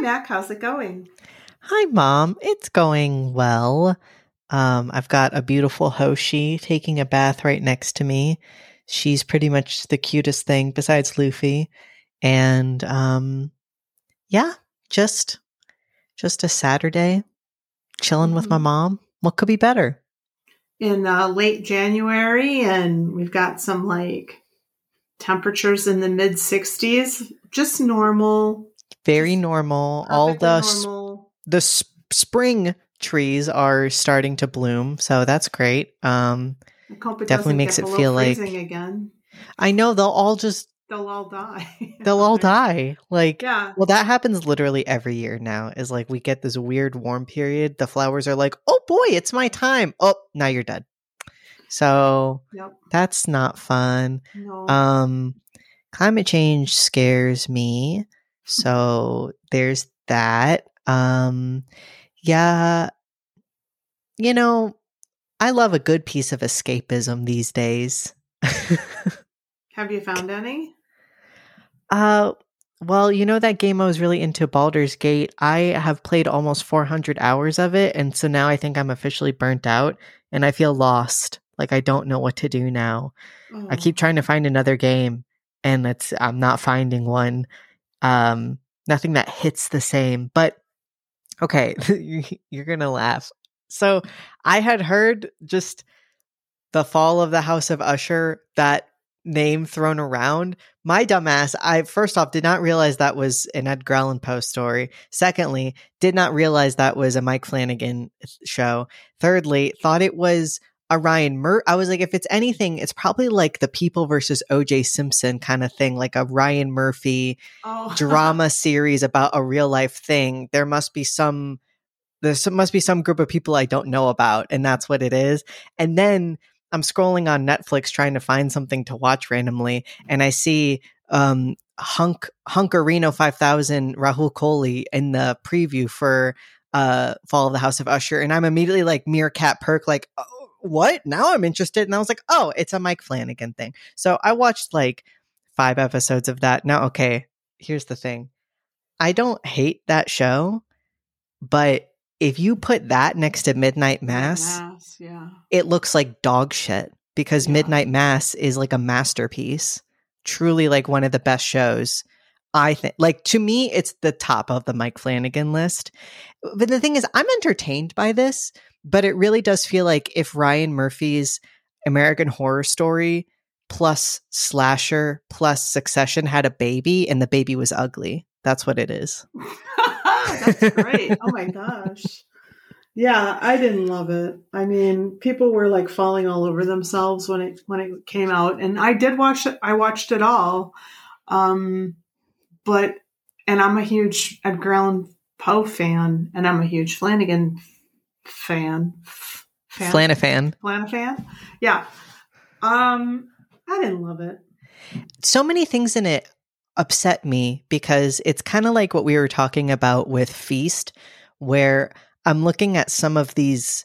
Mac. How's it going? Hi, Mom. It's going well. Um, I've got a beautiful Hoshi taking a bath right next to me. She's pretty much the cutest thing besides Luffy. And um, yeah, just just a Saturday chilling with my Mhm. mom. What could be better? In uh, late January, and we've got some like temperatures in the mid 60s. Just normal. Very normal. All the normal. the s- spring trees are starting to bloom, so that's great. Um, I hope it definitely makes it feel like- again. I know they'll all just They'll all die. they'll all die. Like Yeah. Well, that happens literally every year now. Is like we get this weird warm period. The flowers are like, "Oh boy, it's my time." Oh, now you're dead. So Yep. that's not fun. No. Um, climate change scares me. So there's that. Um, yeah, you know, I love a good piece of escapism these days. Have you found any? Uh, well, you know that game I was really into, Baldur's Gate. I have played almost 400 hours of it, and so now I think I'm officially burnt out, and I feel lost. Like I don't know what to do now. I Oh. keep trying to find another game, and it's I'm not finding one. Um, nothing that hits the same. But okay, you're gonna laugh. So I had heard just the fall of the House of Usher that name thrown around. My dumbass, I first off did not realize that was an Edgar Allan Poe story. Secondly, did not realize that was a Mike Flanagan show. Thirdly, thought it was a Ryan Mur. I was like, if it's anything, it's probably like the People versus O.J. Simpson kind of thing, like a Ryan Murphy oh. drama series about a real life thing. There must be some. There must be some group of people I don't know about, and that's what it is. And then I'm scrolling on Netflix trying to find something to watch randomly, and I see um, Hunk Hunkarino 5000 Rahul Kohli in the preview for uh, Fall of the House of Usher, and I'm immediately like meerkat perk, like oh, what? Now I'm interested, and I was like, oh, it's a Mike Flanagan thing. So I watched like five episodes of that. Now, okay, here's the thing: I don't hate that show, but if you put that next to Midnight Mass, Mass, yeah. it looks like dog shit because Yeah. Midnight Mass is like a masterpiece. Truly like one of the best shows. I think like to me it's the top of the Mike Flanagan list. But the thing is I'm entertained by this, but it really does feel like if Ryan Murphy's American Horror Story plus slasher plus succession had a baby and the baby was ugly. That's what it is. That's great. oh my gosh. Yeah, I didn't love it. I mean, people were like falling all over themselves when it when it came out, and I did watch it. I watched it all, um, but and I'm a huge Edgar Allan Poe fan, and I'm a huge Flanagan fan. Fan? Flanafan. Flanagan, yeah. Um, I didn't love it. so many things in it upset me because it's kind of like what we were talking about with Feast, where I'm looking at some of these.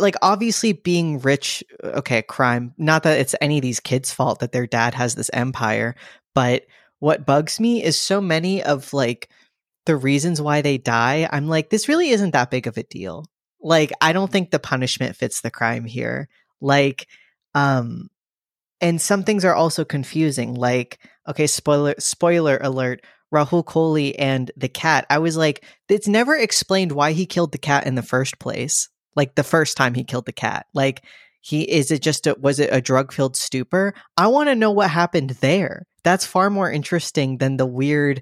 Like obviously being rich okay crime not that it's any of these kids fault that their dad has this empire but what bugs me is so many of like the reasons why they die i'm like this really isn't that big of a deal. Like i don't think the punishment fits the crime here. Like um and some things are also confusing like okay spoiler spoiler alert rahul kohli and the cat. I was like it's never explained why he killed the cat in the first place like the first time he killed the cat. Like he is it just a, was it a drug filled stupor? I want to know what happened there. That's far more interesting than the weird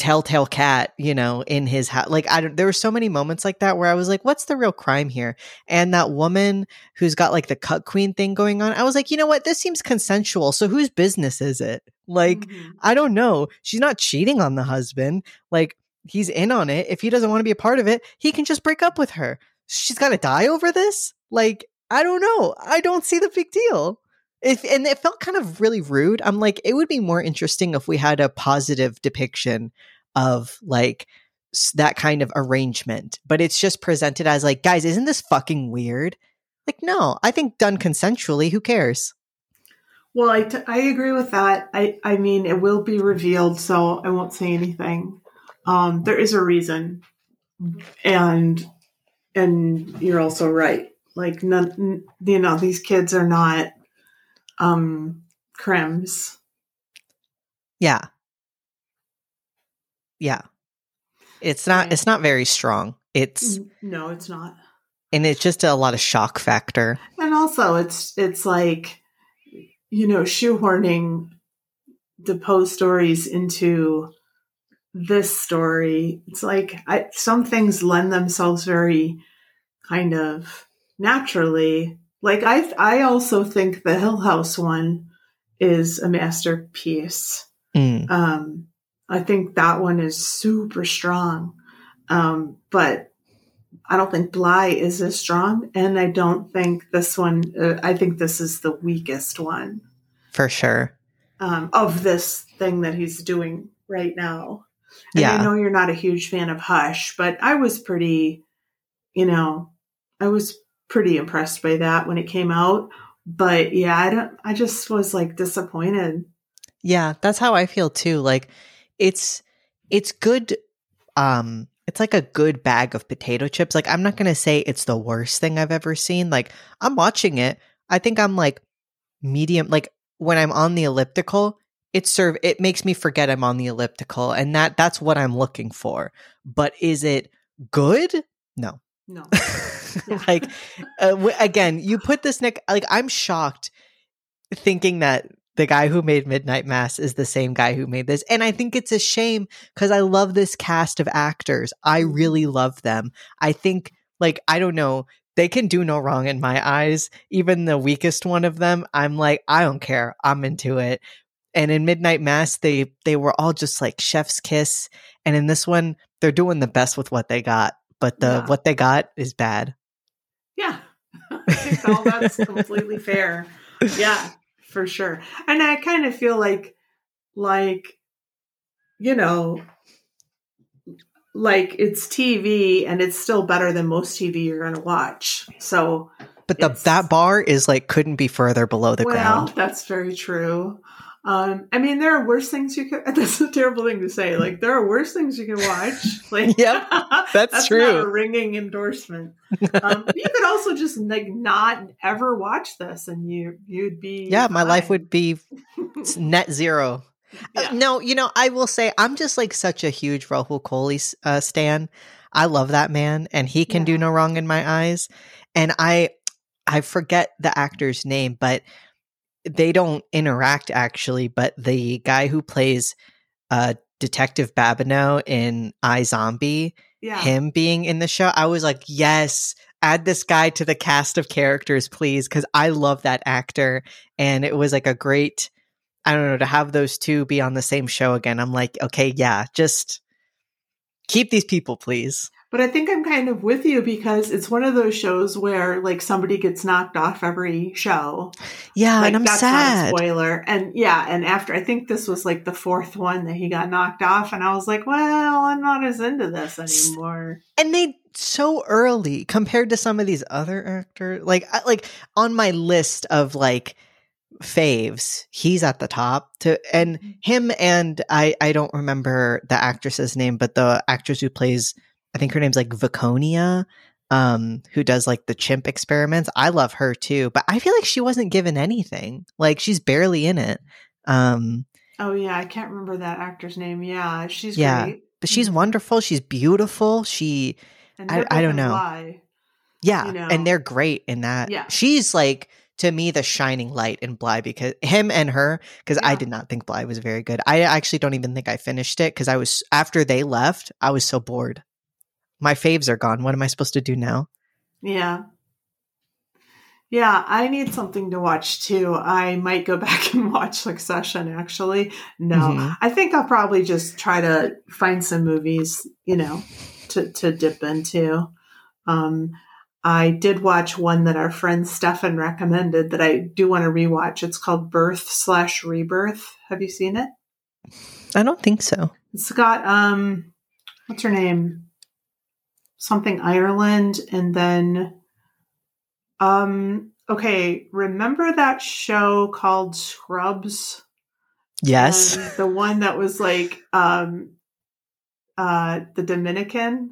telltale cat you know in his house like i don't there were so many moments like that where i was like what's the real crime here and that woman who's got like the cut queen thing going on i was like you know what this seems consensual so whose business is it like Mhm. I don't know. She's not cheating on the husband. Like he's in on it. If he doesn't want to be a part of it, he can just break up with her. She's got to die over this? Like I don't know. I don't see the big deal. If and it felt kind of really rude. I'm like it would be more interesting if we had a positive depiction of like that kind of arrangement. But it's just presented as like, guys, isn't this fucking weird? Like no, I think done consensually, who cares? Well, I, t- I agree with that. I, I mean, it will be revealed, so I won't say anything. Um, there is a reason, and and you're also right. Like, none, you know, these kids are not um, crims. Yeah. Yeah. It's not it's not very strong. It's No, it's not. and it's just a lot of shock factor. And also, it's it's like you know shoehorning the Poe stories into this story. It's like I, some things lend themselves very kind of naturally. Like I, I also think the Hill House one is a masterpiece. Mm. Um, I think that one is super strong. Um, but I don't think Bly is as strong. And I don't think this one, uh, I think this is the weakest one For sure. um, of this thing that he's doing right now. And Yeah. I know you're not a huge fan of Hush, but I was pretty, you know, I was pretty impressed by that when it came out. But yeah, I don't, I just was like disappointed. Yeah, that's how I feel too. Like it's it's good um it's like a good bag of potato chips. Like I'm not going to say it's the worst thing I've ever seen. Like I'm watching it. I think I'm like medium like when I'm on the elliptical, it serve it makes me forget I'm on the elliptical and that that's what I'm looking for. But is it good? No. No. like uh, w- again, you put this Nick like I'm shocked thinking that the guy who made Midnight Mass is the same guy who made this. And I think it's a shame because I love this cast of actors. I mm-hmm. really love them. I think, like, I don't know, they can do no wrong in my eyes. Even the weakest one of them, I'm like, I don't care. I'm into it. And in Midnight Mass, they they were all just like chef's kiss. And in this one, they're doing the best with what they got. But the Yeah. what they got is bad. Yeah. I think all that's completely fair. Yeah, for sure. And I kind of feel like like you know like it's TV and it's still better than most TV you're going to watch. So, But the that bar is like couldn't be further below the well, ground. that's very true. Um, I mean, there are worse things you could. That's a terrible thing to say. Like, there are worse things you can watch. Like, Yep, that's Not true. a ringing endorsement. Um, you could also just like not ever watch this, and you you'd be Yeah, my life would be net zero. Uh, no, you know, I will say I'm just like such a huge Rahul Kohli uh, stan. I love that man, and he can do no wrong in my eyes. And I, I forget the actor's name, but they don't interact actually. But the guy who plays uh, Detective Babineau in I Zombie, yeah. him being in the show, I was like, yes, add this guy to the cast of characters, please, because I love that actor, and it was like a great. I don't know to have those two be on the same show again. I'm like, okay, yeah, just keep these people, please. But I think I'm kind of with you because it's one of those shows where like somebody gets knocked off every show. Yeah, like and I'm that's not a sad. spoiler. And yeah, and after I think this was like the fourth one that he got knocked off, and I was like, well, I'm not as into this anymore. and they so early compared to some of these other actors. Like, like on my list of like faves, he's at the top. To and him and I, I don't remember the actress's name, but the actress who plays, I think her name's like Vaconia, um, who does like the chimp experiments. I love her too, but I feel like she wasn't given anything. Like she's barely in it. Um, Oh yeah, I can't remember that actor's name. Yeah, she's Yeah. great. but she's Mhm. wonderful. She's beautiful. She And I- I don't know. Bly. Yeah, you know. and they're great in that. Yeah. she's like to me the shining light in Bly because him and her because I did not think Bly was very good. I actually don't even think I finished it because I was after they left. I was so bored. My faves are gone. What am I supposed to do now? Yeah. Yeah, I need something to watch too. I might go back and watch Succession actually. No. Mhm. I think I'll probably just try to find some movies, you know, to to dip into. Um I did watch one that our friend Stefan recommended that I do want to rewatch. It's called Birth slash Rebirth. Have you seen it? I don't think so. It's got um what's her name? Something Ireland and then Um. Okay. Remember that show called Scrubs? Yes. And the one that was like um, uh, the Dominican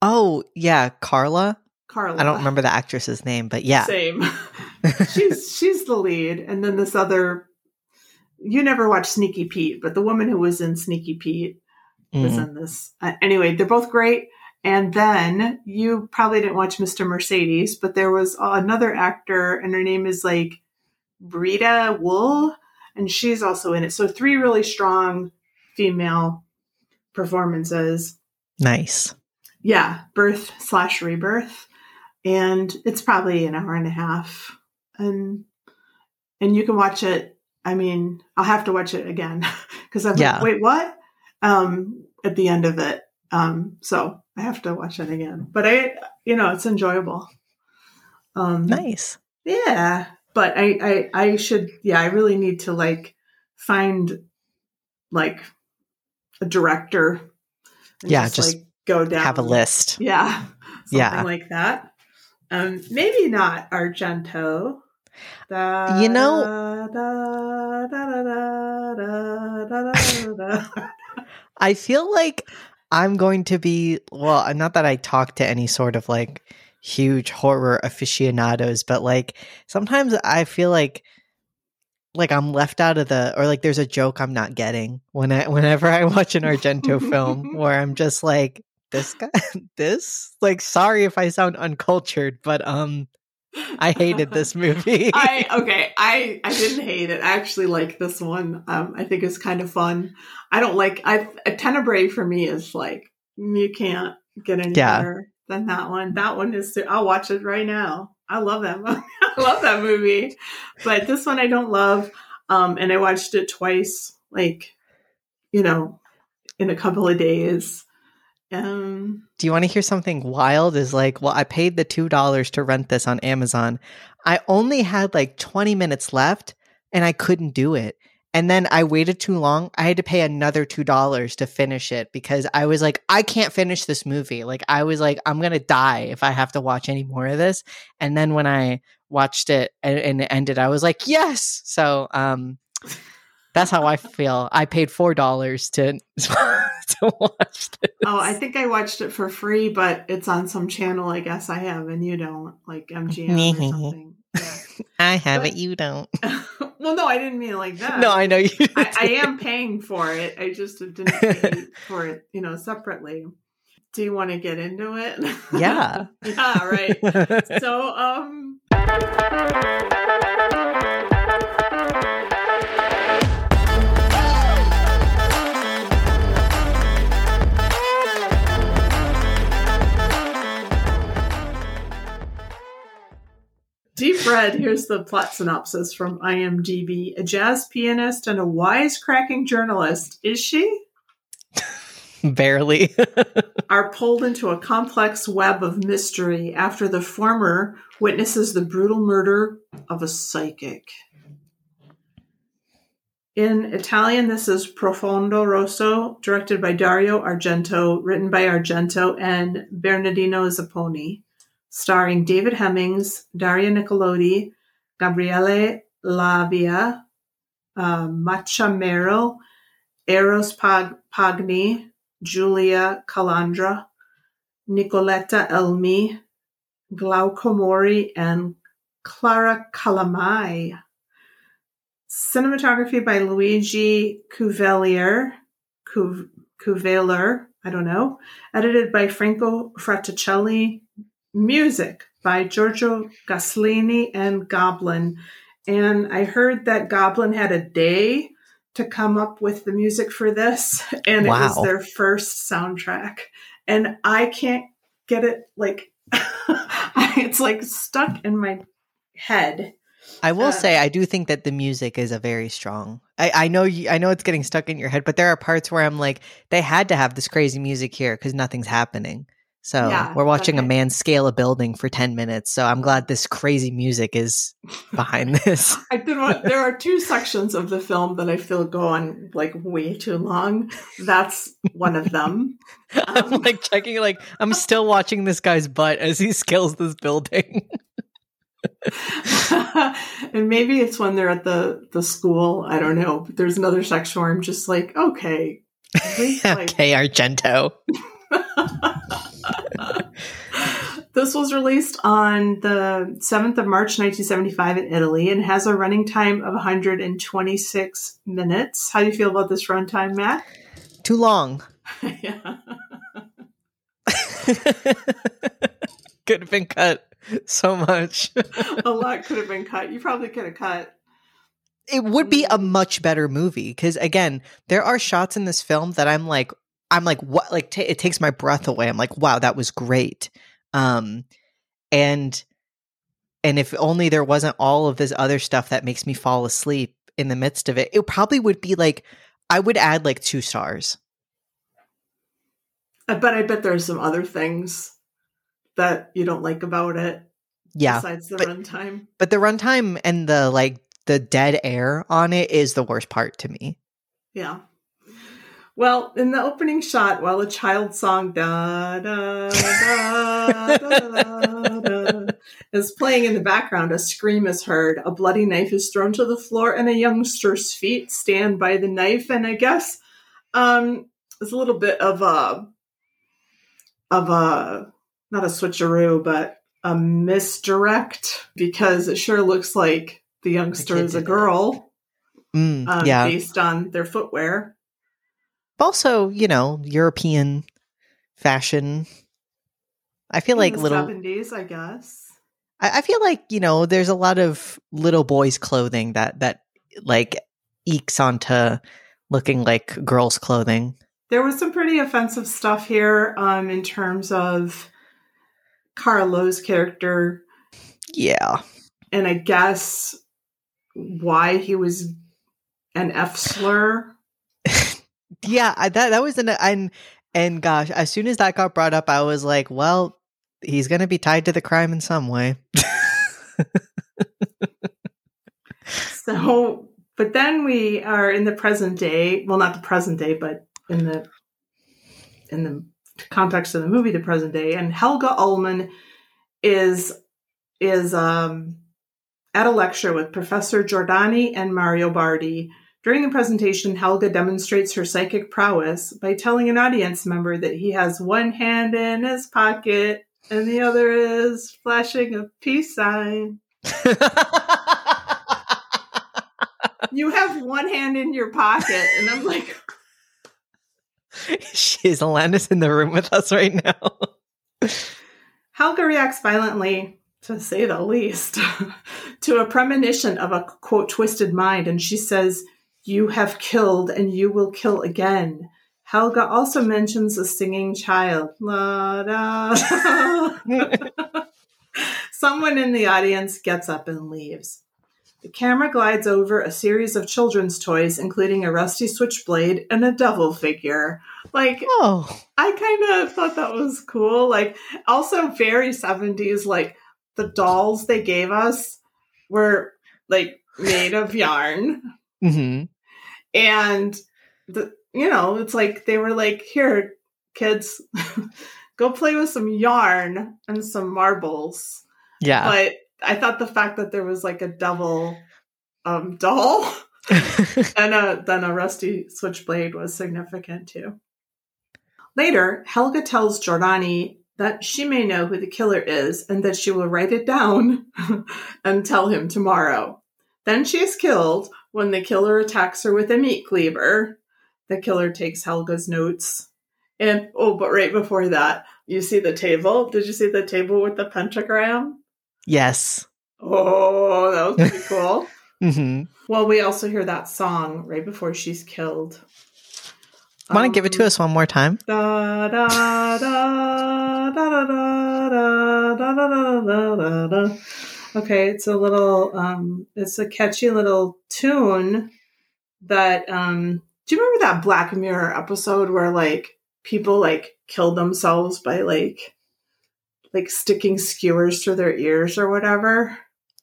Oh, yeah, Carla. Carla. I don't remember the actress's name, but yeah. Same. she's she's the lead, and then this other. You never watched Sneaky Pete, but the woman who was in Sneaky Pete was Mhm. in this. Uh, anyway, they're both great. And then you probably didn't watch Mr. Mercedes, but there was another actor, and her name is like Breeda Wool, and she's also in it. So three really strong female performances. Nice. Yeah, birth slash rebirth, and it's probably an hour and a half, and and you can watch it. I mean, I'll have to watch it again because I'm Yeah. like, wait, what? Um, at the end of it, um, so I have to watch it again. But I, you know, it's enjoyable. Um, Nice. yeah, but I, I, I should, yeah, I really need to like find like a director. Yeah, just like go down, Have a list. yeah, something Yeah. like that. Um, maybe not Argento. Da, you know, da, da, I feel like I'm going to be well. Uh, not that I talk to any sort of like huge horror aficionados, but like sometimes I feel like like I'm left out of the or like there's a joke I'm not getting when I whenever I watch an Argento film where I'm just like this guy this like sorry if I sound uncultured, but um I hated this movie. I okay. I I didn't hate it. I actually like this one. Um, I think it's kind of fun. I don't like. I a Tenebrae for me is like you can't get any Yeah. better than that one. That one is. I'll watch it right now. I love that movie. I love that movie. But this one I don't love. Um, and I watched it twice. Like, you know, in a couple of days. Um. Do you want to hear something wild? Is like, well, I paid the two dollars to rent this on Amazon. I only had like 20 minutes left and I couldn't do it. And then I waited too long. I had to pay another two dollars to finish it because I was like, I can't finish this movie. Like I was like, I'm gonna die if I have to watch any more of this. And then when I watched it and, and it ended, I was like, yes. So um that's how I feel. I paid four dollars to to watch this. Oh, I think I watched it for free, but it's on some channel. I guess I have, and you don't, like MGM or something. Yeah. I have it, you don't. well, no, I didn't mean it like that. No, I know you. I, I am paying for it. I just didn't pay for it, you know, separately. Do you want to get into it? Yeah. yeah, right. So, um, Deep Red, here's the plot synopsis from IMDb. A jazz pianist and a wisecracking journalist, is she? Barely. Are pulled into a complex web of mystery after the former witnesses the brutal murder of a psychic. In Italian, this is Profondo Rosso, directed by Dario Argento, written by Argento and Bernardino Zapponi, starring David Hemmings, Daria Nicolodi, Gabriele Lavia, uh, Macha Méril, Eros Pag- Pagni, Julia Calandra, Nicoletta Elmi, Glauco Mauri, and Clara Calamai. Cinematography by Luigi Kuveiller, Cu- Cuveler, I don't know. Edited by Franco Fraticelli. Music by Giorgio Gaslini and Goblin. And I heard that Goblin had a day to come up with the music for this, and it was their first soundtrack. And I can't get it like it's like stuck in my head. I will Uh, say I do think that the music is a very strong. I, I know you, I know it's getting stuck in your head, but there are parts where I'm like, they had to have this crazy music here because nothing's happening. So Yeah, we're watching a man scale a building for ten minutes. So I'm glad this crazy music is behind this. I did want, there are two sections of the film that I feel go on like way too long. That's one of them. I'm Um, like checking, like I'm still watching this guy's butt as he scales this building. and maybe it's when they're at the the school. I don't know. But there's another section where I'm just like, okay, like, okay, Argento. this was released on the 7th of March 1975 in Italy and has a running time of 126 minutes. How do you feel about this runtime, Matt? Too long. yeah. could have been cut so much. a lot could have been cut. You probably could have cut. It would be a mm. much better movie because again, there are shots in this film that I'm like, I'm like, what? Like, t- it takes my breath away. I'm like, wow, that was great. Um, and and if only there wasn't all of this other stuff that makes me fall asleep in the midst of it, it probably would be like, I would add like two stars. I bet I bet there's some other things that you don't like about it. Yeah. Besides the but, runtime. But the runtime and the like the dead air on it is the worst part to me. Yeah. Well, in the opening shot, while a child song da da da da da, is playing in the background, a scream is heard. A bloody knife is thrown to the floor, and a youngster's feet stand by the knife. And I guess um, it's a little bit of a of a not a switcheroo, but a misdirect because it sure looks like the youngster is a girl Mm, um, yeah. based on their footwear. Also, you know, European fashion. I feel like in the little. 70s, I guess. I, I feel like you know, there's a lot of little boys' clothing that that like ekes onto looking like girls' clothing. There was some pretty offensive stuff here um, in terms of Carlo's character, Yeah. and I guess why he was an F slur. Yeah, I, that that was an and and gosh, as soon as that got brought up, I was like, well, he's gonna be tied to the crime in some way. So, but then we are in the present day. Well, not the present day, but in the in the context of the movie, the present day. And Helga Ullman is is um, at a lecture with Professor Giordani and Mario Bardi. During the presentation, Helga demonstrates her psychic prowess by telling an audience member that he has one hand in his pocket and the other is flashing a peace sign. You have one hand in your pocket, and I'm like, She's Alanis in the room with us right now. Helga reacts violently, to say the least, to a premonition of a quote twisted mind, and she says, You have killed and you will kill again. Helga also mentions a singing child. La, da. Someone in the audience gets up and leaves. The camera glides over a series of children's toys, including a rusty switchblade and a devil figure. Like, oh, I kind of thought that was cool. Like, also very 70s. Like, the dolls they gave us were like made of yarn. hmm And, the, you know, it's like they were like, here, kids, go play with some yarn and some marbles. yeah. But I thought the fact that there was like a devil um, doll and a, then a rusty switchblade was significant too. Later, Helga tells Giordani that she may know who the killer is and that she will write it down and tell him tomorrow. Then she is killed when the killer attacks her with a meat cleaver. The killer takes Helga's notes. And oh, but right before that, you see the table. Did you see the table with the pentagram? yes. Oh, that was pretty cool. hmm Well, we also hear that song right before she's killed. Want to give it to Um, us one more time? Da da da da da da da da da da da da. Okay, it's a little um it's a catchy little tune that um do you remember that Black Mirror episode where like people like killed themselves by like like sticking skewers through their ears or whatever?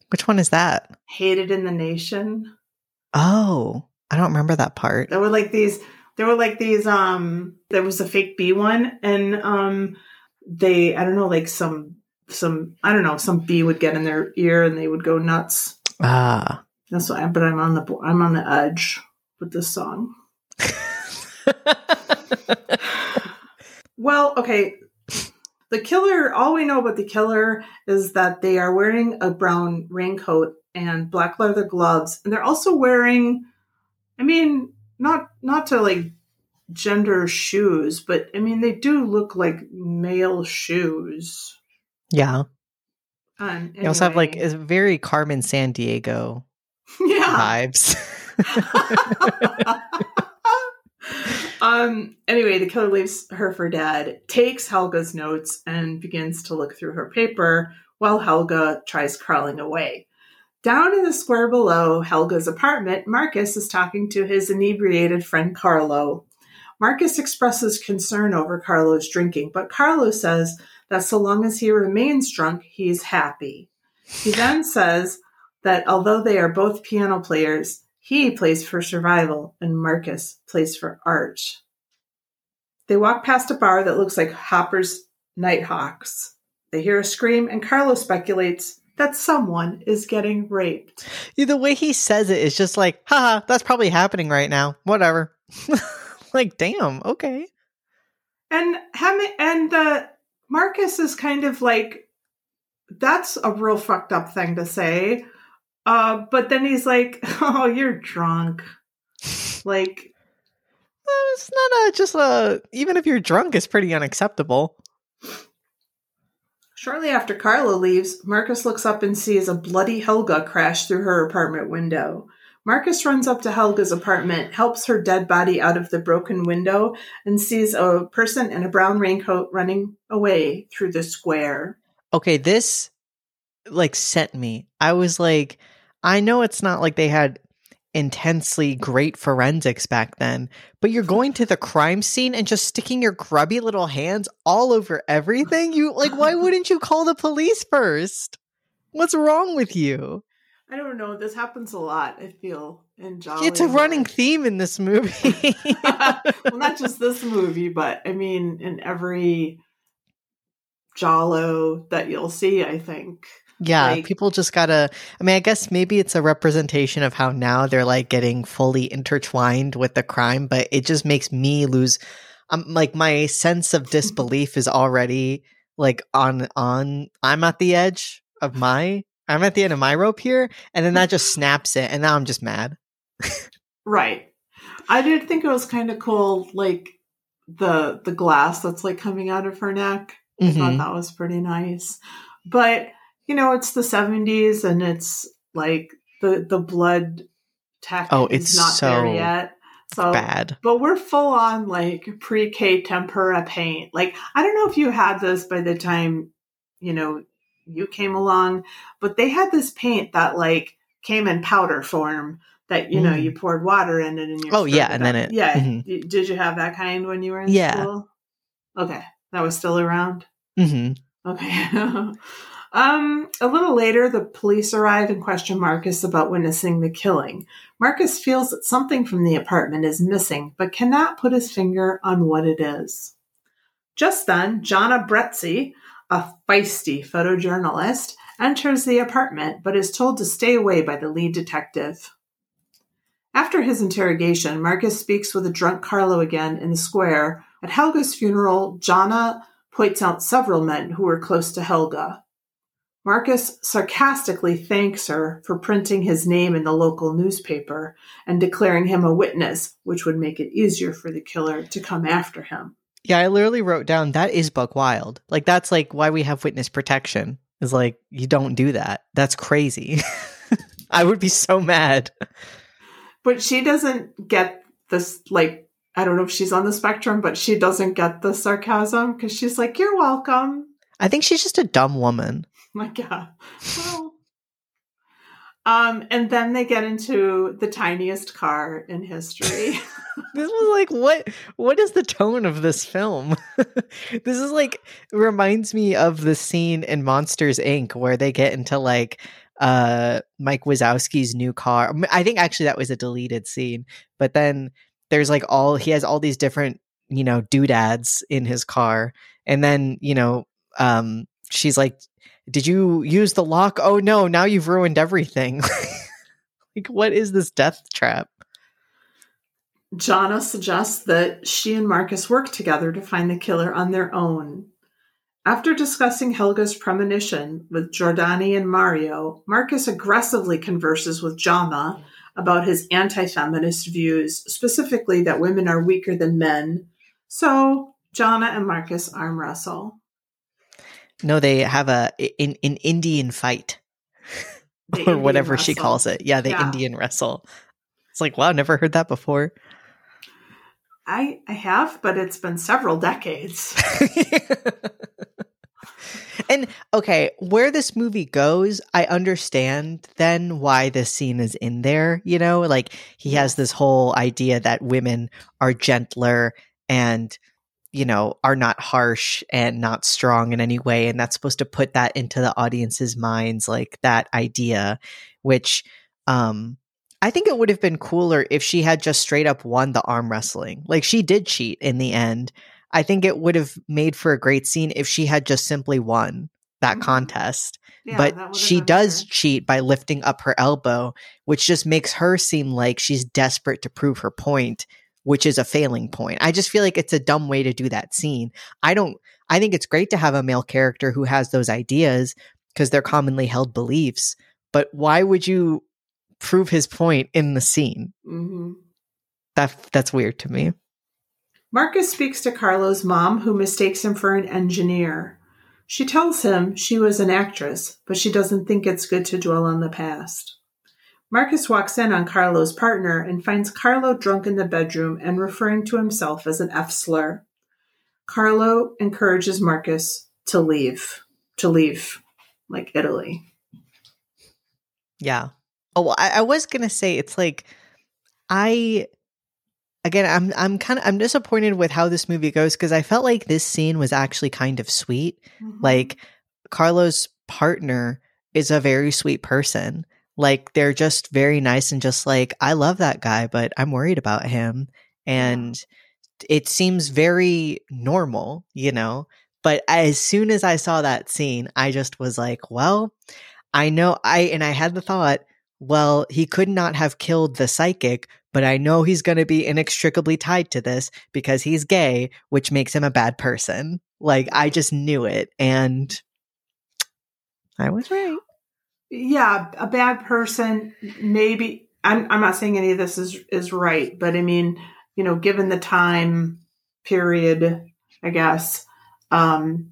Which one is that? Hated in the Nation. Oh, I don't remember that part. There were like these there were like these um there was a fake bee one and um they I don't know like some some I don't know some bee would get in their ear and they would go nuts. Ah. That's why. But I'm on the I'm on the edge with this song. Well, okay. The killer, all we know about the killer is that they are wearing a brown raincoat and black leather gloves. And they're also wearing, I mean, not not to like gender shoes, but I mean they do look like male shoes. Yeah. Um, They also have like a very Carmen Sandiego yeah. vibes. um anyway the killer leaves her for dead takes helga's notes and begins to look through her paper while helga tries crawling away down in the square below helga's apartment marcus is talking to his inebriated friend carlo marcus expresses concern over carlo's drinking but carlo says that so long as he remains drunk he's happy he then says that although they are both piano players, he plays for survival and Marcus plays for art. They walk past a bar that looks like Hopper's Nighthawks. They hear a scream, and Carlo speculates that someone is getting raped. The way he says it is just like, haha, that's probably happening right now. Whatever. like, damn, okay. And Hem- and the Marcus is kind of like, that's a real fucked up thing to say. Uh, but then he's like, "Oh, you're drunk." Like, It's not a just a even if you're drunk, it's pretty unacceptable. Shortly after Carlo leaves, Marcus looks up and sees a bloody Helga crash through her apartment window. Marcus runs up to Helga's apartment, helps her dead body out of the broken window, and sees a person in a brown raincoat running away through the square. Okay, this like sent me. I was like, I know it's not like they had intensely great forensics back then, but you're going to the crime scene and just sticking your grubby little hands all over everything. You like, why wouldn't you call the police first? What's wrong with you? I don't know. This happens a lot. I feel in giallo. It's a running theme in this movie. well, not just this movie, but I mean, in every giallo that you'll see, I think. Yeah, Like- people just gotta. I mean, I guess maybe it's a representation of how now they're like getting fully intertwined with the crime, but it just makes me lose. Um, like my sense of disbelief is already like on on. I'm at the edge of my. I'm at the end of my rope here, and then that just snaps it, and now I'm just mad. Right. I did think it was kind of cool, like the the glass that's like coming out of her neck. I thought Mhm. that was pretty nice. But you know, it's the seventies, and it's like the the blood tech Oh, is it's not there so yet. So Bad. But we're full on like pre K tempera paint. Like I don't know if you had this by the time you know you came along, but they had this paint that like came in powder form that you know Mm. you poured water in it and you Oh, yeah, and then it- yeah. mhm. Did you have that kind when you were in Yeah. school? Okay, that was still around. hmm Okay. um, a little later, the police arrive and question Marcus about witnessing the killing. Marcus feels that something from the apartment is missing, but cannot put his finger on what it is. Just then, Gianna Brezzi, a feisty photojournalist, enters the apartment but is told to stay away by the lead detective. After his interrogation, Marcus speaks with a drunk Carlo again in the square. At Helga's funeral, Gianna points out several men who were close to Helga. Marcus sarcastically thanks her for printing his name in the local newspaper and declaring him a witness, which would make it easier for the killer to come after him. Yeah, I literally wrote down that is Buck Wild. Like that's like why we have witness protection. Is like you don't do that. That's crazy. I would be so mad. But she doesn't get this, like, I don't know if she's on the spectrum, but she doesn't get the sarcasm because she's like, You're welcome. I think she's just a dumb woman. My God. Well. Um, and then they get into the tiniest car in history. This was like what what is the tone of this film? this is like reminds me of the scene in Monsters Inc. where they get into like uh Mike Wazowski's new car. I think actually that was a deleted scene, but then there's like all he has all these different, you know, doodads in his car. And then, you know, um she's like did you use the lock? Oh no, now you've ruined everything. like, what is this death trap? Gianna suggests that she and Marcus work together to find the killer on their own. After discussing Helga's premonition with Giordani and Mario, Marcus aggressively converses with Gianna about his anti feminist views, specifically that women are weaker than men. So, Gianna and Marcus arm wrestle. No, they have a in an Indian fight. or Indian whatever wrestle. she calls it. Yeah, the yeah. Indian wrestle. It's like, wow, never heard that before. I I have, but it's been several decades. and okay, where this movie goes, I understand then why this scene is in there, you know? Like he has this whole idea that women are gentler and you know, are not harsh and not strong in any way and that's supposed to put that into the audience's minds like that idea which um I think it would have been cooler if she had just straight up won the arm wrestling. Like she did cheat in the end. I think it would have made for a great scene if she had just simply won that mm-hmm. contest. Yeah, but she does cheat by lifting up her elbow, which just makes her seem like she's desperate to prove her point, which is a failing point. I just feel like it's a dumb way to do that scene. I don't I think it's great to have a male character who has those ideas because they're commonly held beliefs, but why would you prove his point in the scene. Mm-hmm. That that's weird to me. Marcus speaks to Carlo's mom, who mistakes him for an engineer. She tells him she was an actress, but she doesn't think it's good to dwell on the past. Marcus walks in on Carlo's partner and finds Carlo drunk in the bedroom and referring to himself as an F slur. Carlo encourages Marcus to leave, to leave, like Italy. Yeah. Oh, I, I was gonna say it's like I again I'm I'm kind of I'm disappointed with how this movie goes because I felt like this scene was actually kind of sweet. Mm-hmm. Like Carlo's partner is a very sweet person. Like they're just very nice and just like I love that guy, but I'm worried about him and it seems very normal, you know. But as soon as I saw that scene, I just was like, well, I know I and I had the thought well, he could not have killed the psychic, but I know he's going to be inextricably tied to this because he's gay, which makes him a bad person. Like, I just knew it. And I was right. Yeah, a bad person, maybe. I'm, I'm not saying any of this is, is right, but I mean, you know, given the time period, I guess, um,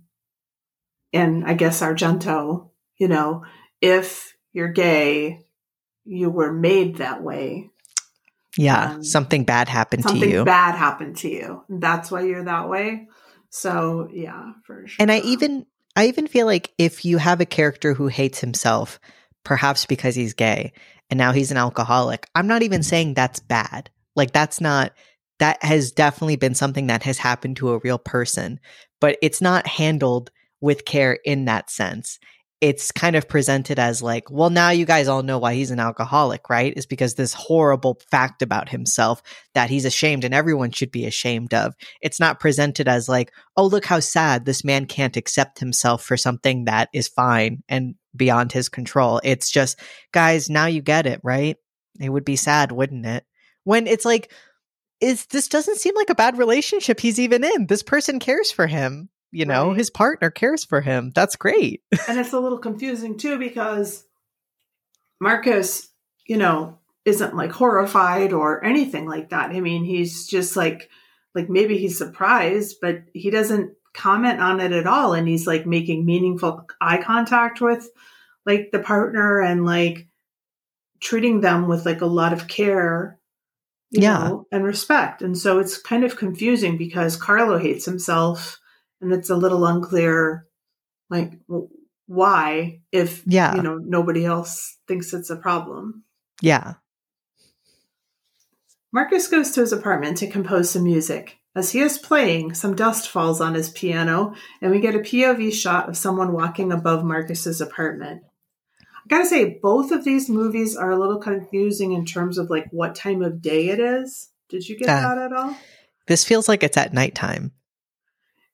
and I guess Argento, you know, if you're gay, you were made that way. Yeah, um, something bad happened something to you. Something bad happened to you. That's why you're that way. So yeah, for sure. And I even I even feel like if you have a character who hates himself, perhaps because he's gay, and now he's an alcoholic, I'm not even saying that's bad. Like that's not that has definitely been something that has happened to a real person, but it's not handled with care in that sense it's kind of presented as like, well, now you guys all know why he's an alcoholic, right? Is because this horrible fact about himself that he's ashamed and everyone should be ashamed of. It's not presented as like, oh, look how sad this man can't accept himself for something that is fine and beyond his control. It's just, guys, now you get it, right? It would be sad, wouldn't it? When it's like, is this doesn't seem like a bad relationship he's even in. This person cares for him you know right. his partner cares for him. That's great. And it's a little confusing too because marcus you know isn't like horrified or anything like that. I mean he's just like like maybe he's surprised but he doesn't comment on it at all. And he's like making meaningful eye contact with like the partner and like treating them with like a lot of care yeah. know, and respect. And so it's kind of confusing because carlo hates himself and it's a little unclear like why if yeah. you know nobody else thinks it's a problem. Yeah. Marcus goes to his apartment to compose some music. As he is playing some dust falls on his piano and we get a pov shot of someone walking above marcus's apartment. I gotta say both of these movies are a little confusing in terms of like what time of day it is. Did you get uh, that at all? This feels like it's at nighttime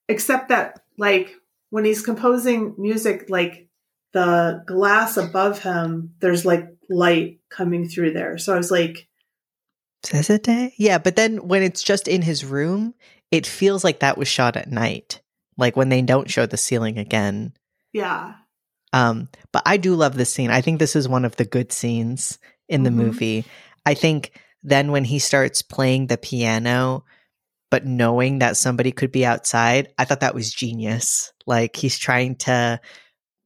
except that like when he's composing music like the glass above him, there's like light coming through there. So I was like, Says it day? Yeah, but then when it's just in his room, it feels like that was shot at night. Like when they don't show the ceiling again. yeah, Um, but I do love this scene. I think this is one of the good scenes in the Mhm. movie. I think then when he starts playing the piano, but knowing that somebody could be outside, I thought that was genius. Like he's trying to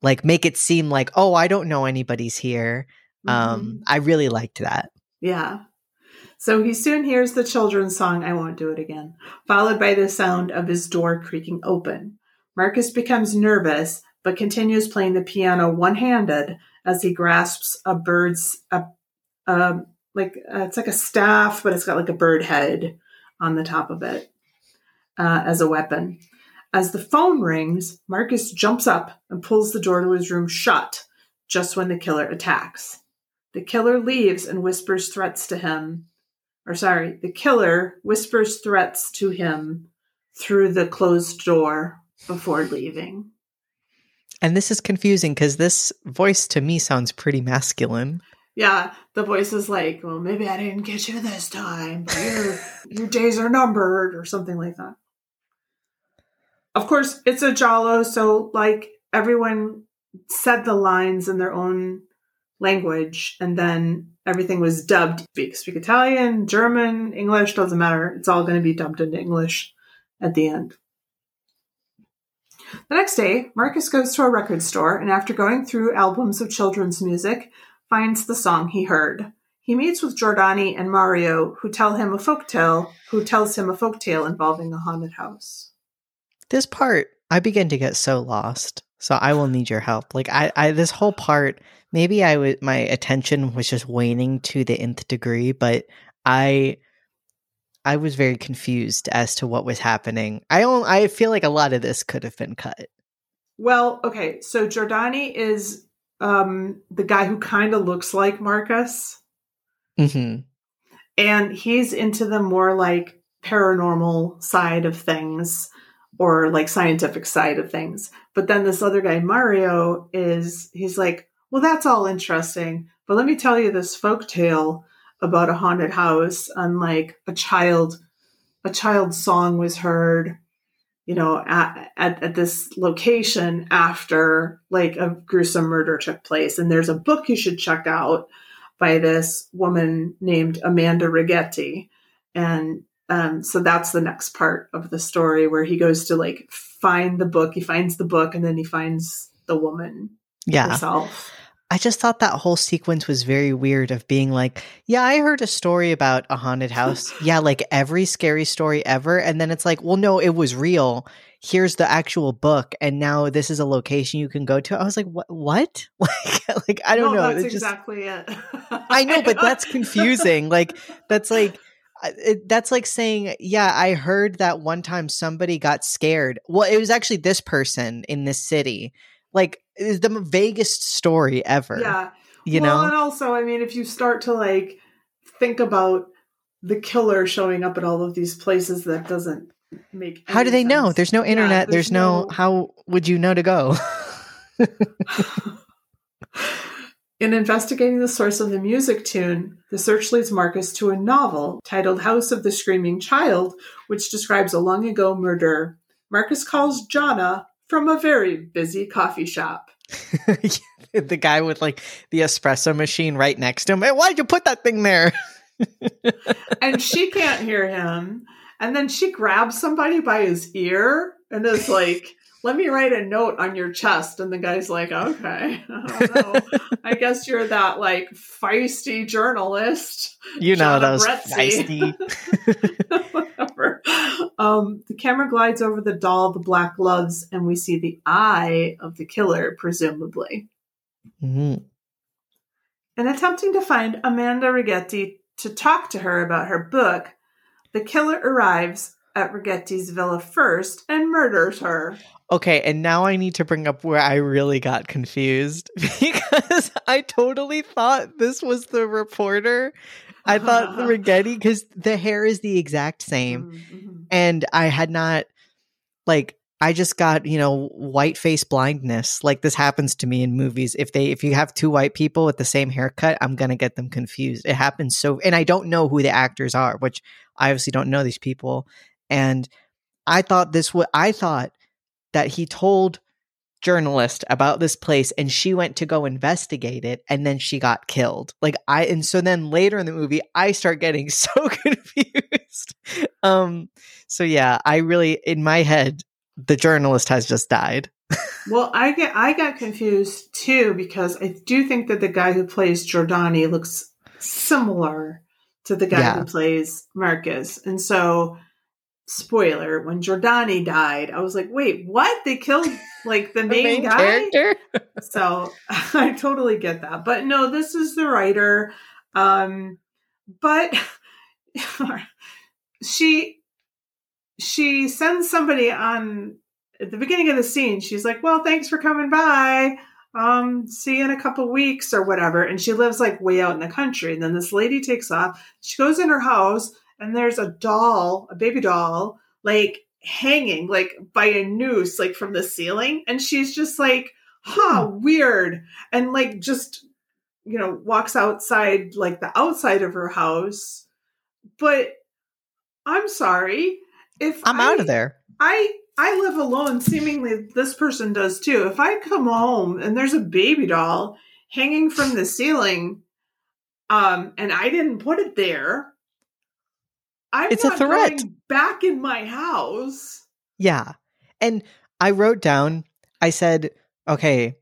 like make it seem like, oh, I don't know anybody's here. Mhm. Um, I really liked that. yeah. So he soon hears the children's song, I Won't Do It Again, followed by the sound of his door creaking open. Marcus becomes nervous, but continues playing the piano one handed as he grasps a bird's, a, um, like, uh, it's like a staff, but it's got like a bird head on the top of it uh, as a weapon. As the phone rings, Marcus jumps up and pulls the door to his room shut just when the killer attacks. The killer leaves and whispers threats to him. Or, sorry, the killer whispers threats to him through the closed door before leaving. And this is confusing because this voice to me sounds pretty masculine. Yeah, the voice is like, well, maybe I didn't get you this time. But your, your days are numbered, or something like that. Of course, it's a giallo, so like everyone said the lines in their own language, and then everything was dubbed. Speak, speak Italian, German, English, doesn't matter. It's all going to be dubbed into English at the end. The next day, Marcus goes to a record store and, after going through albums of children's music, finds the song he heard. He meets with Giordani and Mario, who tell him a folktale, who tells him a folktale involving a haunted house. This part, I begin to get so lost. So I will need your help. Like I, I this whole part, maybe I would my attention was just waning to the nth degree, but I I was very confused as to what was happening. I don't, I feel like a lot of this could have been cut. Well, okay, so Giordani is um, the guy who kind of looks like Marcus, hmm and he's into the more like paranormal side of things or like scientific side of things. But then this other guy, Mario, is he's like, well, that's all interesting, but let me tell you this folk tale about a haunted house and like a child a child's song was heard you know at, at, at this location after like a gruesome murder took place. And there's a book you should check out by this woman named amanda righetti. And um, so that's the next part of the story where he goes to like find the book. He finds the book and then he finds the woman Yeah. herself I just thought that whole sequence was very weird of being like, yeah, I heard a story about a haunted house. yeah, like every scary story ever. And then it's like, well, no, it was real. Here's the actual book. And now this is a location you can go to. I was like, what? What? Like, like I don't No, know. that's just- exactly it I know, but that's confusing. Like, that's like, it, that's like saying, yeah, I heard that one time somebody got scared. Well, it was actually this person in this city. Like, it's the vaguest story ever. yeah You well, know? and also, I mean, if you start to like think about the killer showing up at all of these places, that doesn't make. How do they know? There's no Yeah, internet. there's, no, How would you know to go? In investigating the source of the music tune, the search leads Marcus to a novel titled House of the Screaming Child, which describes a long ago murder. Marcus calls Gianna from a very busy coffee shop. the guy with like the espresso machine right next to him. Hey, why'd you put that thing there? and she can't hear him. And then she grabs somebody by his ear and is like, let me write a note on your chest. And the guy's like, okay, I don't know. I guess you're that like feisty journalist. You know Gianna those Brezzi. feisty. Um, the camera glides over the doll, the black gloves, and we see the eye of the killer, presumably. Mhm. In attempting to find Amanda Righetti to talk to her about her book, the killer arrives at Righetti's villa first and murders her. Okay, and now I need to bring up where I really got confused because I totally thought this was the reporter. I thought the Righetti because the hair is the exact same. Mhm, mhm. and I had not like I just got, you know, white face blindness. Like this happens to me in movies. If they if you have two white people with the same haircut, I'm going to get them confused. It happens so and I don't know who the actors are, which I obviously don't know these people. And I thought this would I thought that he told journalist about this place and she went to go investigate it and then she got killed. Like I and so then later in the movie I start getting so confused. um so yeah, I really in my head the journalist has just died. well, I get I got confused too because I do think that the guy who plays Giordani looks similar to the guy yeah. who plays Marcus. And so spoiler, when Giordani died, I was like, wait, what? They killed like the, main, main, guy? Character? so I totally get that. But no, this is the writer. Um but she she sends somebody on at the beginning of the scene. She's like, "Well, thanks for coming by. Um, see you in a couple weeks or whatever." And she lives like way out in the country. And then this lady takes off. She goes in her house, and there's a doll, a baby doll, like hanging like by a noose, like from the ceiling. And she's just like, "Huh, hmm. weird," and like just you know walks outside like the outside of her house, but. I'm sorry if I'm I, out of there. I I live alone. Seemingly, this person does too. If I come home and there's a baby doll hanging from the ceiling, um, and I didn't put it there, I'm it's a threat. back in my house. Yeah, and I wrote down. I said, okay,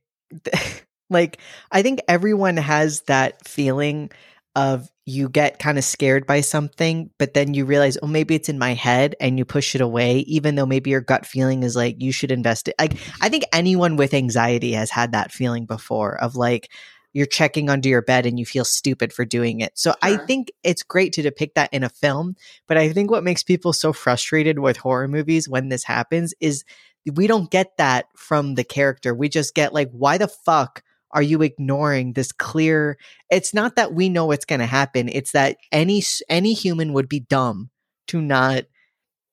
like I think everyone has that feeling of you get kind of scared by something, but then you realize, oh, maybe it's in my head and you push it away, even though maybe your gut feeling is like, you should invest it. Like, I think anyone with anxiety has had that feeling before of like, you're checking under your bed and you feel stupid for doing it. So sure. I think it's great to depict that in a film. But I think what makes people so frustrated with horror movies when this happens is we don't get that from the character. We just get like, why the fuck are you ignoring this clear it's not that we know what's going to happen it's that any any human would be dumb to not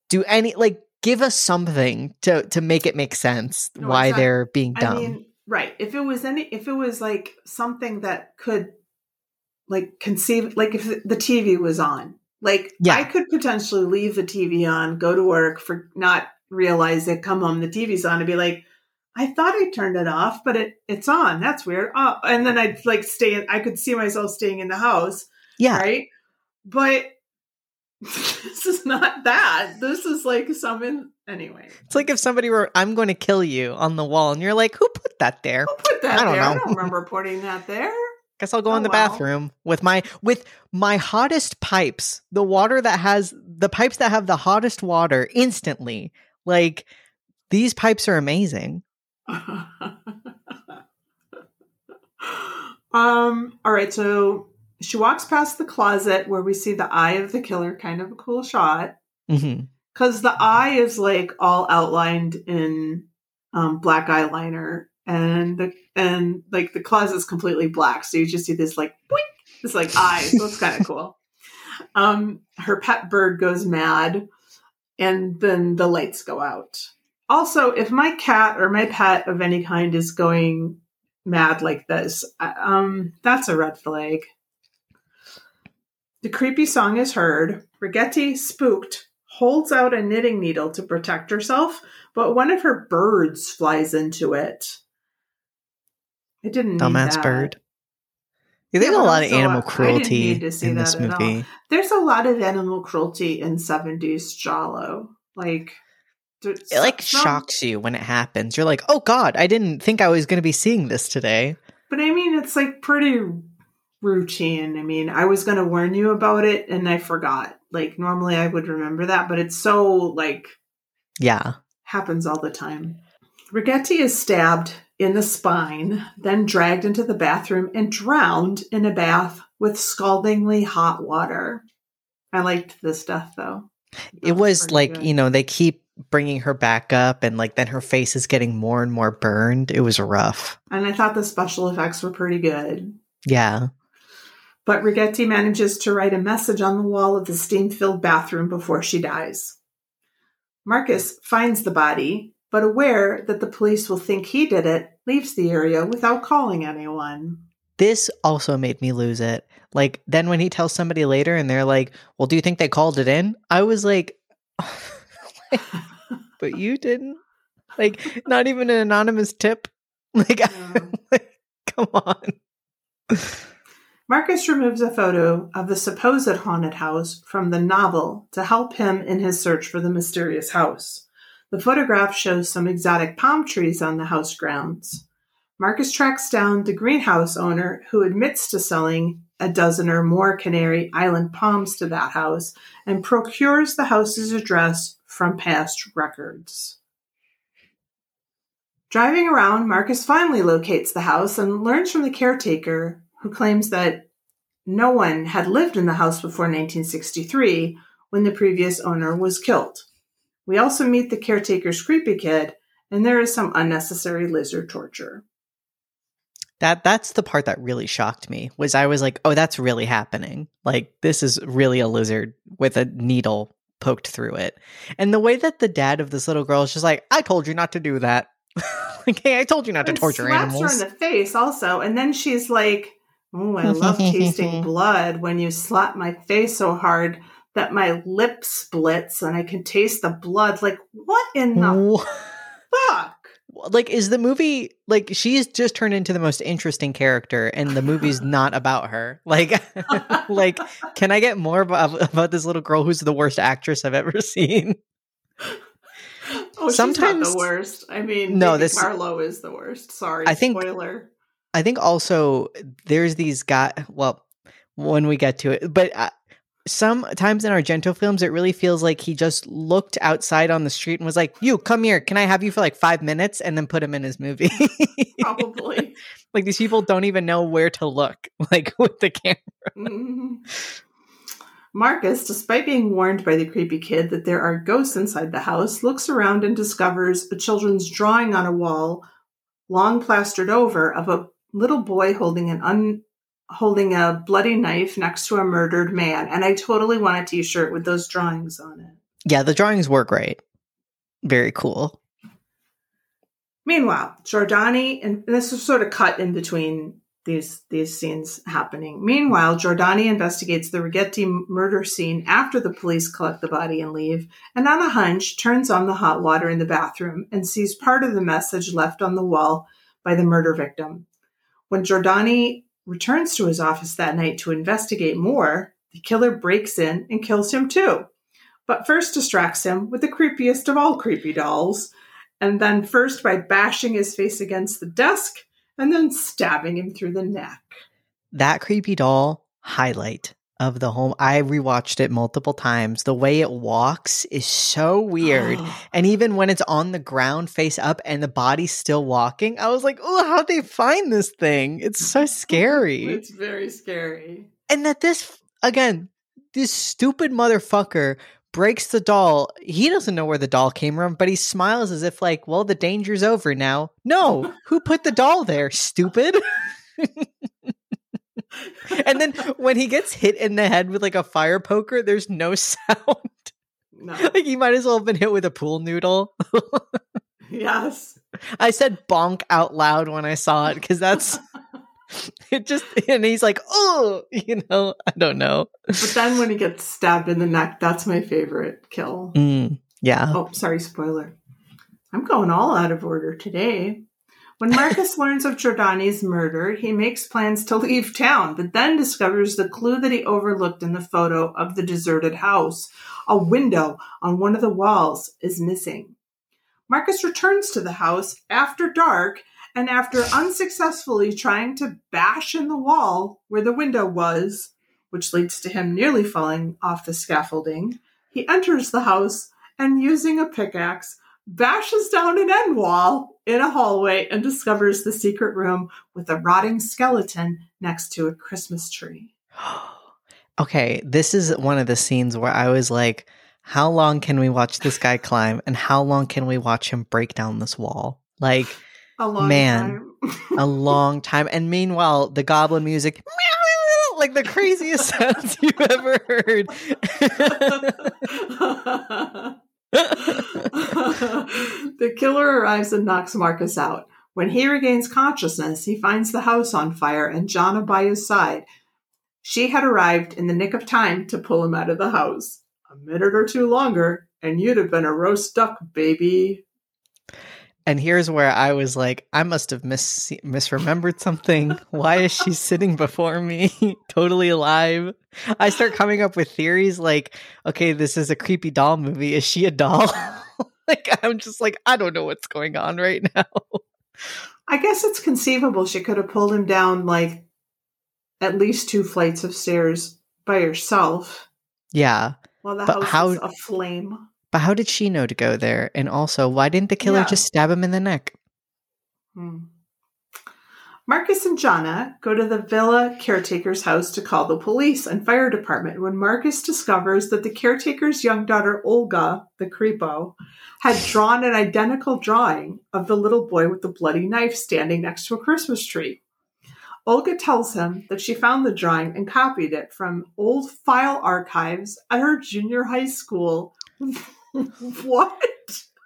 do any like give us something to to make it make sense no, why they're being dumb I mean, right if it was any if it was like something that could like conceive like if the tv was on like yeah. i could potentially leave the tv on go to work for not realize it come home the tv's on and be like I thought I turned it off, but it it's on. That's weird. Oh, and then I'd like stay. In, I could see myself staying in the house. Yeah. Right. But this is not that. This is like some anyway. It's like if somebody wrote "I'm going to kill you" on the wall, and you're like, "Who put that there?" Who put that I don't there? Know. I don't remember putting that there. Guess I'll go oh, in the bathroom with my with my hottest pipes. The water that has the pipes that have the hottest water instantly. Like these pipes are amazing. um, all right, so she walks past the closet where we see the eye of the killer, kind of a cool shot. Because mm-hmm. the eye is like all outlined in um, black eyeliner, and the and like the closet is completely black, so you just see this like boink, this like eye. So it's kind of cool. Um, her pet bird goes mad, and then the lights go out. Also, if my cat or my pet of any kind is going mad like this, um, that's a red flag. The creepy song is heard. Righetti, spooked, holds out a knitting needle to protect herself, but one of her birds flies into it. It didn't. Dumbass that. bird. Yeah, there's yeah, a lot of animal cruelty in this movie. There's a lot of animal cruelty in 70s Giallo. Like, it like some, shocks you when it happens. You're like, oh god, I didn't think I was going to be seeing this today. But I mean, it's like pretty routine. I mean, I was going to warn you about it and I forgot. Like normally I would remember that, but it's so like yeah, happens all the time. Righetti is stabbed in the spine, then dragged into the bathroom and drowned in a bath with scaldingly hot water. I liked this death though. That it was, was like, good. you know, they keep bringing her back up and like then her face is getting more and more burned. It was rough. And I thought the special effects were pretty good. Yeah. But Righetti manages to write a message on the wall of the steam filled bathroom before she dies. Marcus finds the body but aware that the police will think he did it, leaves the area without calling anyone. This also made me lose it. Like, then when he tells somebody later and they're like, Well, do you think they called it in? I was like, But you didn't? Like, not even an anonymous tip? Like, Yeah. like come on. Marcus removes a photo of the supposed haunted house from the novel to help him in his search for the mysterious house. The photograph shows some exotic palm trees on the house grounds. Marcus tracks down the greenhouse owner who admits to selling a dozen or more Canary Island palms to that house and procures the house's address from past records. Driving around, Marcus finally locates the house and learns from the caretaker, who claims that no one had lived in the house before 1963 when the previous owner was killed. We also meet the caretaker's creepy kid, and there is some unnecessary lizard torture. That that's the part that really shocked me. Was I was like, "Oh, that's really happening. Like this is really a lizard with a needle poked through it." And the way that the dad of this little girl is just like, "I told you not to do that." like, "Hey, I told you not to And torture slaps animals." her in the face also, and then she's like, "Oh, I love tasting blood when you slap my face so hard that my lip splits and I can taste the blood." Like, what in the Wha- fuck? like is the movie like she's just turned into the most interesting character and the movie's not about her like like can i get more about, about this little girl who's the worst actress i've ever seen Oh, Sometimes- the worst. I mean, No, no, this- Marlowe is the worst. Sorry, I think- spoiler. I think also there's these guy well when we get to it but uh, sometimes in argento films it really feels like he just looked outside on the street and was like you come here can i have you for like five minutes and then put him in his movie Probably. like these people don't even know where to look like with the camera Mhm. Marcus, despite being warned by the creepy kid that there are ghosts inside the house, looks around and discovers a children's drawing on a wall, long plastered over, of a little boy holding an un holding a bloody knife next to a murdered man. And I totally want a t-shirt with those drawings on it. yeah the drawings were great very cool Meanwhile, Giordani, and this is sort of cut in between these these scenes happening. Meanwhile, Giordani investigates the Righetti murder scene after the police collect the body and leave, and on a hunch turns on the hot water in the bathroom and sees part of the message left on the wall by the murder victim. When Giordani returns to his office that night to investigate more, the killer breaks in and kills him too. But first distracts him with the creepiest of all creepy dolls, and then first by bashing his face against the desk and then stabbing him through the neck. that creepy doll highlight of the home. I rewatched it multiple times. The way it walks is so weird. And even when it's on the ground face up and the body's still walking i was like oh how'd they find this thing? It's so scary. It's very scary. and that this again this stupid motherfucker breaks the doll. He doesn't know where the doll came from but he smiles as if like well the danger's over now. No who put the doll there stupid and then when he gets hit in the head with like a fire poker there's no sound No. like he might as well have been hit with a pool noodle yes. i said bonk out loud when i saw it because that's it just and he's like oh you know i don't know But then when he gets stabbed in the neck, that's my favorite kill. Mm, yeah Oh, sorry, spoiler. I'm going all out of order today. When Marcus learns of Giordani's murder, he makes plans to leave town, but then discovers the clue that he overlooked in the photo of the deserted house. A window on one of the walls is missing. Marcus returns to the house after dark and after unsuccessfully trying to bash in the wall where the window was, which leads to him nearly falling off the scaffolding, he enters the house and using a pickaxe bashes down an end wall in a hallway and discovers the secret room with a rotting skeleton next to a Christmas tree. okay, this is one of the scenes where I was like, how long can we watch this guy climb and how long can we watch him break down this wall? Like A long Man. time. a long time. And meanwhile, the goblin music, like the craziest sounds you've ever heard. The killer arrives and knocks Marcus out. When he regains consciousness, he finds the house on fire and Gianna by his side. She had arrived in the nick of time to pull him out of the house. A minute or two longer, and you'd have been a roast duck, baby. And here's where I was like, I must have mis- misremembered something. Why is she sitting before me, totally alive? I start coming up with theories like, okay, this is a creepy doll movie. Is she a doll? like, I'm just like, I don't know what's going on right now. I guess it's conceivable she could have pulled him down like at least two flights of stairs by herself. Yeah. While the house how- is aflame. But how did she know to go there? And also, why didn't the killer yeah. just stab him in the neck? Hmm. Marcus and Gianna go to the villa caretaker's house to call the police and fire department when Marcus discovers that the caretaker's young daughter, Olga, the creepo, had drawn an identical drawing of the little boy with the bloody knife standing next to a Christmas tree. Olga tells him that she found the drawing and copied it from old file archives at her junior high school what?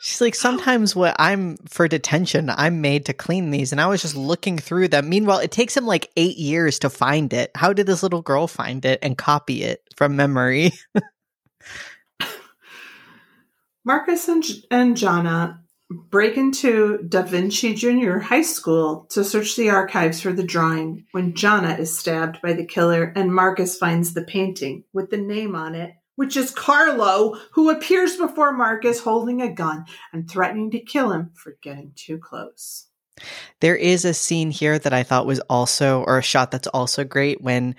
She's like, sometimes what I'm for detention, I'm made to clean these. And I was just looking through them. Meanwhile, it takes him like eight years to find it. How did this little girl find it and copy it from memory? Marcus and, and Gianna break into Da Vinci Junior High School to search the archives for the drawing when Gianna is stabbed by the killer and Marcus finds the painting with the name on it which is Carlo, who appears before Marcus holding a gun and threatening to kill him for getting too close. There is a scene here that I thought was also, or a shot that's also great when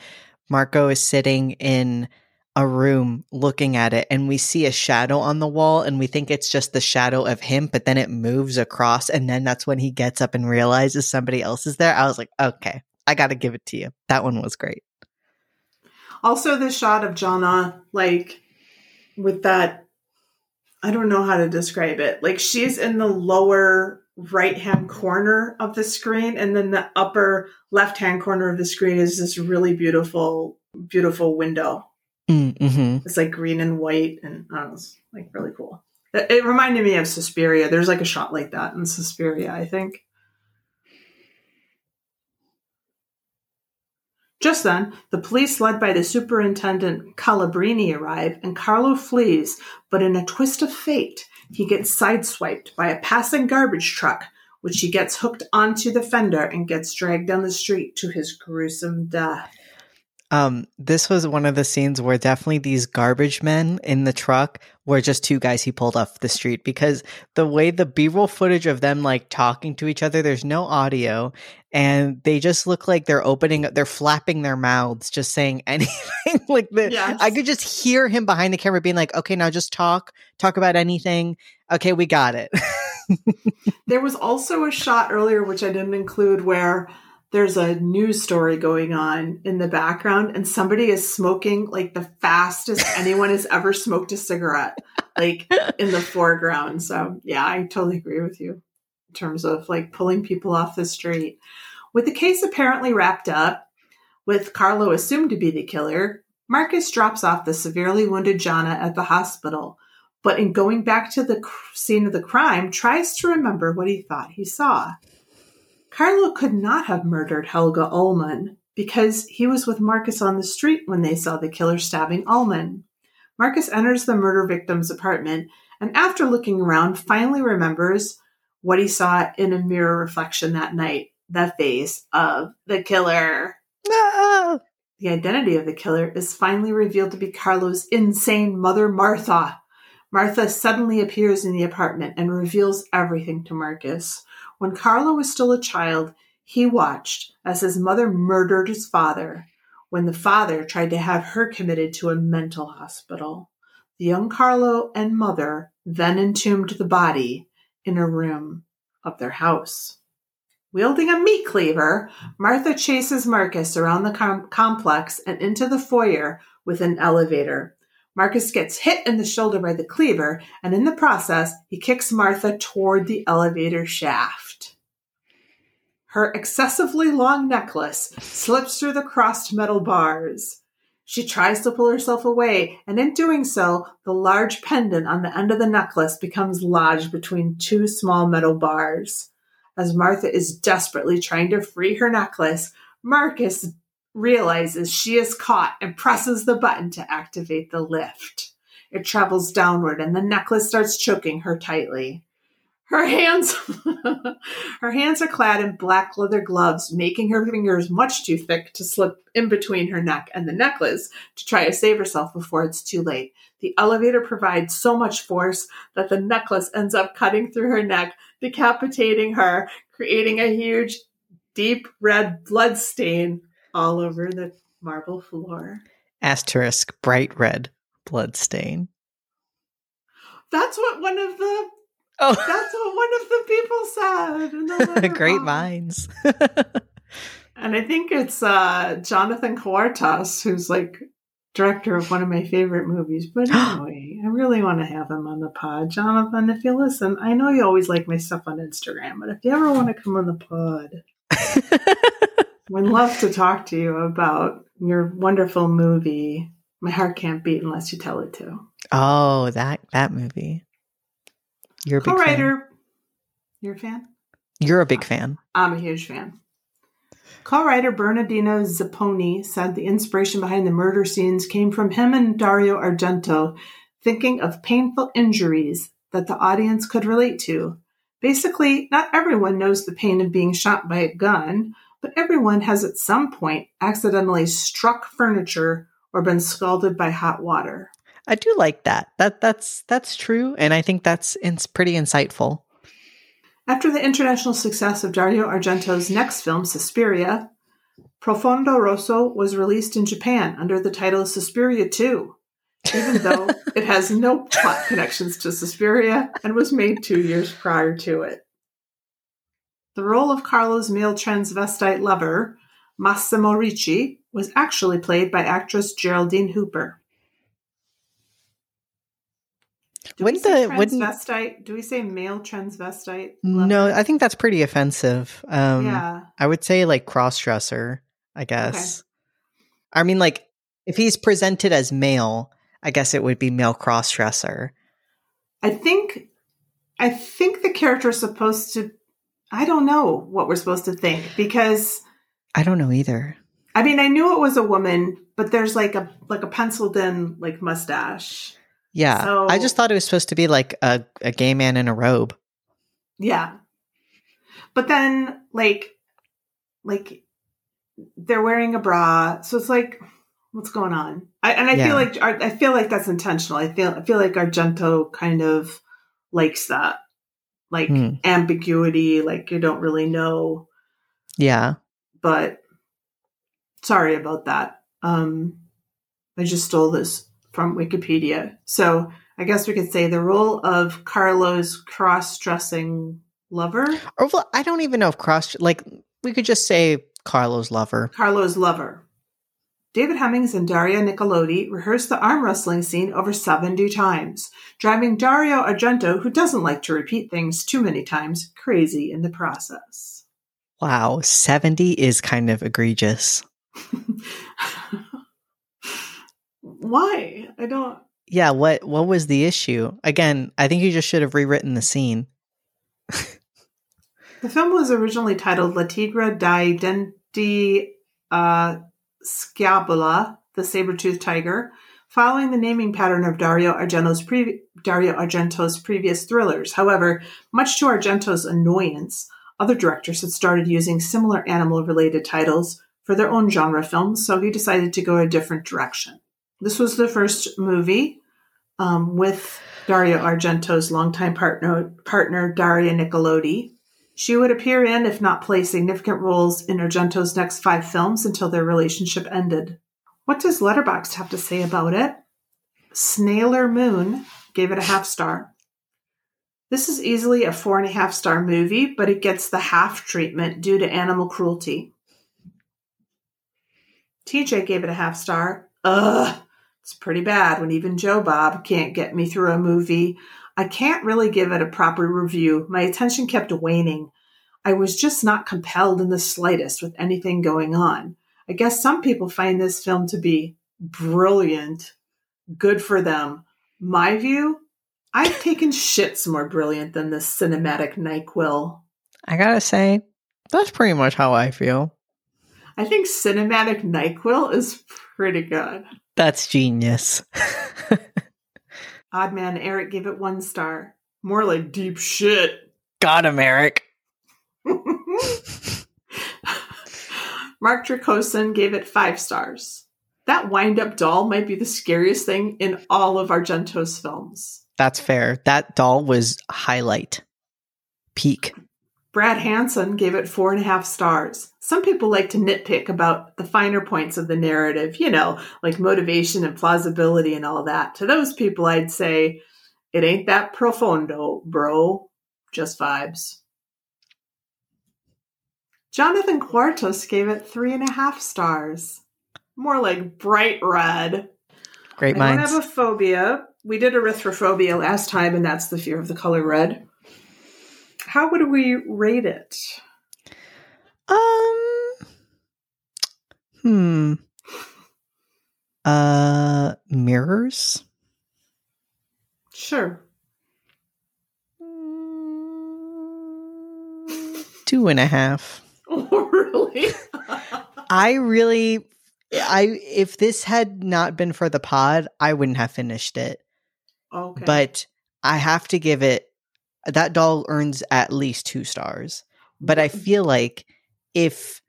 Marco is sitting in a room looking at it and we see a shadow on the wall and we think it's just the shadow of him, but then it moves across and then that's when he gets up and realizes somebody else is there. I was like, okay, I got to give it to you. That one was great. Also, the shot of Gianna, like with that, I don't know how to describe it. Like she's in the lower right hand corner of the screen, and then the upper left hand corner of the screen is this really beautiful, beautiful window. Mm-hmm. It's like green and white, and I don't know, it's like really cool. It, it reminded me of Suspiria. There's like a shot like that in Suspiria, I think. Just then, the police led by the superintendent Calcabrini arrive and Carlo flees, but in a twist of fate, he gets sideswiped by a passing garbage truck, which he gets hooked onto the fender and gets dragged down the street to his gruesome death. Um, this was one of the scenes where definitely these garbage men in the truck were just two guys he pulled off the street because the way the B-roll footage of them like talking to each other, there's no audio, and they just look like they're opening, they're flapping their mouths, just saying anything. like the, yes. I could just hear him behind the camera being like, "Okay, now just talk, talk about anything. Okay, we got it." there was also a shot earlier which I didn't include where there's a news story going on in the background and somebody is smoking like the fastest anyone has ever smoked a cigarette like in the foreground. So yeah i totally agree with you in terms of like pulling people off the street. With the case apparently wrapped up with carlo assumed to be the killer marcus drops off the severely wounded gianna at the hospital but in going back to the scene of the crime tries to remember what he thought he saw Carlo could not have murdered Helga Ulmann because he was with Marcus on the street when they saw the killer stabbing Ulmann. Marcus enters the murder victim's apartment and, after looking around, finally remembers what he saw in a mirror reflection that night the face of the killer. No! The identity of the killer is finally revealed to be Carlo's insane mother, Martha. Martha suddenly appears in the apartment and reveals everything to Marcus. When Carlo was still a child, he watched as his mother murdered his father when the father tried to have her committed to a mental hospital. The young Carlo and mother then entombed the body in a room of their house. Wielding a meat cleaver, Martha chases Marcus around the com- complex and into the foyer with an elevator. Marcus gets hit in the shoulder by the cleaver, and in the process, he kicks Martha toward the elevator shaft. Her excessively long necklace slips through the crossed metal bars. She tries to pull herself away, and in doing so, the large pendant on the end of the necklace becomes lodged between two small metal bars. As Martha is desperately trying to free her necklace, Marcus realizes she is caught and presses the button to activate the lift. It travels downward, and the necklace starts choking her tightly. Her hands, her hands are clad in black leather gloves, making her fingers much too thick to slip in between her neck and the necklace to try to save herself before it's too late. The elevator provides so much force that the necklace ends up cutting through her neck, decapitating her, creating a huge, deep red blood stain all over the marble floor. Asterisk bright red blood stain. That's what one of the Oh, that's what one of the people said. great minds. And I think it's uh, Jonathan Cuartas, who's like director of one of my favorite movies. But anyway, I really want to have him on the pod. Jonathan, if you listen, I know you always like my stuff on Instagram, but if you ever want to come on the pod, we'd love to talk to you about your wonderful movie. My heart can't beat unless you tell it to. oh, that that movie. You're a big. Co-writer, you're a fan? You're a big fan. I'm a huge fan. Co-writer Bernardino Zapponi said the inspiration behind the murder scenes came from him and Dario Argento thinking of painful injuries that the audience could relate to. Basically, not everyone knows the pain of being shot by a gun, but everyone has at some point accidentally struck furniture or been scalded by hot water. I do like that. That that's that's true, and I think that's it's pretty insightful. After the international success of Dario Argento's next film, Suspiria, Profondo Rosso was released in Japan under the title Suspiria 2, even though it has no plot connections to Suspiria and was made two years prior to it. The role of Carlo's male transvestite lover, Massimo Ricci, was actually played by actress Geraldine Hooper. Do Wouldn't the- wouldn't- transvestite? Do we say male transvestite? No. I think that's pretty offensive. Um, yeah. I would say like cross dresser. I guess. I mean, like if he's presented as male, I guess it would be male cross dresser. I think I think the character is supposed to I don't know what we're supposed to think because I don't know either. I mean I knew it was a woman, but there's like a like a penciled in like mustache. Yeah, So- I just thought it was supposed to be like a, a gay man in a robe. Yeah. But then like like they're wearing a bra. So it's like what's going on? I, and I Yeah. feel like I feel like that's intentional. I feel I feel like Argento kind of likes that. Like Hmm. ambiguity, like you don't really know Yeah, but sorry about that. Um, I just stole this from Wikipedia. So I guess we could say the role of Carlo's cross-dressing lover, or well, I don't even know if cross like we could just say Carlo's lover. Carlo's lover. David Hemmings and Daria Nicolodi rehearsed the arm wrestling scene over 70 times, driving Dario Argento, who doesn't like to repeat things too many times, crazy in the process. Wow, seventy is kind of egregious. Why? I don't. Yeah, what what was the issue? Again, I think you just should have rewritten the scene. The film was originally titled La Tigre dai Denti uh, Sciabola, the saber-toothed tiger, following the naming pattern of Dario Argento's, pre- Dario Argento's previous thrillers. However, much to Argento's annoyance, other directors had started using similar animal-related titles for their own genre films, so he decided to go a different direction. This was the first movie um, with Dario Argento's longtime partner, partner Daria Nicolodi. She would appear in, if not play significant roles in Argento's next five films until their relationship ended. What does Letterboxd have to say about it? Snailer Moon gave it a half star. This is easily a four and a half star movie, but it gets the half treatment due to animal cruelty. TJ gave it a half star. Ugh, it's pretty bad when even Joe Bob can't get me through a movie. I can't really give it a proper review. My attention kept waning. I was just not compelled in the slightest with anything going on. I guess some people find this film to be brilliant. Good for them. My view, I've taken shits more brilliant than this cinematic NyQuil. I gotta say, that's pretty much how I feel. I think cinematic NyQuil is pretty good. That's genius. Odd man Eric gave it one star. More like deep shit. Got him, Eric. Mark Dracosin gave it five stars. That wind up doll might be the scariest thing in all of Argento's films. That's fair. That doll was highlight, peak. Brad Hanson gave it four and a half stars. Some people like to nitpick about the finer points of the narrative, you know, like motivation and plausibility and all that. To those people, I'd say it ain't that profundo, bro. Just vibes. Jonathan Cuartas gave it three and a half stars. More like bright red. Great I minds. don't have a phobia. We did erythrophobia last time, and that's the fear of the color red. How would we rate it? Um. Hmm. Uh, mirrors. Sure. Two and a half. Oh, really? I really, I if this had not been for the pod, I wouldn't have finished it. okay. But I have to give it. That doll earns at least two stars. But I feel like if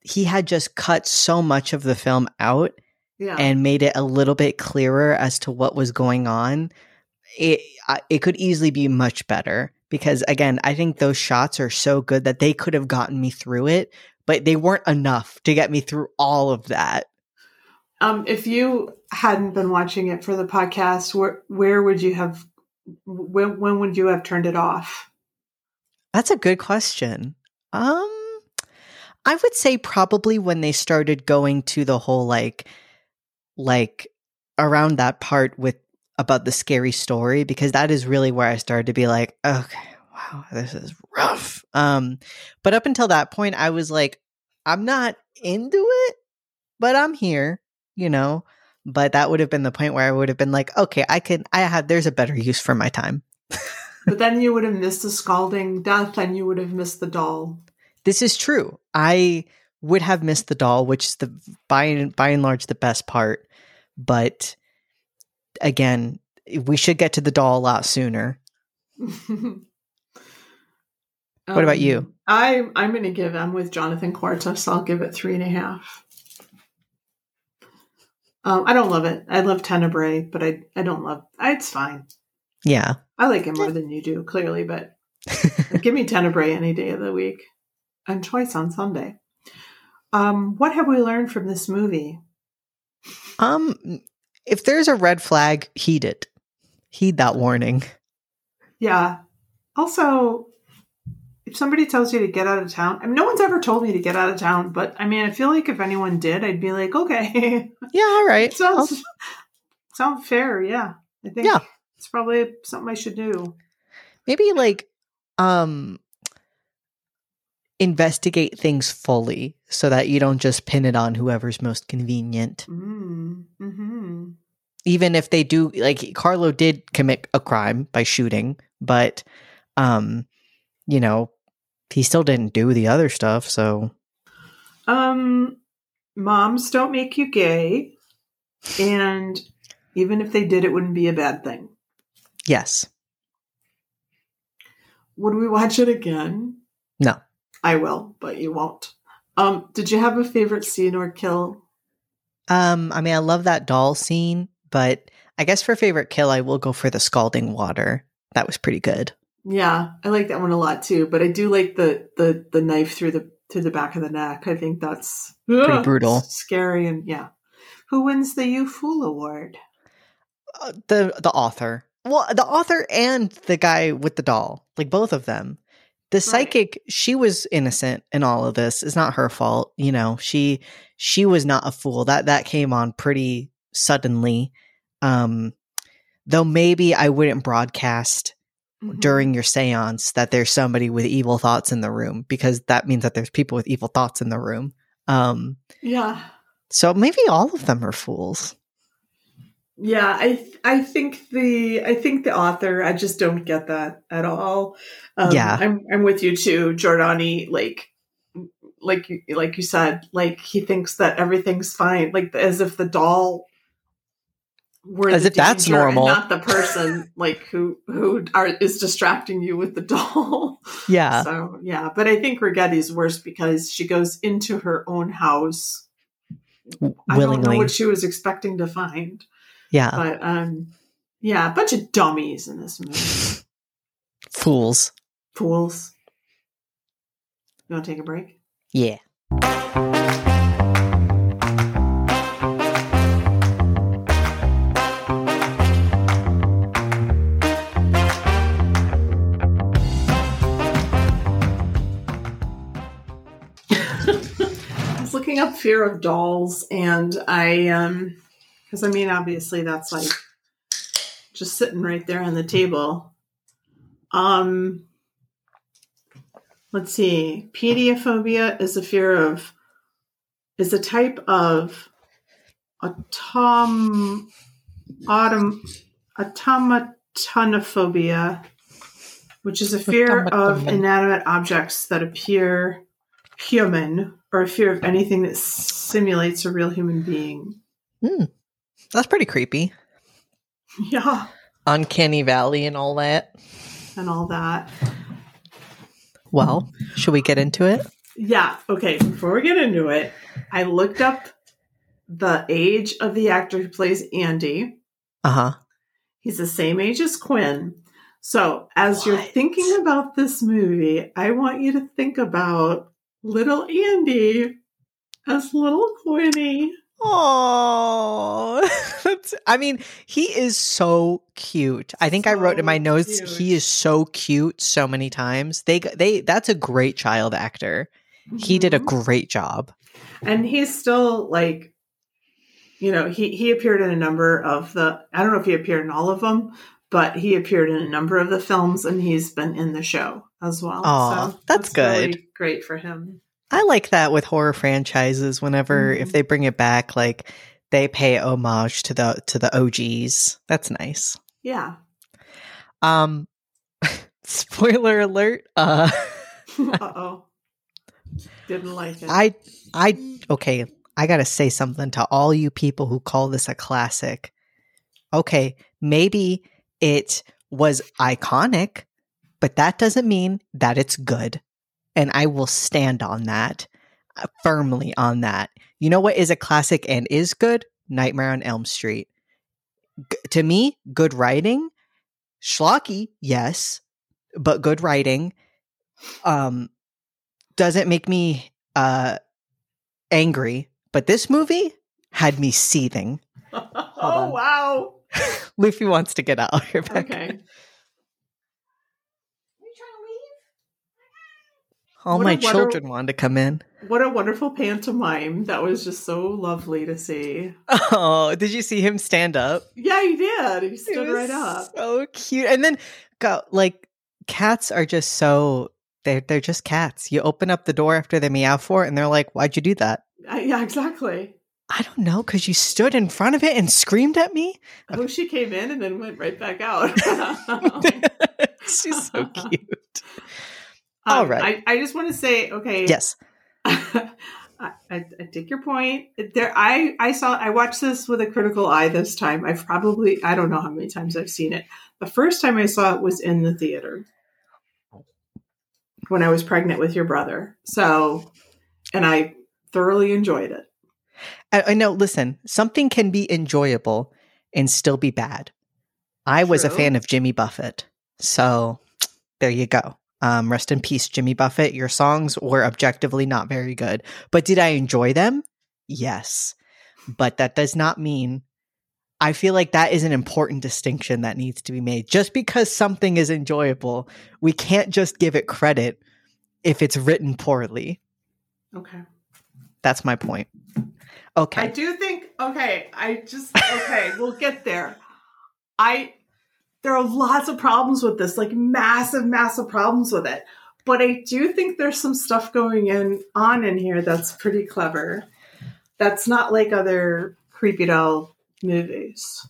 he had just cut so much of the film out yeah. and made it a little bit clearer as to what was going on, it it could easily be much better. Because again, I think those shots are so good that they could have gotten me through it, but they weren't enough to get me through all of that. um, if you hadn't been watching it for the podcast, where where would you have? When when would you have turned it off? That's a good question. Um I would say probably when they started going to the whole like like around that part with about the scary story because that is really where I started to be like, okay, wow, this is rough. Um but up until that point I was like I'm not into it, but I'm here, you know. But that would have been the point where I would have been like, okay, I can I have there's a better use for my time. But then you would have missed the scalding death, and you would have missed the doll. This is true. I would have missed the doll, which is the by and by and large the best part. But again, we should get to the doll a lot sooner. What about you? Um, I I'm going to give. I'm with Jonathan Cuartas. I'll give it three and a half. Um, I don't love it. I love Tenebrae, but I I don't love. It's fine. Yeah. I like it more than you do, clearly. But give me Tenebrae any day of the week, and twice on Sunday. Um, what have we learned from this movie? um if there's a red flag, heed it. Heed that warning. Yeah. Also, if somebody tells you to get out of town, I mean, no one's ever told me to get out of town, but I mean, I feel like if anyone did, I'd be like, okay, Yeah, all right. sounds I'll- sounds fair. Yeah, I think Yeah. it's probably something I should do. maybe like um investigate things fully so that you don't just pin it on whoever's most convenient. Mm, hmm even if they do like Carlo did commit a crime by shooting, but um you know, he still didn't do the other stuff, so Um, moms don't make you gay, and even if they did, it wouldn't be a bad thing. yes. Would we watch it again? No. I will, but you won't. Um, did you have a favorite scene or kill? Um I mean I love that doll scene, but I guess for favorite kill I will go for the scalding water. That was pretty good. Yeah, I like that one a lot too. But I do like the the the knife through the through the back of the neck. I think that's Pretty brutal. scary, and yeah. Who wins the You Fool Award? Uh, the the author. Well, the author and the guy with the doll, like both of them. The psychic, she was innocent in all of this. It's not her fault, you know. She she was not a fool. That that came on pretty suddenly. Um though maybe I wouldn't broadcast Mhm. during your séance that there's somebody with evil thoughts in the room because that means that there's people with evil thoughts in the room. Um yeah, So maybe all of them are fools. Yeah, I th- I think the I think the author I just don't get that at all. Um, Yeah. I'm I'm with you too, Giordani. Like like you- like you said, like he thinks that everything's fine, like as if the doll were As if that's normal. not the person like who who are is distracting you with the doll. Yeah. So yeah, but I think Righetti's worse because she goes into her own house. I don't know what she was expecting to find. Yeah. But um, yeah, a bunch of dummies in this movie. Fools. Fools. You want to take a break? Yeah. I was looking up fear of dolls, and I um, because I mean, obviously, that's like just sitting right there on the table. Um, let's see. Pediophobia is a fear of is a type of autom autom automatonophobia, which is a fear of inanimate objects that appear human or a fear of anything that simulates a real human being. That's pretty creepy. Yeah, Uncanny Valley and all that. and all that. Well, should we get into it? Yeah, okay, before we get into it, I looked up the age of the actor who plays Andy. Uh huh. He's the same age as Quinn. So, as you're thinking about this movie, I want you to think about little Andy as little Quinny. Oh, I mean, he is so cute. I think I wrote in my notes, cute. he is so cute so many times. They, they, that's a great child actor. He did a Mhm. great job. and he's still like you know he he appeared in a number of the i don't know if he appeared in all of them but he appeared in a number of the films and he's been in the show as well Aw, that's really good. great for him I like that with horror franchises. Whenever if Mhm. they bring it back, like they pay homage to the to the OGs. That's nice. yeah Um, spoiler alert. Uh, uh-oh didn't like it I I okay, I got to say something to all you people who call this a classic. Okay, maybe it was iconic, but that doesn't mean that it's good. And I will stand on that, uh, firmly on that. You know what is a classic and is good? Nightmare on Elm Street. G- to me, good writing, schlocky, yes, but good writing um doesn't make me uh angry, but this movie had me seething. oh wow Luffy wants to get out of here. Back. okay All What my children wanted to come in. what a wonderful pantomime that was just so lovely to see Oh, did you see him stand up? yeah he did he stood right up So cute. And then go like cats are just so they're they're just cats. You open up the door after they meow for it and they're like, Why'd you do that? Uh, yeah exactly I don't know, because you stood in front of it and screamed at me. Oh, she came in and then went right back out. She's so cute. Um, All right. I, I just want to say, okay. Yes. I, I, I take your point. There, I, I saw, I watched this with a critical eye this time. I've probably, I don't know how many times I've seen it. The first time I saw it was in the theater when I was pregnant with your brother. So, and I thoroughly enjoyed it. I, I know. Listen, something can be enjoyable and still be bad. I was a fan of Jimmy Buffett, so there you go. Um, rest in peace, Jimmy Buffett. Your songs were objectively not very good, but did I enjoy them? Yes, but that does not mean. I feel like that is an important distinction that needs to be made. Just because something is enjoyable, we can't just give it credit if it's written poorly. Okay. That's my point. Okay. I do think okay, I just okay, we'll get there. I there are lots of problems with this, like massive, massive problems with it. But I do think there's some stuff going in on in here that's pretty clever. that's not like other creepy doll movies.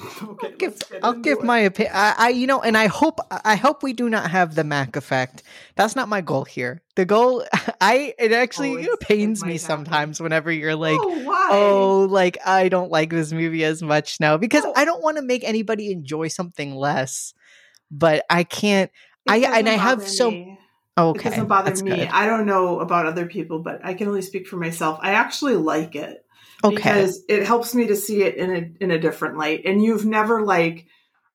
Okay, I'll give, I'll give my opinion. I, I, you know, and I hope, I hope we do not have the Mac effect. That's not my goal here. The goal, I, it actually oh, pains me sometimes whenever you're like, oh, oh, like I don't like this movie as much now because oh. I don't want to make anybody enjoy something less. But I can't. It I and I have so. Me. Okay, it doesn't bother me. Good. I don't know about other people, but I can only speak for myself. I actually like it. Okay. Because it helps me to see it in a in a different light. And you've never like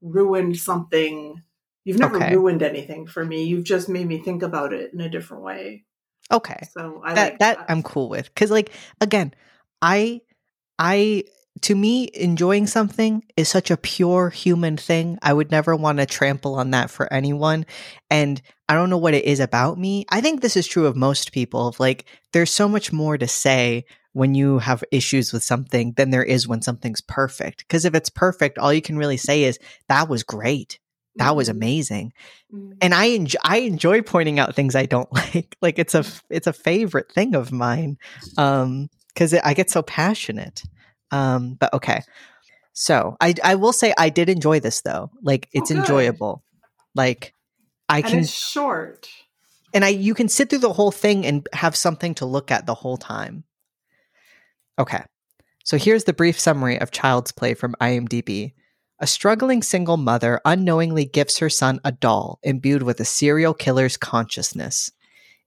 ruined something. You've never okay. ruined anything for me. You've just made me think about it in a different way. Okay. So I that, like that, that I'm cool with. Cause like again, I I to me, enjoying something is such a pure human thing. I would never want to trample on that for anyone. And I don't know what it is about me. I think this is true of most people. Of like, there's so much more to say when you have issues with something than there is when something's perfect. Because if it's perfect, all you can really say is that was great. That was mm-hmm. amazing. Mm-hmm. And I enjoy, I enjoy pointing out things I don't like. Like it's a it's a favorite thing of mine. Um cuz I get so passionate. Um but okay. So, I I will say I did enjoy this though. Like it's oh, enjoyable. Like I and can short. And I you can sit through the whole thing and have something to look at the whole time. Okay, so here's the brief summary of Child's Play from IMDb. A struggling single mother unknowingly gifts her son a doll imbued with a serial killer's consciousness.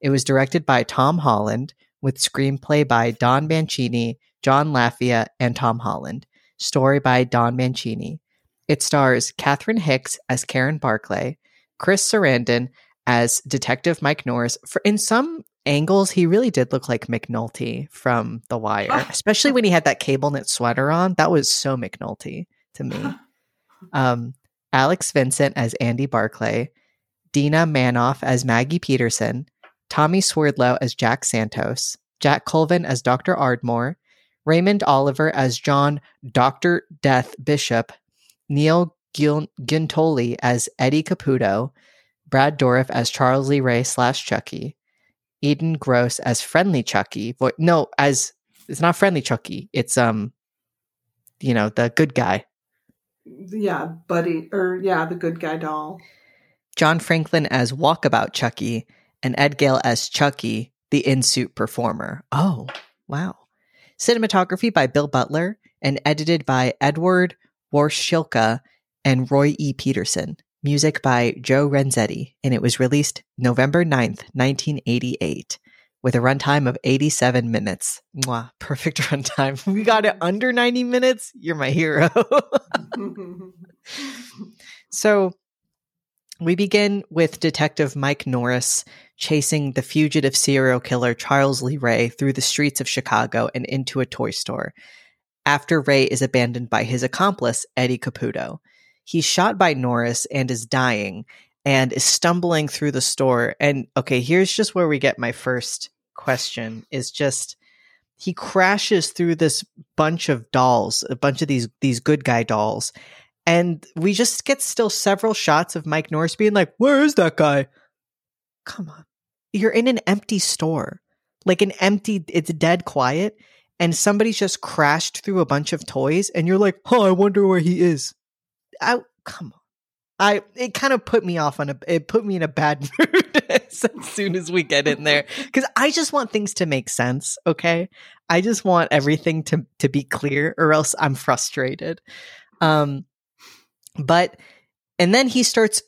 It was directed by Tom Holland, with screenplay by Don Mancini, John Lafia, and Tom Holland. Story by Don Mancini. It stars Catherine Hicks as Karen Barclay, Chris Sarandon as Detective Mike Norris. For in some angles, he really did look like McNulty from The Wire, especially when he had that cable knit sweater on. That was so McNulty to me. Um, Alex Vincent as Andy Barclay, Dina Manoff as Maggie Peterson, Tommy Swerdlow as Jack Santos, Jack Colvin as Dr. Ardmore, Raymond Oliver as John Dr. Death Bishop, Neil Giuntoli as Eddie Caputo, Brad Dourif as Charles Lee Ray slash Chucky, Edan Gross as friendly Chucky. Vo- no, as it's not friendly Chucky. It's um, you know, the good guy. Yeah, buddy, or yeah, the good guy doll. John Franklin as Walkabout Chucky, and Ed Gale as Chucky, the in suit performer. Oh, wow. Cinematography by Bill Butler and edited by Edward Warschilka and Roy E. Peterson music by Joe Renzetti, and it was released November 9th, 1988, with a runtime of 87 minutes. Mwah, perfect runtime. We got it under 90 minutes. You're my hero. so we begin with Detective Mike Norris chasing the fugitive serial killer Charles Lee Ray through the streets of Chicago and into a toy store after Ray is abandoned by his accomplice, Eddie Caputo he's shot by Norris and is dying and is stumbling through the store. And okay, here's just where we get my first question is just he crashes through this bunch of dolls, a bunch of these these good guy dolls. And we just get still several shots of Mike Norris being like, "Where is that guy?" Come on. You're in an empty store. Like an empty it's dead quiet and somebody's just crashed through a bunch of toys and you're like, "Oh, I wonder where he is." I come on. I it kind of put me off on a it put me in a bad mood as soon as we get in there because I just want things to make sense. Okay, I just want everything to to be clear, or else I'm frustrated. Um, but and then he starts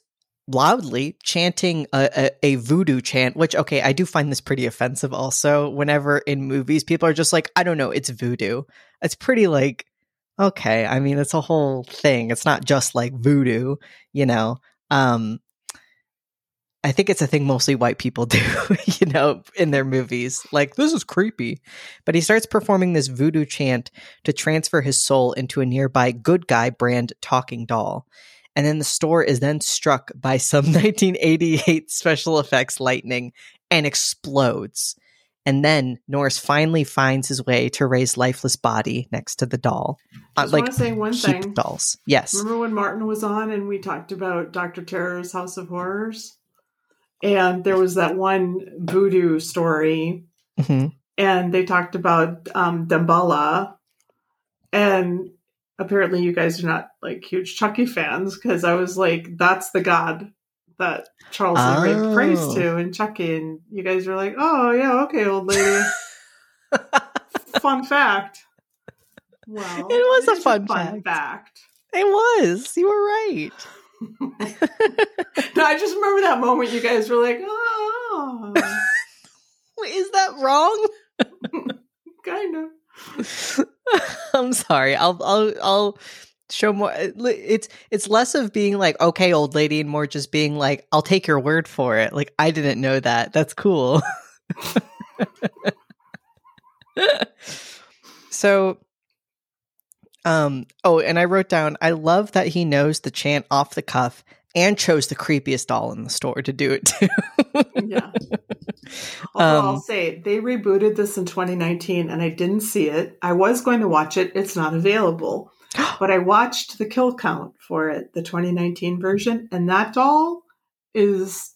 loudly chanting a, a, a, voodoo chant, which, okay, I do find this pretty offensive also. Whenever in movies, people are just like, I don't know, it's voodoo. It's pretty like okay, I mean, it's a whole thing. It's not just like voodoo, you know. Um, I think it's a thing mostly white people do, you know, in their movies. Like, this is creepy. But he starts performing this voodoo chant to transfer his soul into a nearby good guy brand talking doll. And then the store is then struck by some 1988 special effects lightning and explodes. And then Norris finally finds his way to Ray's lifeless body next to the doll. I just like, want to say one thing. Dolls. Yes. Remember when Martin was on and we talked about Dr. Terror's House of Horrors? And there was that one voodoo story. Mm-hmm. and they talked about um, Damballa, and apparently you guys are not like huge Chucky fans because I was like, that's the god that Charles Oh. prays to in Chucky, and you guys were like, oh yeah, okay, old lady. fun fact. Well, It was a is fun fact. fact. It was. You were right. no, I just remember that moment. You guys were like, oh, Wait, Is that wrong? kind of. I'm sorry. I'll I'll I'll show more it's it's less of being like okay old lady and more just being like I'll take your word for it. Like I didn't know that. That's cool. so um oh and I wrote down I love that he knows the chant off the cuff and chose the creepiest doll in the store to do it too. Yeah. Although Um, I'll say they rebooted this in 2019 and I didn't see it. I was going to watch it. It's not available. but I watched the kill count for it, the 2019 version, and that doll is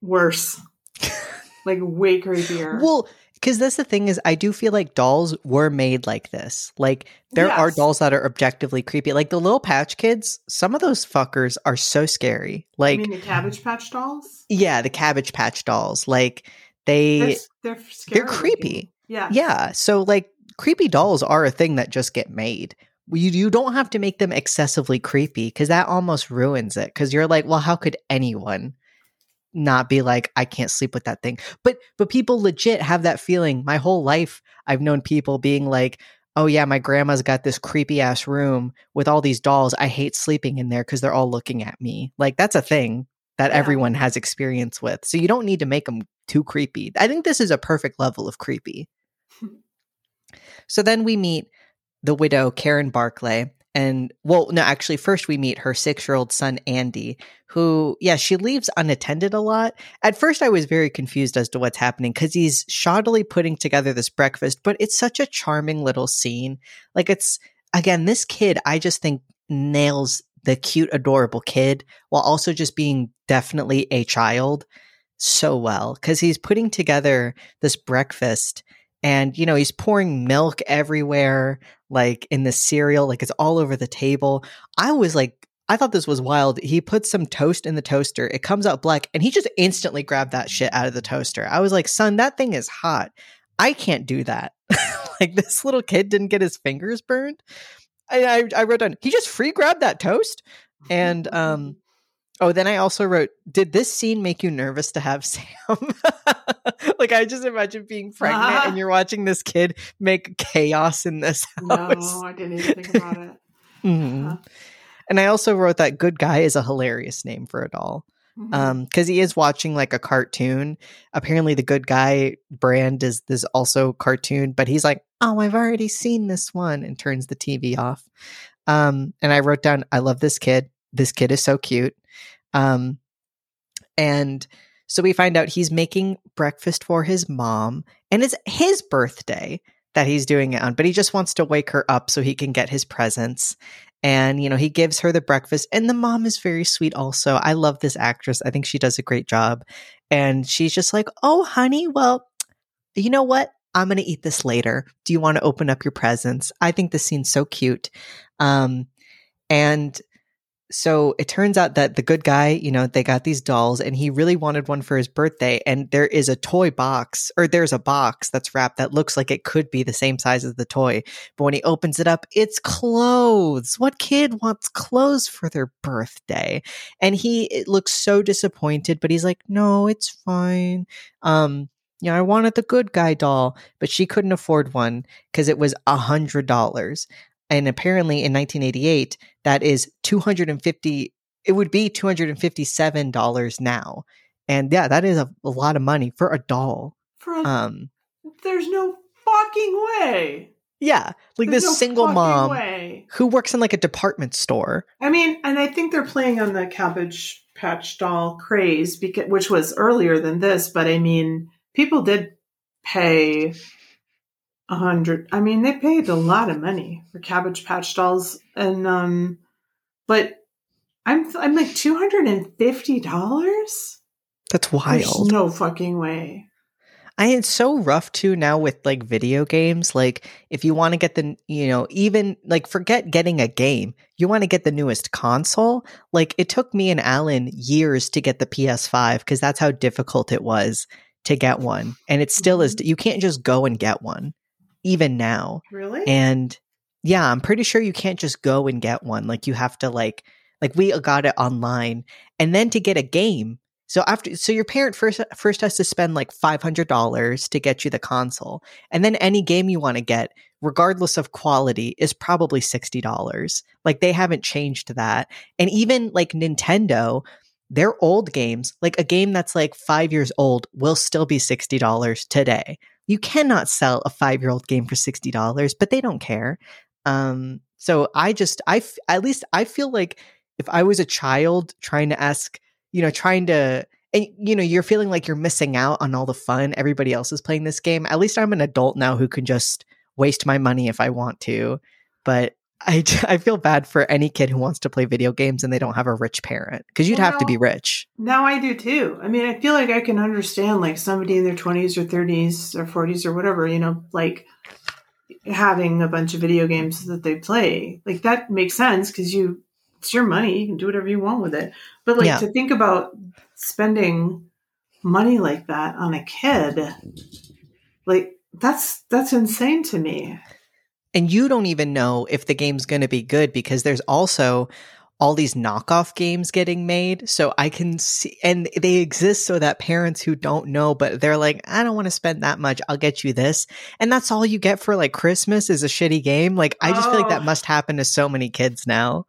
worse. like way creepier. Well, because that's the thing is, I do feel like dolls were made like this. Like there are dolls that are objectively creepy. Like the little Patch Kids, some of those fuckers are so scary. Like mean the Cabbage Patch dolls? yeah, the Cabbage Patch dolls. Like they, They're, they're scary. they're creepy. Yeah. yeah. So like creepy dolls are a thing that just get made. You you don't have to make them excessively creepy because that almost ruins it. Because you're like, well, how could anyone? Not be like I can't sleep with that thing. But but people legit have that feeling. My whole life I've known people being like, "Oh yeah, my grandma's got this creepy ass room with all these dolls. I hate sleeping in there cuz they're all looking at me." Like that's a thing that Yeah. everyone has experience with. So you don't need to make them too creepy. I think this is a perfect level of creepy. so then we meet the widow Karen Barclay and well no actually first we meet her 6-year-old son Andy who yeah she leaves unattended a lot. At first i was very confused as to what's happening because he's shoddily putting together this breakfast but it's such a charming little scene. Like it's again this kid i just think nails the cute adorable kid while also just being definitely a child so well because he's putting together this breakfast and you know he's pouring milk everywhere like in the cereal like it's all over the table i was like I thought this was wild. He puts some toast in the toaster. It comes out black, and he just instantly grabbed that shit out of the toaster. I was like, son, that thing is hot. I can't do that. like this little kid didn't get his fingers burned. I, I, I wrote down, he just free grabbed that toast. And um, oh, then I also wrote, did this scene make you nervous to have Sam? like I just imagine being pregnant and you're watching this kid make chaos in this house. No, I didn't even think about it. Mhm. Uh-huh. And I also wrote that good guy is a hilarious name for a doll. Mhm. Um, because he is watching like a cartoon. Apparently the good guy brand is this also cartoon, but he's like, Oh, I've already seen this one and turns the TV off. Um, and I wrote down, I love this kid. This kid is so cute. Um, and so we find out he's making breakfast for his mom, and it's his birthday that he's doing it on, but he just wants to wake her up so he can get his presents. And, you know, he gives her the breakfast, and the mom is very sweet also. I love this actress. I think she does a great job. And she's just like, Oh, honey, well, you know what? I'm going to eat this later. Do you want to open up your presents? I think this scene's so cute. Um, and so it turns out that the good guy, you know, they got these dolls and he really wanted one for his birthday. And there is a toy box, or there's a box that's wrapped that looks like it could be the same size as the toy. But when he opens it up, it's clothes. What kid wants clothes for their birthday? And he it looks so disappointed, but he's like, no, it's fine. Um, you know, I wanted the good guy doll, but she couldn't afford one because it was a hundred dollars. And apparently in 1988, that is 250, it would be $257 now. And yeah, that is a, a lot of money for a doll. For a, Um, there's no fucking way. yeah, like There's this no single mom Way. who works in like a department store. I mean, and I think they're playing on the Cabbage Patch doll craze, because, which was earlier than this. But I mean, people did pay a hundred. I mean, they paid a lot of money for Cabbage Patch dolls, and um, but I'm I'm like two hundred and fifty dollars. That's There's wild. no fucking way. I it's so rough too now with like video games. Like if you want to get the you know even like forget getting a game, you want to get the newest console. Like it took me and Alan years to get the PS5 because that's how difficult it was to get one, and it still is. Mhm. You can't just go and get one, even now. Really? And yeah, I'm pretty sure you can't just go and get one. Like you have to like like we uh, got it online, and then to get a game. So after so your parent first first has to spend like five hundred dollars to get you the console, and then any game you want to get, regardless of quality, is probably sixty dollars. Like they haven't changed that, and even like Nintendo. Their old games, like a game that's like five years old, will still be $60 today. You cannot sell a five year old game for $60, but they don't care. Um, so I just, I, f- at least I feel like if I was a child trying to ask, you know, trying to, and you know, you're feeling like you're missing out on all the fun. Everybody else is playing this game. At least I'm an adult now who can just waste my money if I want to. But I, I feel bad for any kid who wants to play video games and they don't have a rich parent because you'd Well, have to be rich. Now I do too. I mean, I feel like I can understand like somebody in their 20s or 30s or 40s or whatever, you know, like having a bunch of video games that they play. Like that makes sense because you, it's your money. You can do whatever you want with it. But like Yeah. to think about spending money like that on a kid, like that's, that's insane to me. And you don't even know if the game's going to be good because there's also all these knockoff games getting made. So i can see and they exist so that parents who don't know but they're like i don't want to spend that much. I'll get you this. And that's all you get for like christmas is a shitty game. Like i just feel like that Oh. must happen to so many kids now.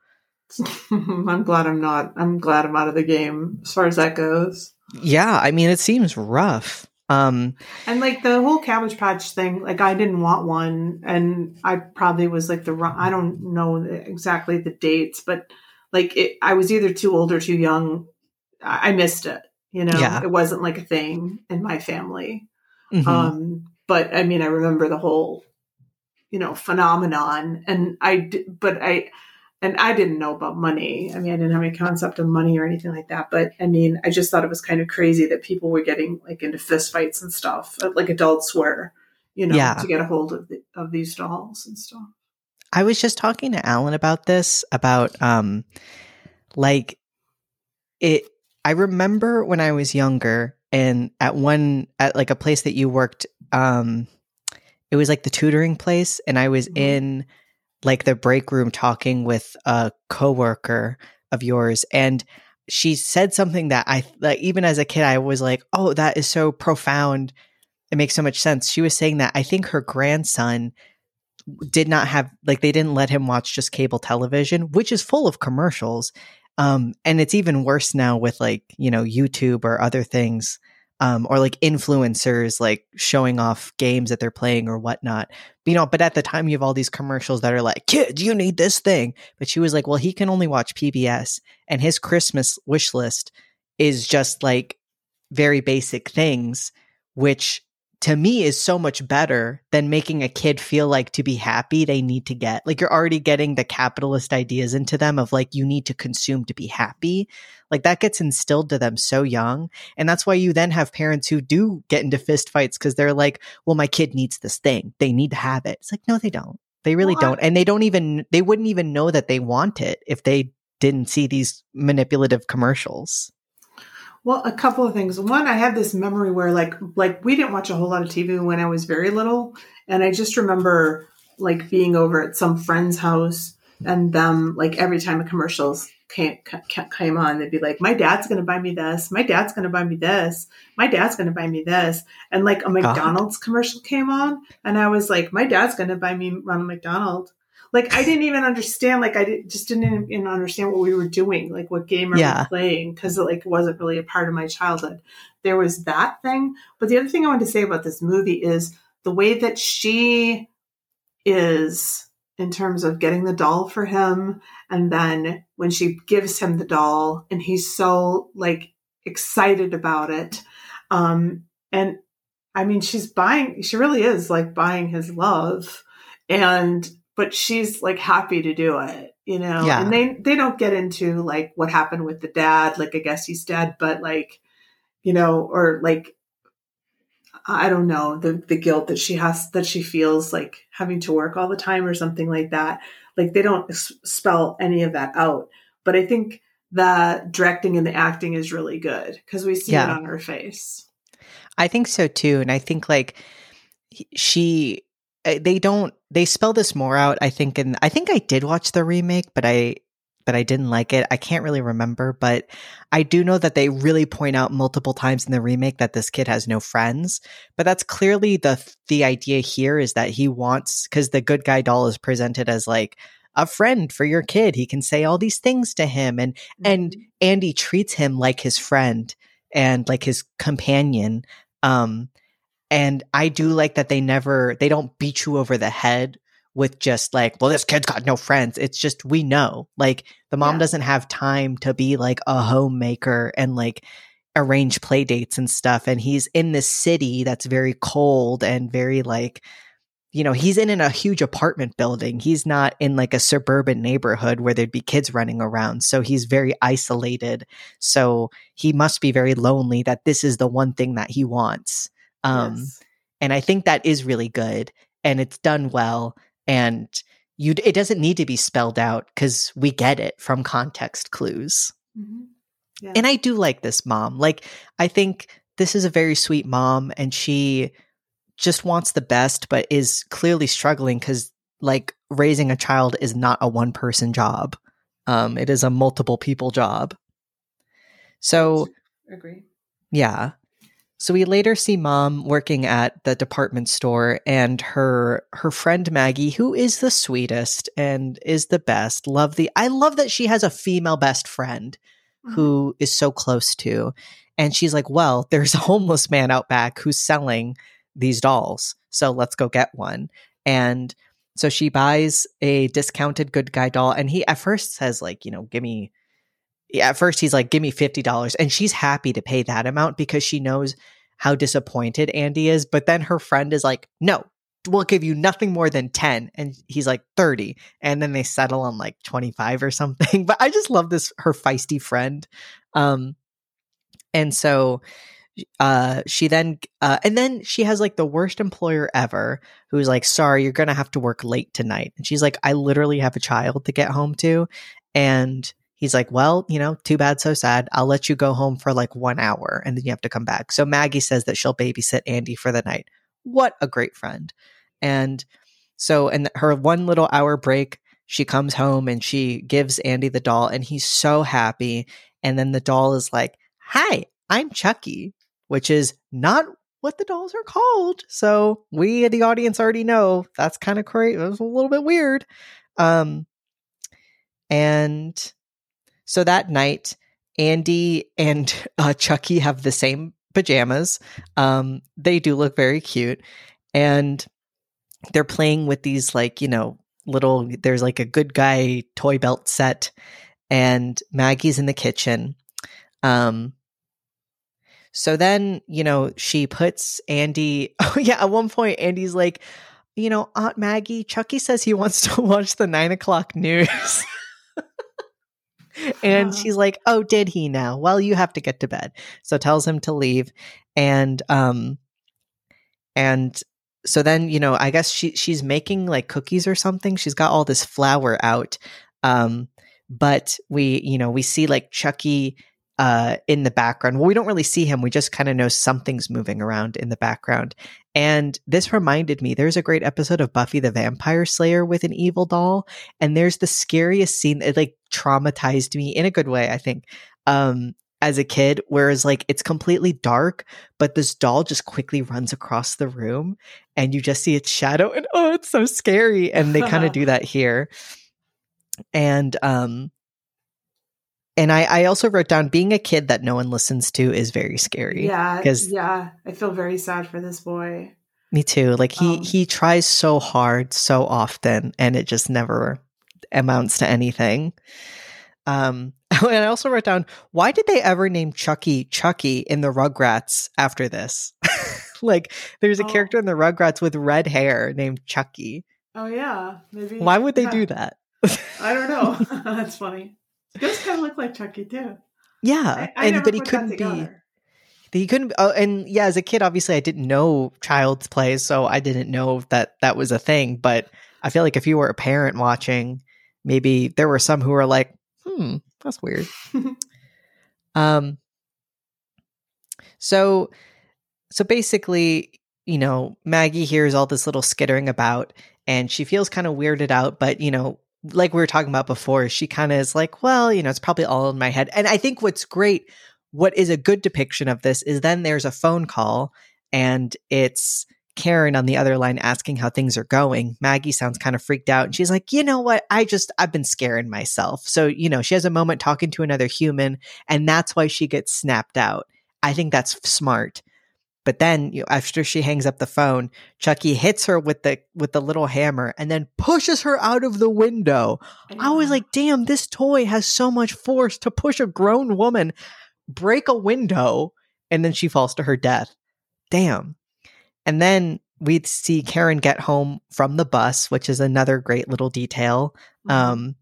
I'm glad I'm not, I'm glad I'm out of the game as far as that goes. yeah i mean it seems rough um And like the whole Cabbage Patch thing, like I didn't want one, and I probably was like the wrong. I don't know exactly the dates, but like it, I was either too old or too young. I, I missed it. You know, Yeah. it wasn't like a thing in my family. mhm. Um, but I mean, I remember the whole, you know, phenomenon, and I. but I, and I didn't know about money. I mean, I didn't have any concept of money or anything like that. But I mean, I just thought it was kind of crazy that people were getting like into fist fights and stuff, uh, like adults were, you know, Yeah. to get a hold of the, of these dolls and stuff. I was just talking to Alan about this about um like it I remember when I was younger and at one at like a place that you worked um it was like the tutoring place and I was Mhm. in like the break room talking with a coworker of yours and she said something that I like even as a kid I was like, "Oh, that is so profound. It makes so much sense." She was saying that I think her grandson did not have like they didn't let him watch just cable television, which is full of commercials. Um, and it's even worse now with like, you know, YouTube or other things, um, or like influencers like showing off games that they're playing or whatnot. You know, but at the time you have all these commercials that are like, kids, you need this thing. But she was like, well, he can only watch PBS and his Christmas wish list is just like very basic things, which to me is so much better than making a kid feel like to be happy they need to get like you're already getting the capitalist ideas into them of like you need to consume to be happy. Like that gets instilled to them so young and that's why you then have parents who do get into fist fights because they're like well my kid needs this thing. They need to have it. It's like no they don't. They really Well, don't and they don't even they wouldn't even know that they want it if they didn't see these manipulative commercials Well, a couple of things. One, I had this memory where like like we didn't watch a whole lot of TV when I was very little, and I just remember like being over at some friend's house and them like every time a commercials came came on, they'd be like, "My dad's going to buy me this. My dad's going to buy me this. My dad's going to buy me this." And like a McDonald's commercial came on, and I was like, "My dad's going to buy me Ronald McDonald." Like I didn't even understand. Like I did, just didn't even understand what we were doing. Like what game are Yeah. we playing? Because it like wasn't really a part of my childhood. There was that thing, but the other thing I wanted to say about this movie is the way that she is in terms of getting the doll for him, and then when she gives him the doll, and he's so like excited about it, um, and I mean she's buying. She really is like buying his love, and but she's like happy to do it you know Yeah. and they they don't get into like what happened with the dad like i guess he's dead but like you know or like I don't know the the guilt that she has that she feels like having to work all the time or something like that. Like they don't spell any of that out, but I think the directing and the acting is really good because we see yeah. it on her face. I think so too, and I think like she they don't they spell this more out. I think, and I think I did watch the remake, but I but I didn't like it. I can't really remember, but I do know that they really point out multiple times in the remake that this kid has no friends. But that's clearly the the idea here is that he wants because the good guy doll is presented as like a friend for your kid. He can say all these things to him and mm-hmm. and Andy treats him like his friend and like his companion. Um and I do like that they never they don't beat you over the head with just like, well, this kid's got no friends. It's just we know. Like the mom yeah. doesn't have time to be like a homemaker and like arrange play dates and stuff. And he's in this city that's very cold and very like, you know, he's in, in a huge apartment building. He's not in like a suburban neighborhood where there'd be kids running around. So he's very isolated. So he must be very lonely that this is the one thing that he wants. Um, yes. And I think that is really good and it's done well and you it doesn't need to be spelled out because we get it from context clues mm-hmm. yeah. and i do like this mom like i think this is a very sweet mom and she just wants the best but is clearly struggling because like raising a child is not a one person job um it is a multiple people job so agree yeah so we later see mom working at the department store and her her friend Maggie who is the sweetest and is the best. Love the I love that she has a female best friend mm-hmm. who is so close to and she's like, "Well, there's a homeless man out back who's selling these dolls. So let's go get one." And so she buys a discounted good guy doll and he at first says like, you know, give me at first he's like, give me $50. And she's happy to pay that amount because she knows how disappointed Andy is. But then her friend is like, no, we'll give you nothing more than 10. And he's like 30. And then they settle on like 25 or something. But I just love this, her feisty friend. Um, and so uh she then uh and then she has like the worst employer ever who's like sorry you're gonna have to work late tonight and she's like i literally have a child to get home to and he's like, well, you know, too bad, so sad. I'll let you go home for like one hour and then you have to come back. So Maggie says that she'll babysit Andy for the night. What a great friend. And so, in her one little hour break, she comes home and she gives Andy the doll and he's so happy. And then the doll is like, hi, I'm Chucky, which is not what the dolls are called. So we, the audience, already know that's kind of crazy. It was a little bit weird. Um, and so that night, Andy and uh, Chucky have the same pajamas. Um, they do look very cute. And they're playing with these, like, you know, little, there's like a good guy toy belt set. And Maggie's in the kitchen. Um, so then, you know, she puts Andy. Oh, yeah. At one point, Andy's like, you know, Aunt Maggie, Chucky says he wants to watch the nine o'clock news. And she's like, "Oh, did he now? Well, you have to get to bed." So tells him to leave, and um, and so then you know, I guess she she's making like cookies or something. She's got all this flour out, um, but we you know we see like Chucky uh, in the background. Well, we don't really see him. We just kind of know something's moving around in the background. And this reminded me there's a great episode of Buffy the Vampire Slayer with an evil doll. And there's the scariest scene that like traumatized me in a good way, I think. Um, as a kid, whereas like it's completely dark, but this doll just quickly runs across the room and you just see its shadow and oh, it's so scary. And they kind of do that here. And um and I, I also wrote down being a kid that no one listens to is very scary. Yeah, because yeah, I feel very sad for this boy. Me too. Like he um, he tries so hard so often, and it just never amounts to anything. Um, and I also wrote down why did they ever name Chucky Chucky in the Rugrats after this? like, there's a oh. character in the Rugrats with red hair named Chucky. Oh yeah, maybe. Why would they yeah. do that? I don't know. That's funny. He does kind of look like Chucky too. Yeah, I, I and but he couldn't be. he couldn't oh, and yeah as a kid obviously i didn't know child's play so i didn't know that that was a thing but i feel like if you were a parent watching maybe there were some who were like hmm that's weird. Um so so basically you know maggie hears all this little skittering about and she feels kind of weirded out but you know like we were talking about before she kind of is like well you know it's probably all in my head. And i think what's great what is a good depiction of this is then there's a phone call and it's Karen on the other line asking how things are going. Maggie sounds kind of freaked out and she's like, "You know what? I just I've been scaring myself." So, you know, she has a moment talking to another human and that's why she gets snapped out. I think that's smart. But then, you know, after she hangs up the phone, Chucky hits her with the with the little hammer and then pushes her out of the window. I was like, "Damn, this toy has so much force to push a grown woman break a window and then she falls to her death. Damn. And then we'd see Karen get home from the bus, which is another great little detail. Mm-hmm. Um,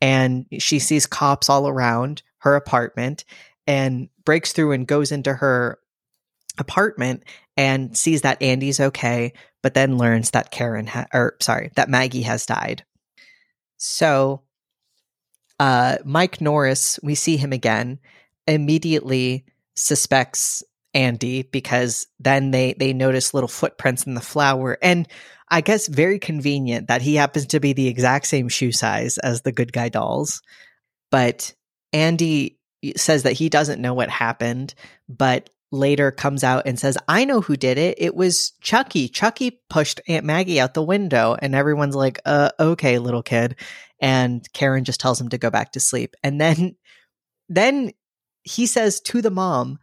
and she sees cops all around her apartment and breaks through and goes into her apartment and sees that Andy's okay, but then learns that Karen ha- or sorry, that Maggie has died. So uh Mike Norris, we see him again immediately suspects Andy because then they they notice little footprints in the flour and I guess very convenient that he happens to be the exact same shoe size as the good guy dolls. But Andy says that he doesn't know what happened, but later comes out and says, I know who did it. It was Chucky. Chucky pushed Aunt Maggie out the window. And everyone's like, uh, okay, little kid. And Karen just tells him to go back to sleep. And then, then he says to the mom,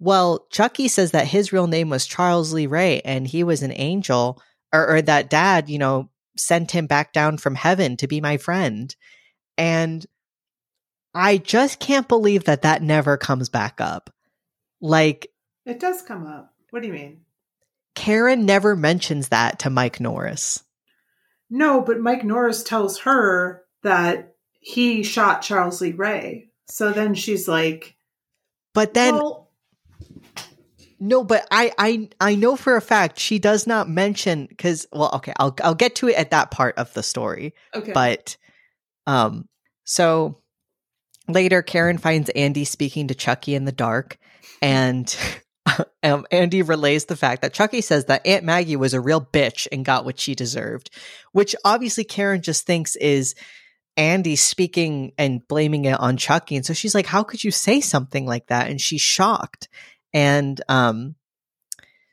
well, Chucky says that his real name was Charles Lee Ray and he was an angel, or, or, that dad, you know, sent him back down from heaven to be my friend. And I just can't believe that that never comes back up. Like, it does come up. What do you mean? Karen never mentions that to Mike Norris. No, but Mike Norris tells her that he shot Charles Lee Ray. So then she's like, but then. Well, no, but I, I I know for a fact she does not mention because well okay I'll I'll get to it at that part of the story okay but um so later Karen finds Andy speaking to Chucky in the dark and um, Andy relays the fact that Chucky says that Aunt Maggie was a real bitch and got what she deserved which obviously Karen just thinks is Andy speaking and blaming it on Chucky. And so she's like, How could you say something like that? And she's shocked. And um,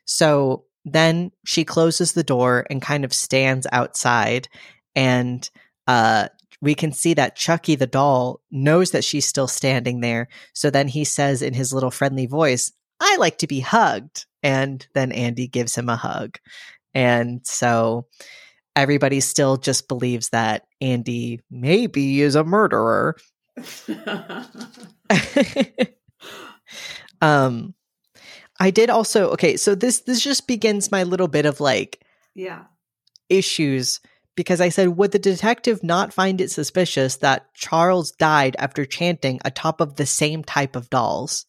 so then she closes the door and kind of stands outside. And uh, we can see that Chucky the doll knows that she's still standing there. So then he says in his little friendly voice, I like to be hugged. And then Andy gives him a hug. And so everybody still just believes that Andy maybe is a murderer. um I did also okay, so this this just begins my little bit of like yeah, issues because I said would the detective not find it suspicious that Charles died after chanting atop of the same type of dolls?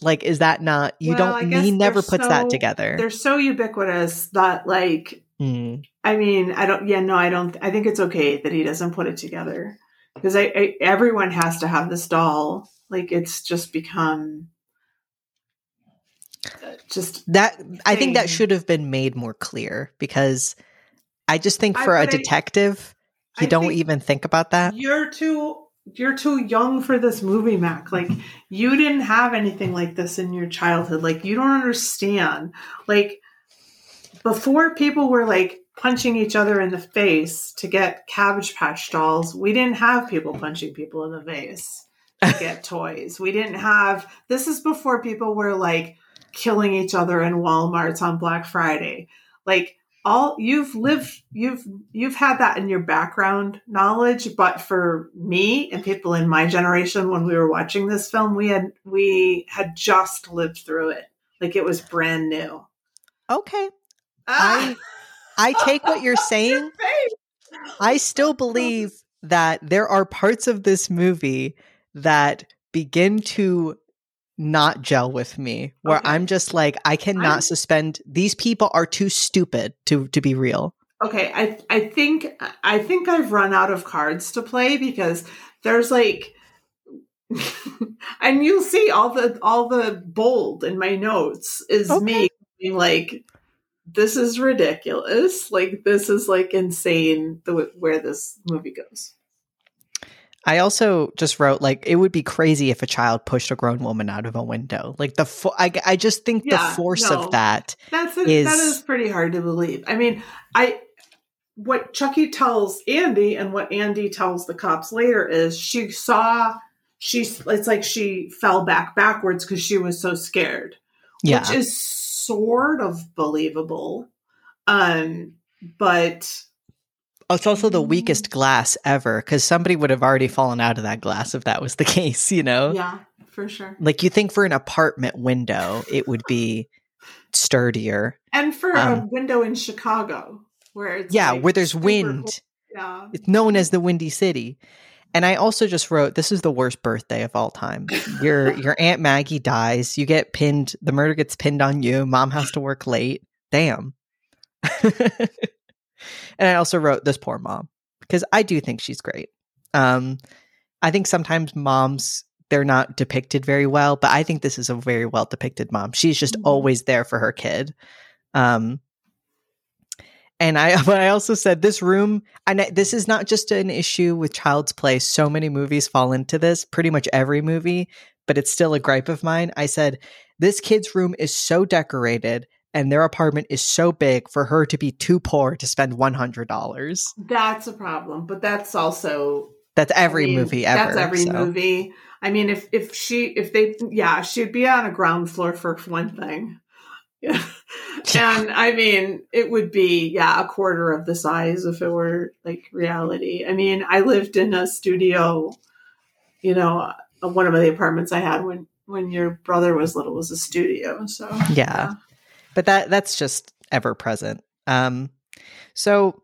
Like is that not you well, don't he never puts so, that together. They're so ubiquitous that like Mm. I mean, I don't. Yeah, no, I don't. I think it's okay that he doesn't put it together because I, I everyone has to have this doll. Like it's just become just that. I think that should have been made more clear because I just think for I, a detective, I, you I don't even think about that. You're too you're too young for this movie, Mac. Like you didn't have anything like this in your childhood. Like you don't understand. Like before people were like punching each other in the face to get cabbage patch dolls, we didn't have people punching people in the face to get toys. We didn't have this is before people were like killing each other in Walmarts on Black Friday. Like all you've lived you've you've had that in your background knowledge but for me and people in my generation when we were watching this film we had we had just lived through it. Like it was brand new. Okay. Ah! I I take what you're saying. I still believe that there are parts of this movie that begin to not gel with me where Okay. I'm just like I cannot I'm- suspend these people are too stupid to to be real. Okay, I I think I think I've run out of cards to play because there's like and you'll see all the all the bold in my notes is Okay. me being like this is ridiculous. Like this is like insane the where this movie goes. I also just wrote like it would be crazy if a child pushed a grown woman out of a window. Like the fo- I I just think Yeah, the force no. of that. That's a, Is- that is pretty hard to believe. I mean, I what Chucky tells Andy and what Andy tells the cops later is she saw she's it's like she fell back backwards because she was so scared, Yeah. which is sort of believable. Um, but it's also the weakest glass ever cuz somebody would have already fallen out of that glass if that was the case, you know? yeah, for sure. Like you think for an apartment window it would be sturdier. And for a Um, window in Chicago where it's yeah, like where there's wind. cold. Yeah. It's known as the Windy City. And I also just wrote, this is the worst birthday of all time. Your your Aunt Maggie dies. You get pinned. The murder gets pinned on you. Mom has to work late. Damn. and I also wrote this poor mom because I do think she's great. Um, I think sometimes moms they're not depicted very well, but I think this is a very well depicted mom. She's just Mhm. always there for her kid. Um, and I, but I also said this room, and this is not just an issue with Child's Play. So many movies fall into this, pretty much every movie, but it's still a gripe of mine. I said, this kid's room is so decorated and their apartment is so big for her to be too poor to spend $100. That's a problem, but that's also That's every I mean, movie ever. That's every so. movie. I mean, if if she if they yeah, she'd be on a ground floor for one thing. Yeah. and I mean, it would be yeah a quarter of the size if it were like reality. I mean, I lived in a studio. You know, uh, one of the apartments I had when when your brother was little was a studio. So Yeah. But that that's just ever present. Um, so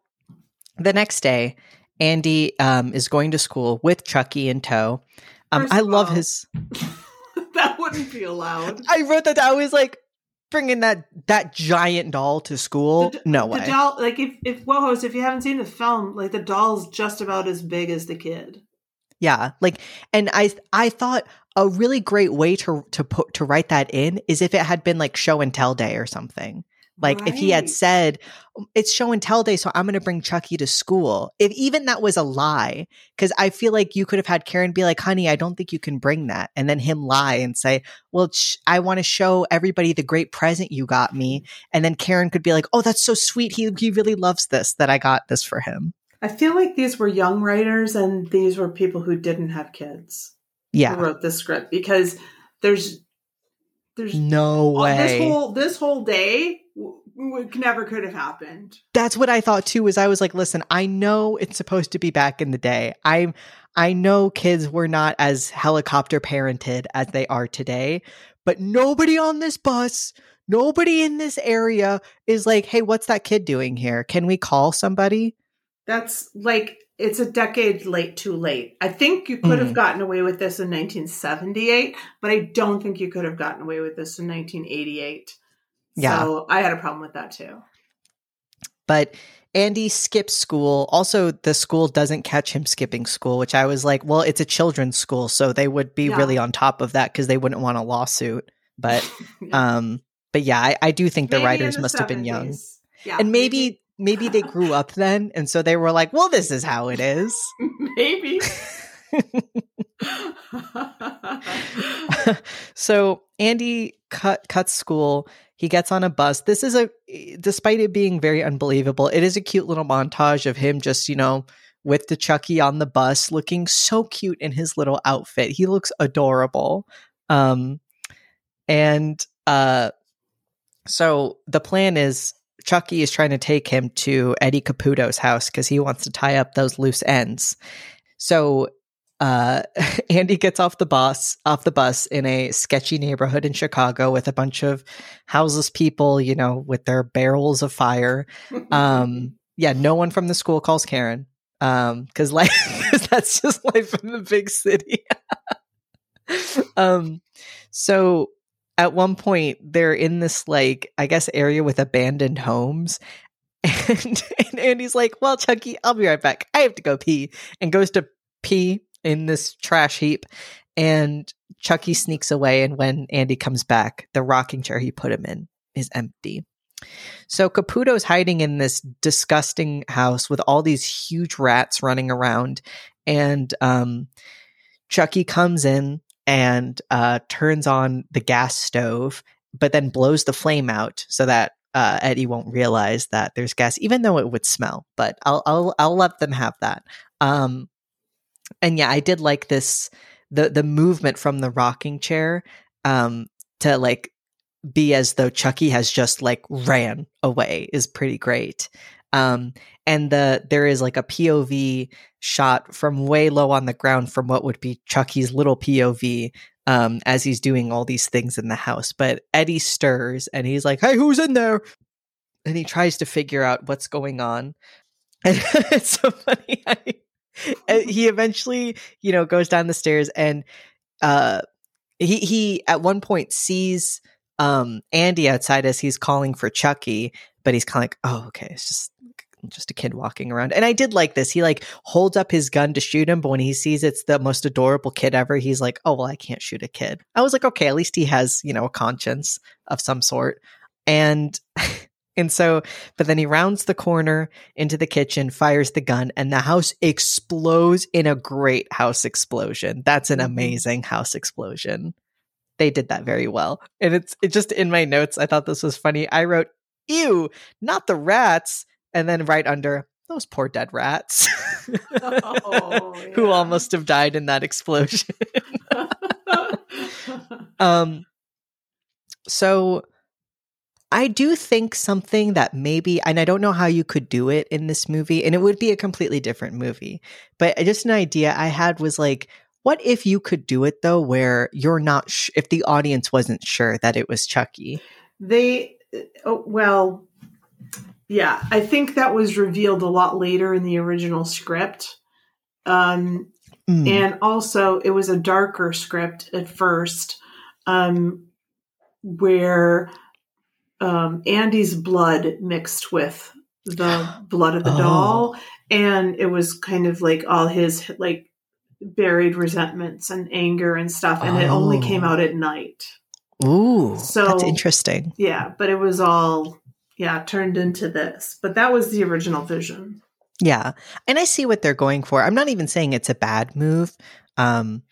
the next day, Andy um, is going to school with Chucky in tow. Um, I love all- his. that wouldn't be allowed. I wrote that. I was like bringing that that giant doll to school. The- no The way. doll, like if if Wohos, if you haven't seen the film, like the doll's just about as big as the kid. Yeah, like, and I I thought a really great way to to put to write that in is if it had been like show and tell day or something. Like if he had said, oh, "It's show and tell day, so I'm going to bring Chucky to school." If even that was a lie, because I feel like you could have had Karen be like, "Honey, I don't think you can bring that," and then him lie and say, "Well, sh- I want to show everybody the great present you got me," and then Karen could be like, "Oh, that's so sweet. He he really loves this that I got this for him." I feel like these were young writers and these were people who didn't have kids Yeah, who wrote this script because there's there's no way. this whole this whole day w- w- never could have happened. that's what I thought too. Was I was like, listen, I know it's supposed to be back in the day. I I know kids were not as helicopter parented as they are today, but nobody on this bus, nobody in this area is like, hey, what's that kid doing here? Can we call somebody? That's like it's a decade late too late. I think you could have Mhm. gotten away with this in 1978, but I don't think you could have gotten away with this in 1988. Yeah. So I had a problem with that too. But Andy skips school. Also, the school doesn't catch him skipping school, which I was like, well, it's a children's school, so they would be Yeah. really on top of that because they wouldn't want a lawsuit. But Yeah. um, but yeah, I, I do think the Maybe in writers the must have been young. Yeah, and maybe maybe they grew up then and so they were like well this is how it is. Maybe. so andy cut cuts school. He gets on a bus. This is a despite it being very unbelievable it is a cute little montage of him just you know with the chucky on the bus looking so cute in his little outfit. He looks adorable. Um and uh so the plan is Chucky is trying to take him to Eddie Caputo's house because he wants to tie up those loose ends. So uh, Andy gets off the bus off the bus in a sketchy neighborhood in Chicago with a bunch of houseless people, you know, with their barrels of fire. Um, yeah, no one from the school calls Karen. Um, because like 'cause that's just life in the big city. um, so at one point they're in this like I guess area with abandoned homes. And, and Andy's like, "Well, Chucky, I'll be right back. I have to go pee," and goes to pee in this trash heap. And Chucky sneaks away, and when Andy comes back, the rocking chair he put him in is empty. So Caputo's hiding in this disgusting house with all these huge rats running around, and um, Chucky comes in and uh, turns on the gas stove, but then blows the flame out so that uh, Eddie won't realize that there's gas, even though it would smell. But I'll I'll I'll let them have that. Um, and yeah, I did like this the the movement from the rocking chair um, to like be as though Chucky has just like ran away is pretty great. Um, and the there is like a POV shot from way low on the ground from what would be Chucky's little POV um, as he's doing all these things in the house. But Eddie stirs and he's like, "Hey, who's in there?" And he tries to figure out what's going on. And it's so funny. he eventually, you know, goes down the stairs and uh, he he at one point sees um, Andy outside as he's calling for Chucky, but he's kind of like, "Oh, okay, it's just just a kid walking around. And I did like this. He like holds up his gun to shoot him, but when he sees it's the most adorable kid ever, he's like, "Oh well, I can't shoot a kid." I was like, "Okay, at least he has you know a conscience of some sort." And and so, but then he rounds the corner into the kitchen, fires the gun, and the house explodes in a great house explosion. That's an mm-hmm. amazing house explosion. They did that very well. And it's it just in my notes, I thought this was funny. I wrote, ew, not the rats and then right under those poor dead rats oh, yeah. who almost have died in that explosion. um, so I do think something that maybe, and I don't know how you could do it in this movie, and it would be a completely different movie, but just an idea I had was like, what if you could do it though, where you're not, sh- if the audience wasn't sure that it was Chucky? They, oh, well, yeah, I think that was revealed a lot later in the original script. Um, mm. And also, it was a darker script at first, um, where um, Andy's blood mixed with the blood of the oh. doll, and it was kind of like all his like buried resentments and anger and stuff, and oh. it only came oh. out at night. Ooh, so that's interesting. Yeah, but it was all yeah, turned into this. But that was the original vision. Yeah. And I see what they're going for. I'm not even saying it's a bad move. Um,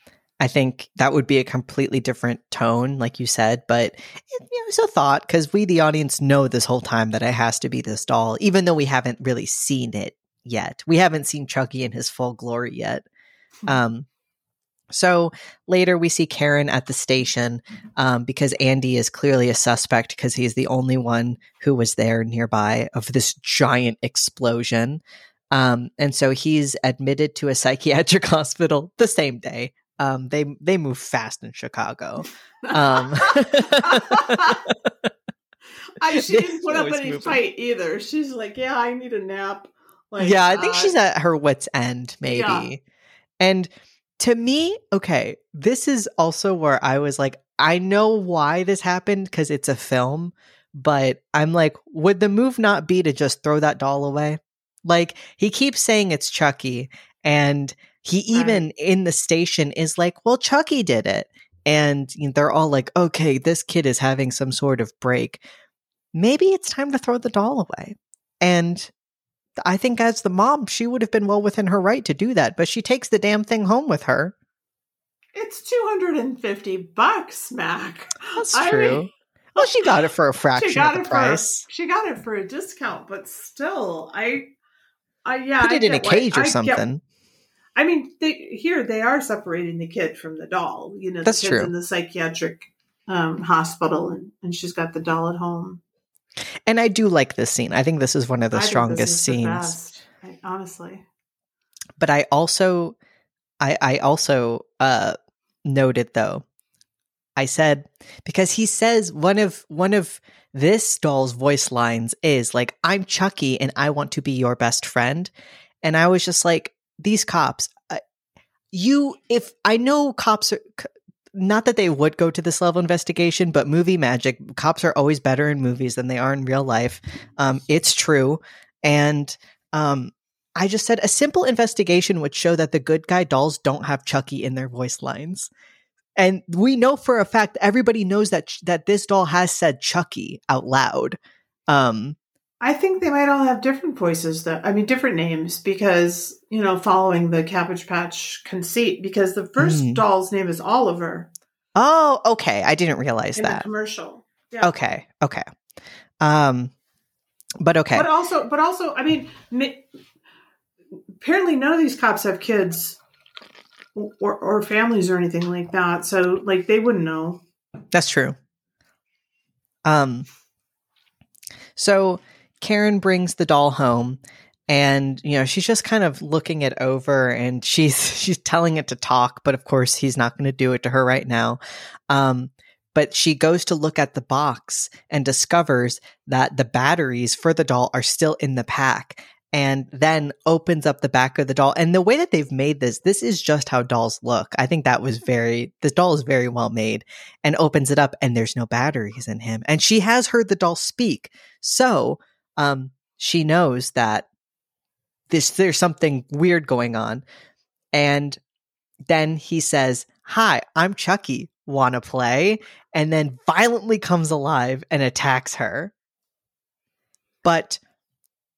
I think that would be a completely different tone, like you said, but it, you know, it's a thought because we, the audience, know this whole time that it has to be this doll, even though we haven't really seen it yet. We haven't seen Chucky in his full glory yet. Um, so later we see Karen at the station um, because Andy is clearly a suspect because he's the only one who was there nearby of this giant explosion. Um, and so he's admitted to a psychiatric hospital the same day. Um, they they move fast in Chicago. Um, I, she didn't put up any moving. fight either. She's like, "Yeah, I need a nap." Like, yeah, I think uh, she's at her wits' end, maybe. Yeah. And to me, okay, this is also where I was like, I know why this happened because it's a film, but I'm like, would the move not be to just throw that doll away? Like, he keeps saying it's Chucky, and he even right. in the station is like, well, Chucky did it. And they're all like, okay, this kid is having some sort of break. Maybe it's time to throw the doll away. And I think as the mom, she would have been well within her right to do that, but she takes the damn thing home with her. It's 250 bucks, Mac. That's I true. Mean, well, she got it for a fraction of the price. A, she got it for a discount, but still, I, I yeah, put it in a cage or I something. Get, I mean, they, here they are separating the kid from the doll. You know, the That's kid's true. in the psychiatric um, hospital, and, and she's got the doll at home. And I do like this scene. I think this is one of the I strongest scenes. I, honestly. But I also I I also uh noted though. I said because he says one of one of this doll's voice lines is like I'm Chucky and I want to be your best friend. And I was just like these cops uh, you if I know cops are not that they would go to this level of investigation, but movie magic. Cops are always better in movies than they are in real life. Um, it's true, and um, I just said a simple investigation would show that the good guy dolls don't have Chucky in their voice lines. And we know for a fact everybody knows that that this doll has said Chucky out loud. Um, I think they might all have different voices, though. I mean, different names because you know, following the Cabbage Patch conceit. Because the first mm. doll's name is Oliver. Oh, okay. I didn't realize in that commercial. Yeah. Okay, okay. Um, but okay. But also, but also, I mean, apparently none of these cops have kids or, or families or anything like that. So, like, they wouldn't know. That's true. Um. So Karen brings the doll home and you know she's just kind of looking it over and she's she's telling it to talk but of course he's not going to do it to her right now. Um, but she goes to look at the box and discovers that the batteries for the doll are still in the pack and then opens up the back of the doll. And the way that they've made this this is just how dolls look. I think that was very the doll is very well made and opens it up and there's no batteries in him and she has heard the doll speak. So um, she knows that this there's something weird going on, and then he says, "Hi, I'm Chucky. Wanna play?" And then violently comes alive and attacks her. But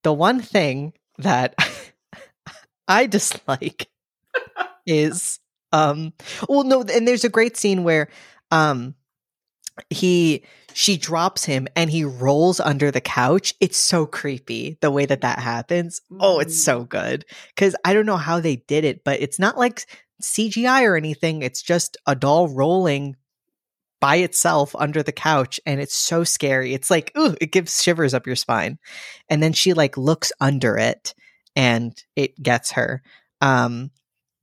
the one thing that I dislike is um well no and there's a great scene where um he she drops him and he rolls under the couch. It's so creepy the way that that happens. Oh, it's so mm. good. Cause I don't know how they did it, but it's not like CGI or anything. It's just a doll rolling by itself under the couch and it's so scary. It's like, ooh, it gives shivers up your spine. And then she like looks under it and it gets her. Um,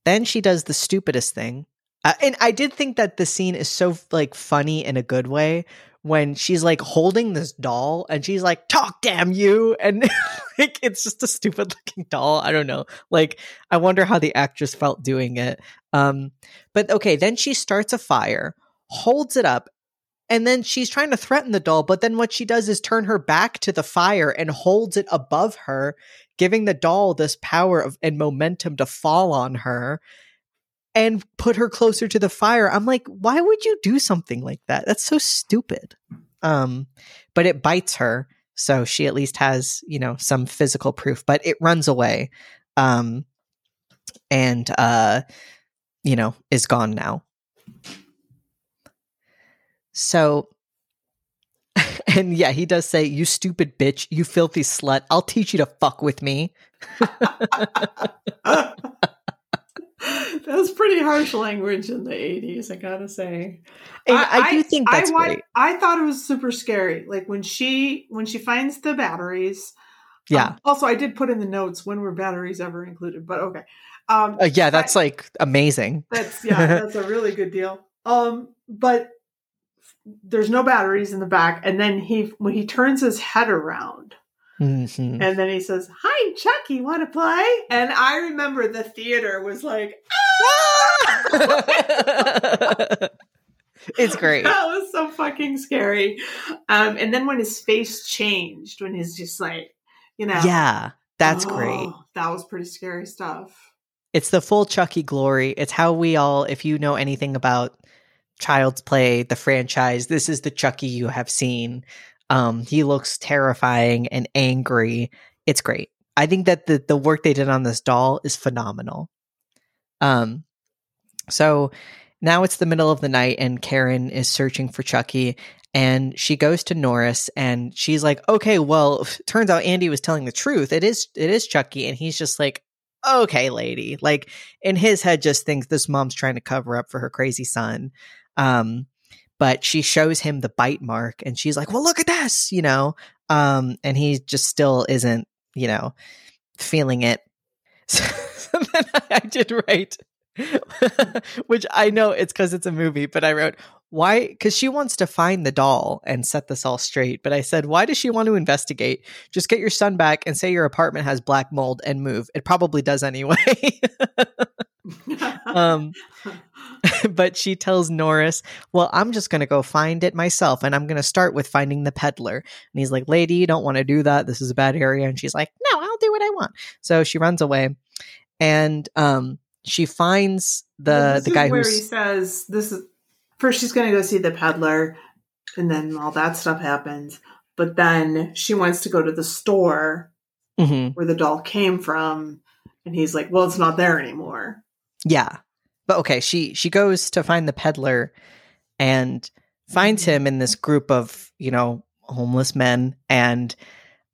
then she does the stupidest thing. Uh, and I did think that the scene is so like funny in a good way when she's like holding this doll and she's like, talk, damn you. And like, it's just a stupid looking doll. I don't know. Like, I wonder how the actress felt doing it. Um, but okay, then she starts a fire, holds it up, and then she's trying to threaten the doll. But then what she does is turn her back to the fire and holds it above her, giving the doll this power of and momentum to fall on her and put her closer to the fire. I'm like, why would you do something like that? That's so stupid. Um, but it bites her, so she at least has, you know, some physical proof, but it runs away. Um, and uh, you know, is gone now. So and yeah, he does say, "You stupid bitch, you filthy slut. I'll teach you to fuck with me." that was pretty harsh language in the 80s, I gotta say. And I, I do think that's I, great. I thought it was super scary. Like when she when she finds the batteries. Yeah. Um, also, I did put in the notes when were batteries ever included, but okay. Um, uh, yeah, that's I, like amazing. That's yeah, that's a really good deal. Um, but there's no batteries in the back, and then he when he turns his head around, Mm-hmm. And then he says, Hi, Chucky, want to play? And I remember the theater was like, ah! it's great. That was so fucking scary. Um, and then when his face changed, when he's just like, you know. Yeah, that's oh, great. That was pretty scary stuff. It's the full Chucky glory. It's how we all, if you know anything about Child's Play, the franchise, this is the Chucky you have seen. Um, he looks terrifying and angry. It's great. I think that the the work they did on this doll is phenomenal. Um, so now it's the middle of the night and Karen is searching for Chucky and she goes to Norris and she's like, "Okay, well, turns out Andy was telling the truth. It is it is Chucky." And he's just like, "Okay, lady." Like in his head just thinks this mom's trying to cover up for her crazy son. Um but she shows him the bite mark and she's like, well, look at this, you know? Um, and he just still isn't, you know, feeling it. So, then I did write, which I know it's because it's a movie, but I wrote, why? Because she wants to find the doll and set this all straight. But I said, why does she want to investigate? Just get your son back and say your apartment has black mold and move. It probably does anyway. um, but she tells Norris, Well, I'm just going to go find it myself. And I'm going to start with finding the peddler. And he's like, Lady, you don't want to do that. This is a bad area. And she's like, No, I'll do what I want. So she runs away and um, she finds the, Well, the guy where he says this is first she's going to go see the peddler, and then all that stuff happens. But then she wants to go to the store Mhm. where the doll came from, and he's like, "Well, it's not there anymore." Yeah. But okay, she she goes to find the peddler and finds him in this group of, you know, homeless men and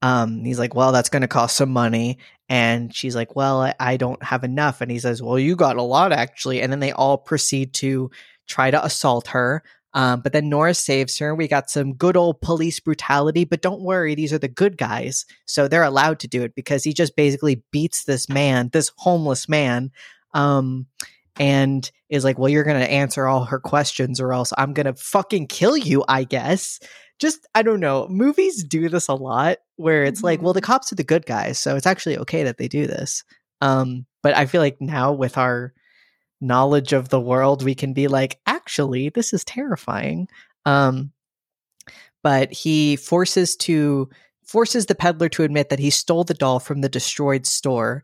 um he's like, "Well, that's going to cost some money." And she's like, "Well, I, I don't have enough." And he says, "Well, you got a lot actually." And then they all proceed to try to assault her. Um, but then Norris saves her. We got some good old police brutality, but don't worry, these are the good guys. So they're allowed to do it because he just basically beats this man, this homeless man, um, and is like, Well, you're going to answer all her questions or else I'm going to fucking kill you, I guess. Just, I don't know. Movies do this a lot where it's like, Mhm. Well, the cops are the good guys. So it's actually okay that they do this. Um, but I feel like now with our knowledge of the world, we can be like, actually, this is terrifying. Um, but he forces to forces the peddler to admit that he stole the doll from the destroyed store.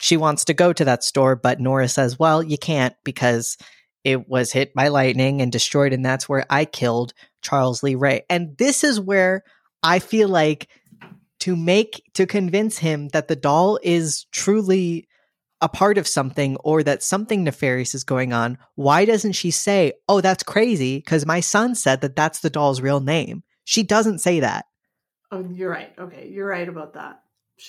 She wants to go to that store, but Norris says, "Well, you can't because it was hit by lightning and destroyed, and that's where I killed Charles Lee Ray." And this is where I feel like to make to convince him that the doll is truly a part of something or that something nefarious is going on, why doesn't she say, "Oh, that's crazy because my son said that that's the doll's real name." She doesn't say that. Oh, you're right. Okay, you're right about that.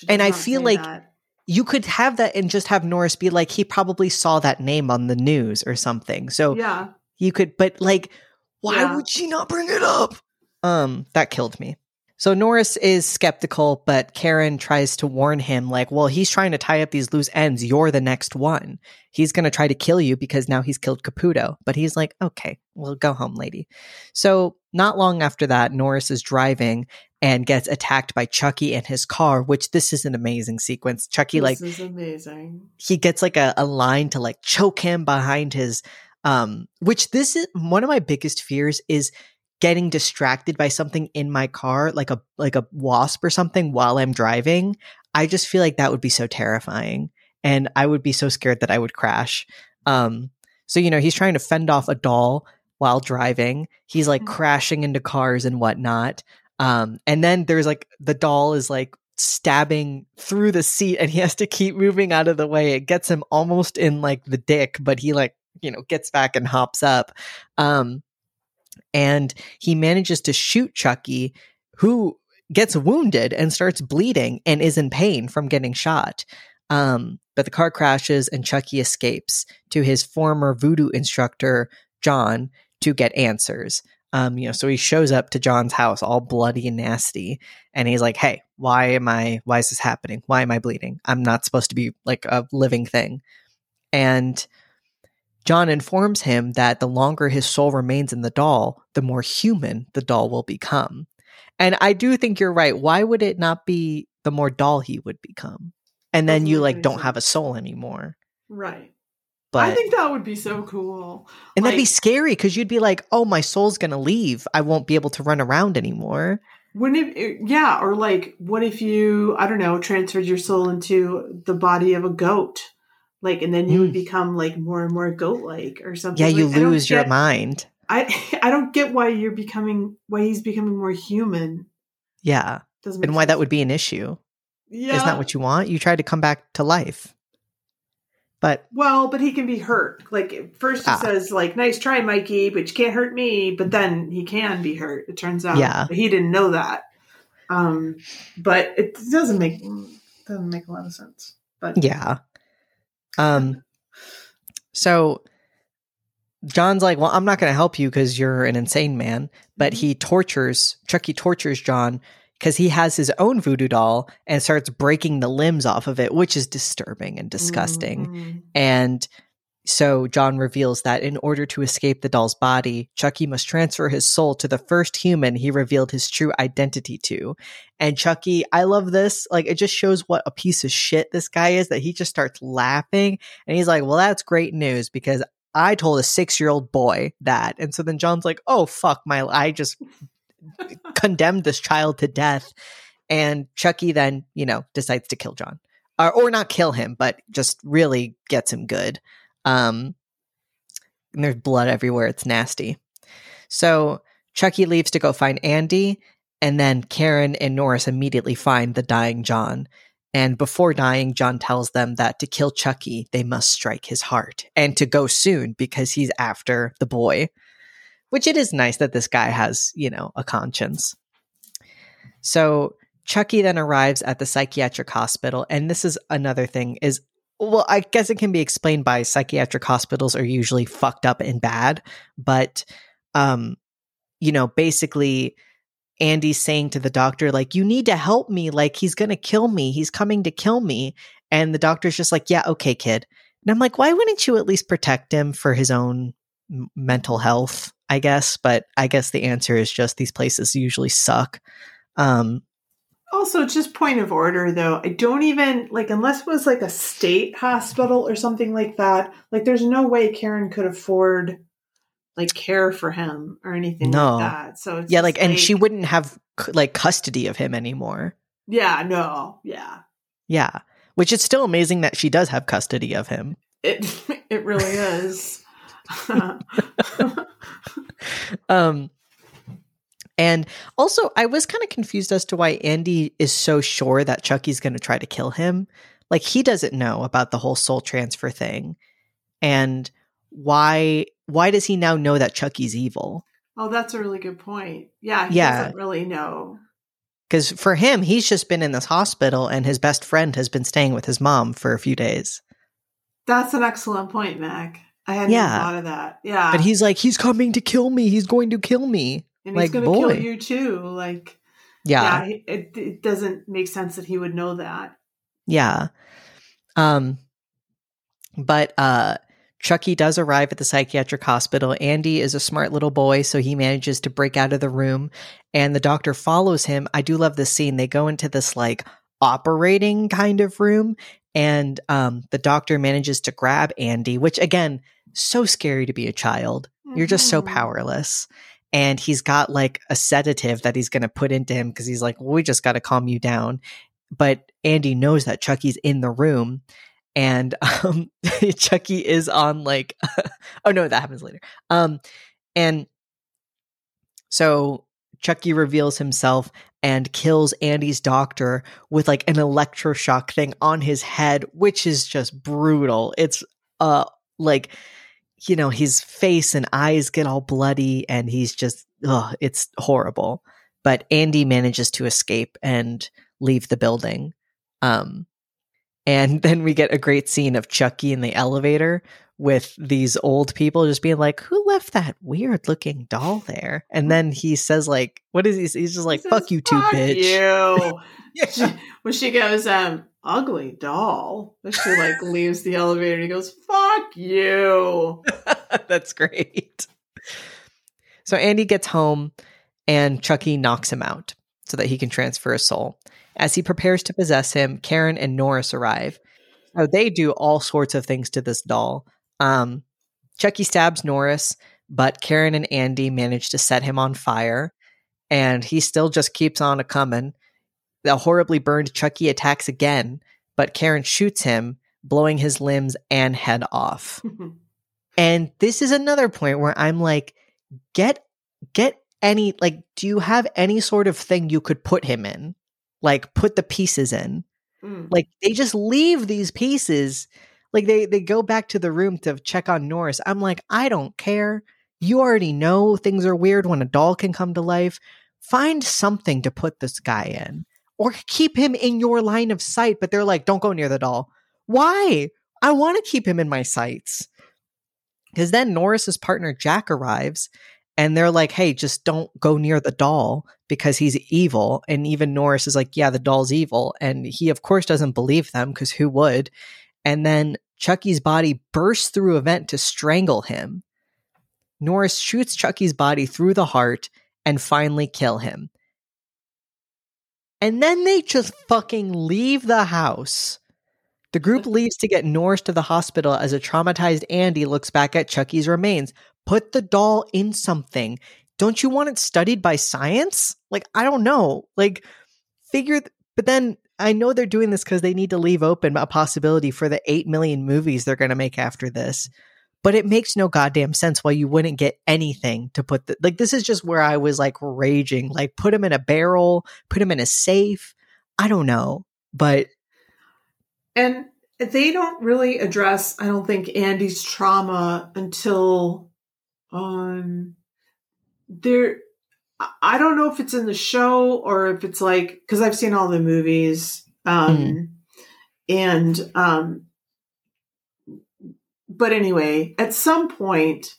And I feel like that. You could have that and just have Norris be like he probably saw that name on the news or something. So yeah, you could but like why Yeah. would she not bring it up? Um that killed me. So Norris is skeptical, but Karen tries to warn him, like, well, he's trying to tie up these loose ends. You're the next one. He's going to try to kill you because now he's killed Caputo. But he's like, okay, well, go home, lady. So not long after that, Norris is driving and gets attacked by Chucky and his car, which this is an amazing sequence. Chucky, like, is amazing. he gets like a, a line to like choke him behind his um which this is one of my biggest fears is getting distracted by something in my car like a like a wasp or something while i'm driving i just feel like that would be so terrifying and i would be so scared that i would crash um so you know he's trying to fend off a doll while driving he's like Mhm. crashing into cars and whatnot um and then there's like the doll is like stabbing through the seat and he has to keep moving out of the way. It gets him almost in like the dick, but he like, you know, gets back and hops up. Um, and he manages to shoot Chucky, who gets wounded and starts bleeding and is in pain from getting shot. Um, but the car crashes and Chucky escapes to his former voodoo instructor, John, to get answers. Um, you know, so he shows up to John's house all bloody and nasty, and he's like, "Hey, why am I? Why is this happening? Why am I bleeding? I'm not supposed to be like a living thing." And John informs him that the longer his soul remains in the doll, the more human the doll will become. And I do think you're right. Why would it not be the more doll he would become? And then you like don't have a soul anymore. Right. But I think that would be so cool. and that'd be scary because you'd be like, "Oh, my soul's gonna leave. I won't be able to run around anymore." Wouldn't it? Yeah, or like, what if you, I don't know, transferred your soul into the body of a goat, like, and then you would Mm. become like more and more goat-like or something. Yeah, you Like, lose your get- mind. I I don't get why you're becoming why he's becoming more human. Yeah, Doesn't and why that would be an issue. Yeah. Isn't that what you want? You try to come back to life, but Well, but he can be hurt. Like first he Ah. says like, "Nice try, Mikey," but you can't hurt me. But then he can be hurt. It turns out. Yeah. But he didn't know that. Um, but it doesn't make doesn't make a lot of sense. But Yeah. Um so John's like, "Well, I'm not going to help you cuz you're an insane man." But Mhm. he tortures Chucky tortures John cuz he has his own voodoo doll and starts breaking the limbs off of it, which is disturbing and disgusting. Mhm. And so John reveals that in order to escape the doll's body, Chucky must transfer his soul to the first human he revealed his true identity to. And Chucky, I love this. Like, it just shows what a piece of shit this guy is that he just starts laughing and he's like, Well, that's great news because I told a six year old boy that. And so then John's like, oh, fuck, my, I just condemned this child to death. And Chucky then, you know, decides to kill John. Or, or not kill him, but just really gets him good. Um, and there's blood everywhere. It's nasty. So Chucky leaves to go find Andy, and then Karen and Norris immediately find the dying John. And before dying, John tells them that to kill Chucky, they must strike his heart and to go soon because he's after the boy. Which it is nice that this guy has, you know, a conscience. So Chucky then arrives at the psychiatric hospital, and this is another thing is well, I guess it can be explained by psychiatric hospitals are usually fucked up and bad, but um, you know, basically Andy's saying to the doctor, like, you need to help me. Like, he's going to kill me. He's coming to kill me. And the doctor's just like, yeah, okay, kid. And I'm like, why wouldn't you at least protect him for his own m- mental health? I guess. But I guess the answer is just these places usually suck. Um, also, just point of order though, I don't even like unless it was like a state hospital or something like that. Like, there's no way Karen could afford like care for him or anything no. like that. So yeah, like, and she wouldn't have like custody of him anymore. Yeah, no, yeah, yeah. Which is still amazing that she does have custody of him. It it really is. um, and also, I was kind of confused as to why Andy is so sure that Chucky's going to try to kill him. Like he doesn't know about the whole soul transfer thing, and why why does he now know that Chucky's evil? Oh, that's a really good point. Yeah, he yeah. doesn't really know. Because for him, he's just been in this hospital and his best friend has been staying with his mom for a few days. That's an excellent point, Mac. I hadn't yeah. thought of that. Yeah. But he's like, he's coming to kill me. He's going to kill me. And like, he's going to kill you too. Like, yeah. yeah it, it doesn't make sense that he would know that. Yeah. Um, but, uh, Chucky does arrive at the psychiatric hospital. Andy is a smart little boy, so he manages to break out of the room, and the doctor follows him. I do love this scene. They go into this like operating kind of room, and um, the doctor manages to grab Andy, which again, so scary to be a child. Mm-hmm. You're just so mm-hmm. powerless. And he's got like a sedative that he's going to put into him because he's like, well, we just got to calm you down. But Andy knows that Chucky's in the room and um Chucky is on like oh no that happens later um and so Chucky reveals himself and kills Andy's doctor with like an electroshock thing on his head which is just brutal. It's uh like you know his face and eyes get all bloody and he's just ugh, it's horrible. But Andy manages to escape and leave the building. Um and then we get a great scene of Chucky in the elevator with these old people just being like, "Who left that weird looking doll there?" And then he says, "Like, what is he? He's just like, he "Fuck says, you, too, bitch." You. yeah. she, when she goes, um, ugly doll. She like leaves the elevator. and He goes, "Fuck you." That's great. So Andy gets home, and Chucky knocks him out so that he can transfer a soul. As he prepares to possess him, Karen and Norris arrive. So they do all sorts of things to this doll. Um, Chucky stabs Norris, but Karen and Andy manage to set him on fire, and he still just keeps on a coming. The horribly burned Chucky attacks again, but Karen shoots him, blowing his limbs and head off. and this is another point where I'm like, get get any like do you have any sort of thing you could put him in? Like put the pieces in. Mm. Like they just leave these pieces. Like they they go back to the room to check on Norris. I'm like, I don't care. You already know things are weird when a doll can come to life. Find something to put this guy in or keep him in your line of sight. But they're like, don't go near the doll. Why? I want to keep him in my sights. Because then Norris's partner Jack arrives and they're like, hey, just don't go near the doll because he's evil. And even Norris is like, yeah, the doll's evil. And he, of course, doesn't believe them because who would? And then Chucky's body bursts through a vent to strangle him. Norris shoots Chucky's body through the heart and finally kill him. And then they just fucking leave the house The group leaves to get Norris to the hospital as a traumatized Andy looks back at Chucky's remains. Put the doll in something. Don't you want it studied by science? Like, I don't know. Like, figure, th- but then I know they're doing this because they need to leave open a possibility for the 8 million movies they're going to make after this. But it makes no goddamn sense why you wouldn't get anything to put the, like, this is just where I was like raging. Like, put him in a barrel, put him in a safe. I don't know. But And they don't really address, I don't think, Andy's trauma until um there I- don't know if it's in the show or if it's like because I've seen all the movies. Um Mhm. and um but anyway, at some point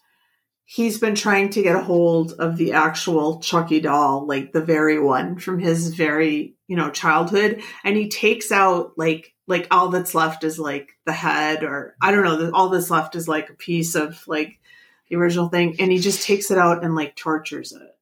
he's been trying to get a hold of the actual Chucky doll, like the very one from his very, you know, childhood, and he takes out like like all that's left is like the head or I don't know, all that's left is like a piece of like the original thing and he just takes it out and like tortures it.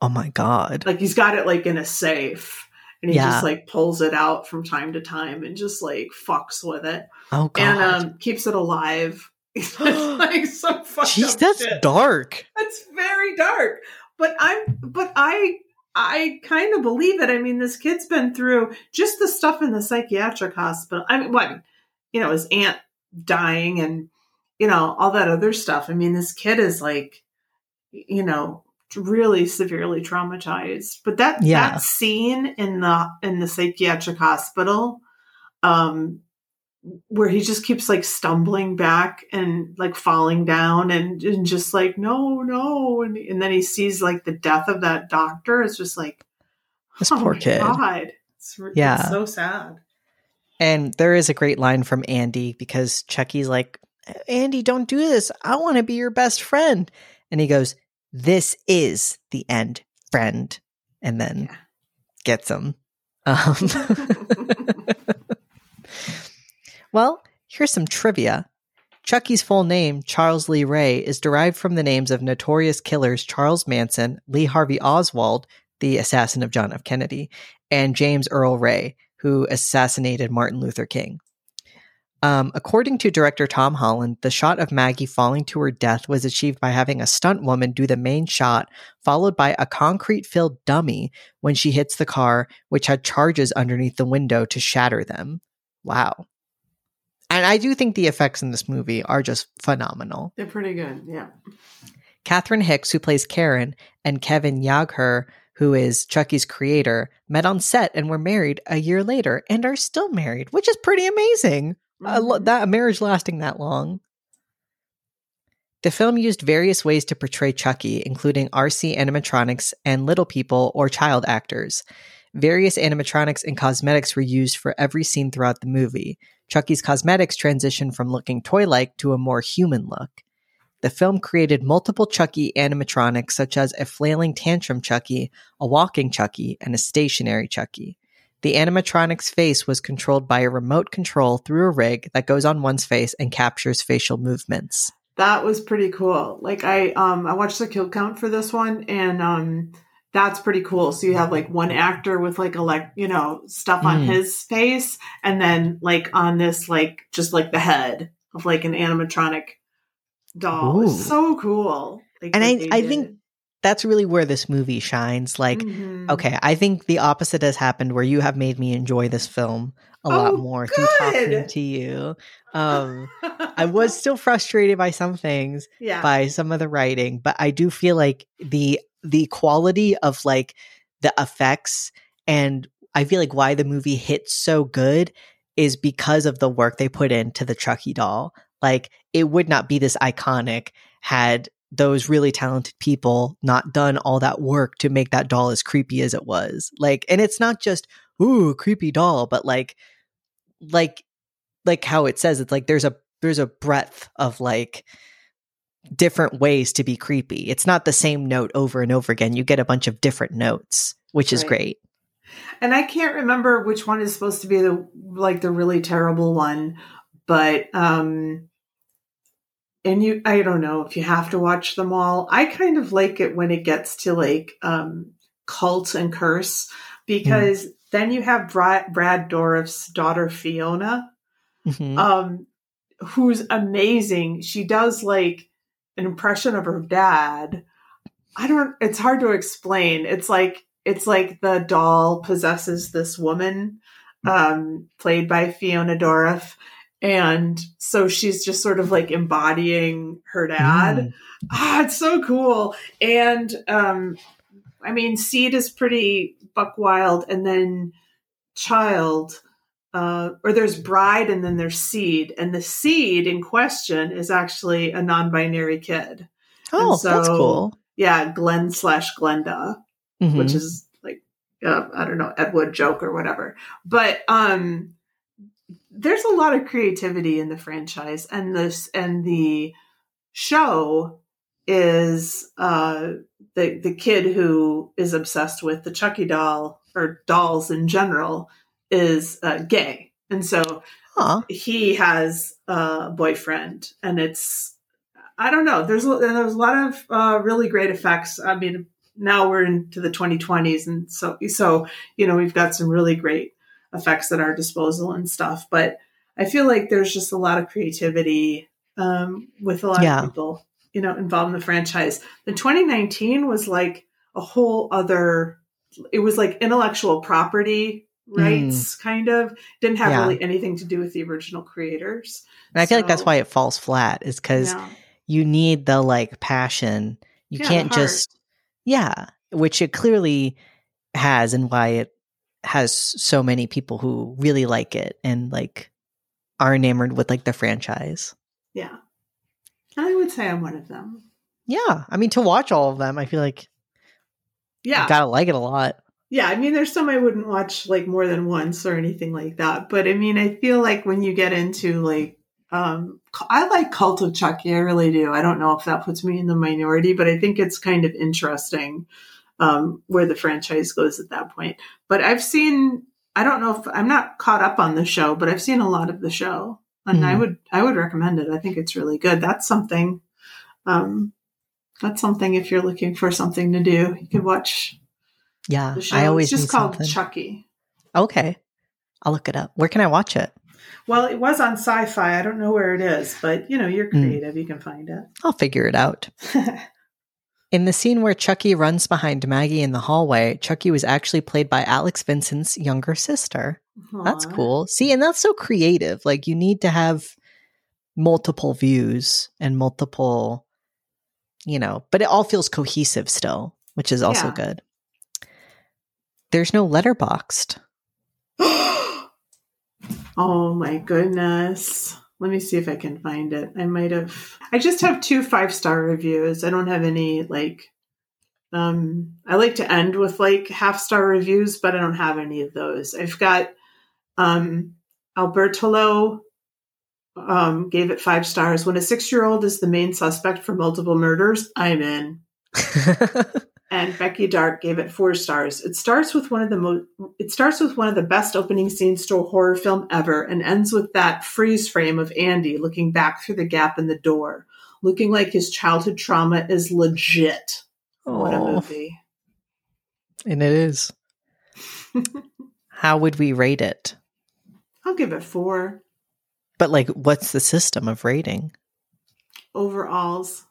oh my God. Like he's got it like in a safe and he Yeah. just like pulls it out from time to time and just like fucks with it Oh God. and um keeps it alive. it's like some fucked Jeez, up that's shit. dark. That's very dark. But I'm but I I kind of believe it. I mean, this kid's been through just the stuff in the psychiatric hospital. I mean, what you know, his aunt dying and you know, all that other stuff. I mean, this kid is like, you know, really severely traumatized. But that Yeah. that scene in the in the psychiatric hospital, um, where he just keeps like stumbling back and like falling down and, and just like no no and, and then he sees like the death of that doctor it's just like This oh poor kid. God. It's, Yeah. it's so sad And there is a great line from Andy because Chucky's like, Andy, don't do this. I want to be your best friend. And he goes, This is the end, friend. And then Yeah. gets him. Um, well, here's some trivia. Chucky's full name, Charles Lee Ray, is derived from the names of notorious killers Charles Manson, Lee Harvey Oswald, the assassin of John F. Kennedy, and James Earl Ray, who assassinated Martin Luther King. Um, according to director Tom Holland, the shot of Maggie falling to her death was achieved by having a stunt woman do the main shot, followed by a concrete filled dummy when she hits the car, which had charges underneath the window to shatter them. Wow. And I do think the effects in this movie are just phenomenal. they're pretty good yeah Catherine Hicks, who plays Karen, and Kevin Yagher, who is Chucky's creator, met on set and were married a year later and are still married, which is pretty amazing. Lo- Mhm. that a marriage lasting that long. The film used various ways to portray Chucky, including RC animatronics and little people or child actors. Various animatronics and cosmetics were used for every scene throughout the movie. Chucky's cosmetics transitioned from looking toy like to a more human look. The film created multiple Chucky animatronics, such as a flailing tantrum Chucky, a walking Chucky, and a stationary Chucky. The animatronic's face was controlled by a remote control through a rig that goes on one's face and captures facial movements. that was pretty cool like i um i watched the kill count for this one and um that's pretty cool so you have like one actor with like elect you know stuff on Mm. his face and then like on this like just like the head of like an animatronic doll Ooh. It's so cool like, And I- I did think. That's really where this movie shines. Like, Mhm. okay, I think the opposite has happened where you have made me enjoy this film a lot Oh, more through talking good. to you. Um, I was still frustrated by some things, yeah by some of the writing, but I do feel like the the quality of like the effects and I feel like why the movie hits so good is because of the work they put into the Chucky doll. Like it would not be this iconic had those really talented people not done all that work to make that doll as creepy as it was. Like and it's not just ooh, creepy doll, but like like like how it says it's like there's a there's a breadth of like different ways to be creepy. It's not the same note over and over again. You get a bunch of different notes, which is Right. great. and i can't remember which one is supposed to be the like the really terrible one but um and you i don't know if you have to watch them all i kind of like it when it gets to like um cult and curse because then you have brad, brad dourif's daughter fiona Mhm. um, who's amazing. She does like an impression of her dad. I don't. It's hard to explain. It's like it's like the doll possesses this woman, um, played by Fiona Dourif, and so she's just sort of like embodying her dad. Mm. Ah, it's so cool. And um, I mean, Seed is pretty buck wild, and then Child, uh, or there's Bride, and then there's Seed, and the Seed in question is actually a non-binary kid. Oh, that's so- cool. Yeah, Glenn slash Glenda, Mhm. which is like uh, I don't know Ed Wood joke or whatever. But um, there's a lot of creativity in the franchise, and this and the show is uh, the the kid who is obsessed with the Chucky doll or dolls in general is uh, gay, and so Aw. he has a boyfriend, and it's I don't know. There's a- there's a lot of uh, really great effects. I mean, now we're into the 2020s, and so so you know we've got some really great effects at our disposal and stuff. But I feel like there's just a lot of creativity um, with a lot Yeah. of people you know involved in the franchise. The 2019 was like a whole other. It was like intellectual property rights, kind of didn't have. Yeah. really anything to do with the original creators. And I feel like that's why it falls flat, is because Yeah. you need the like passion. You can't just, yeah, which it clearly has, and why it has so many people who really like it and like are enamored with like the franchise. Yeah. I would say I'm one of them. Yeah, I mean to watch all of them, I feel like Yeah. you gotta like it a lot. yeah. I mean, there's some I wouldn't watch like more than once or anything like that. But I mean, I feel like when you get into like, um, I like Cult of Chucky. I really do. I don't know if that puts me in the minority, but I think it's kind of interesting um, where the franchise goes at that point. But I've seen, I don't know if I'm not caught up on the show, but I've seen a lot of the show, and I Mhm. would I would recommend it. I think it's really good. That's something. Um, that's something if you're looking for something to do, you could watch Yeah, the show. I always it's just called something. Chucky. okay, I'll look it up. Where can I watch it? Well, it was on Syfy. I don't know where it is, but you know, you're Mm. creative. You can find it. I'll figure it out. In the scene where Chucky runs behind Maggie in the hallway, Chucky was actually played by Alex Vincent's younger sister. That's cool. See, and that's so creative. Like you need to have multiple views and multiple, you know, but it all feels cohesive still, which is also Yeah. good. There's no Letterboxd. oh my goodness. Let me see if I can find it. I might have I just have two five star reviews. I don't have any like um I like to end with like half star reviews, but I don't have any of those. I've got um Albertolo um gave it five stars. When a six year old is the main suspect for multiple murders, I'm in. and Becky Dark gave it four stars. It starts with one of the most. It starts with one of the best opening scenes to a horror film ever, and ends with that freeze frame of Andy looking back through the gap in the door, looking like his childhood trauma is legit. What a movie! and it is. How would we rate it? I'll give it four But like, what's the system of rating? overalls.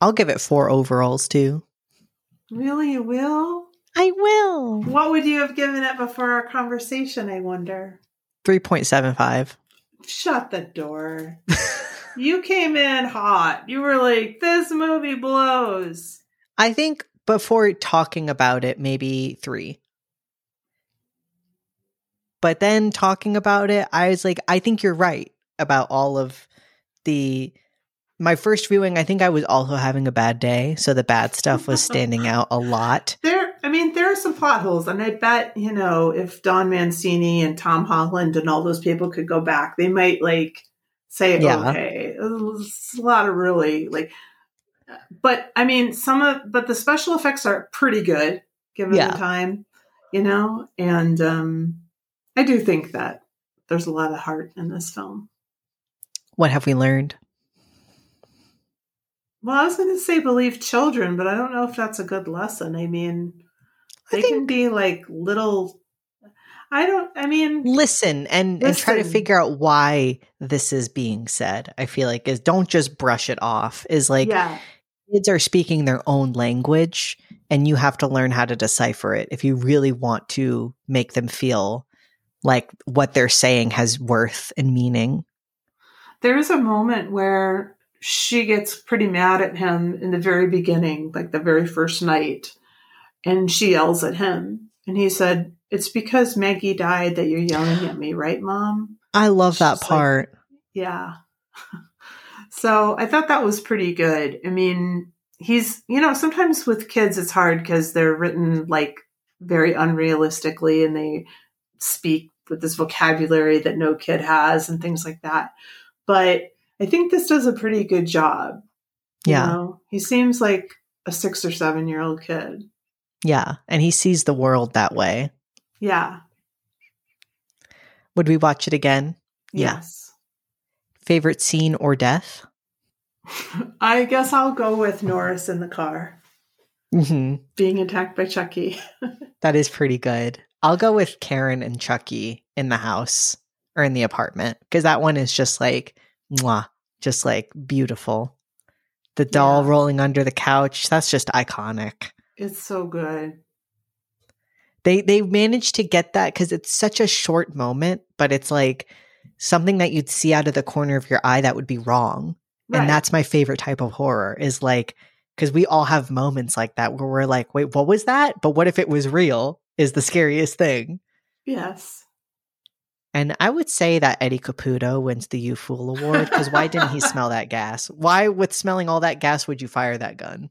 I'll give it four overalls too. Really, you will? I will. What would you have given it before our conversation? I wonder. 3.75. Shut the door. you came in hot. You were like, "This movie blows." I think before talking about it, maybe three. But then talking about it, I was like, I think you're right about all of the. My first viewing, I think I was also having a bad day. So the bad stuff was standing out a lot. There, I mean, there are some plot holes, and I bet you know if Don Mancini and Tom Holland and all those people could go back, they might like say, Yeah. "Okay, it's a lot of really like." But I mean, some of but the special effects are pretty good given Yeah. the time, you know, and um, I do think that there's a lot of heart in this film. What have we learned? Well, I was going to say believe children, but I don't know if that's a good lesson. I mean, I they can be like little. I don't. I mean, listen and and try to figure out why this is being said. I feel like is don't just brush it off. Is like yeah, kids are speaking their own language and you have to learn how to decipher it if you really want to make them feel like what they're saying has worth and meaning. there is a moment where she gets pretty mad at him in the very beginning, like the very first night, and she yells at him, and he said, "It's because Maggie died that you're yelling at me, right, Mom?" I love that She's like- part. Yeah. so I thought that was pretty good. I mean, he's, you know, sometimes with kids it's hard because they're written like very unrealistically and they speak with this vocabulary that no kid has and things like that. But I think this does a pretty good job. you yeah. know? He seems like a six or seven year old kid. Yeah. And he sees the world that way. Yeah. Would we watch it again? Yeah. Yes. Favorite scene or death? I guess I'll go with Norris in the car hmm being attacked by Chucky. That is pretty good. I'll go with Karen and Chucky in the house or in the apartment because that one is just like, mwah, just like beautiful. The doll Yeah. rolling under the couch, that's just iconic. It's so good. They they managed to get that because it's such a short moment, but it's like something that you'd see out of the corner of your eye that would be wrong. Right. And that's my favorite type of horror is like because we all have moments like that where we're like, wait, what was that? But what if it was real? Is the scariest thing. yes. And I would say that Eddie Caputo wins the You Fool Award because why didn't he smell that gas? Why, with smelling all that gas, would you fire that gun?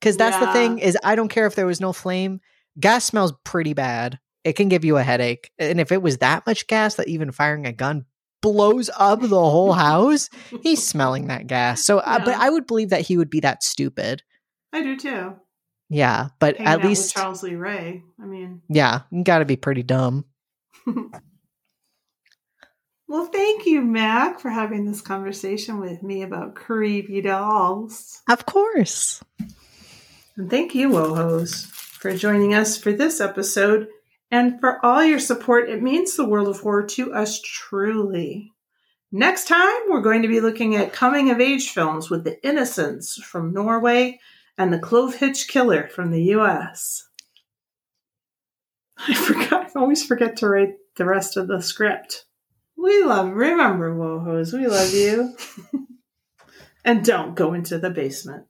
Because that's the thing is, I don't care if there was no flame. Gas smells pretty bad. It can give you a headache, and if it was that much gas that even firing a gun blows up the whole house, he's smelling that gas. So, uh, but I would believe that he would be that stupid. I do too. Yeah, but Hanging at least, Charles Lee Ray. I mean, yeah, you got to be pretty dumb. well, thank you, Mac, for having this conversation with me about creepy dolls. Of course. And thank you, WoHos, for joining us for this episode and for all your support. It means the world of horror to us truly. Next time, we're going to be looking at coming of age films with The Innocents from Norway and The Clovehitch Killer from the US. I forgot, I always forget to write the rest of the script. We love, remember, WoHos, we love you. and don't go into the basement.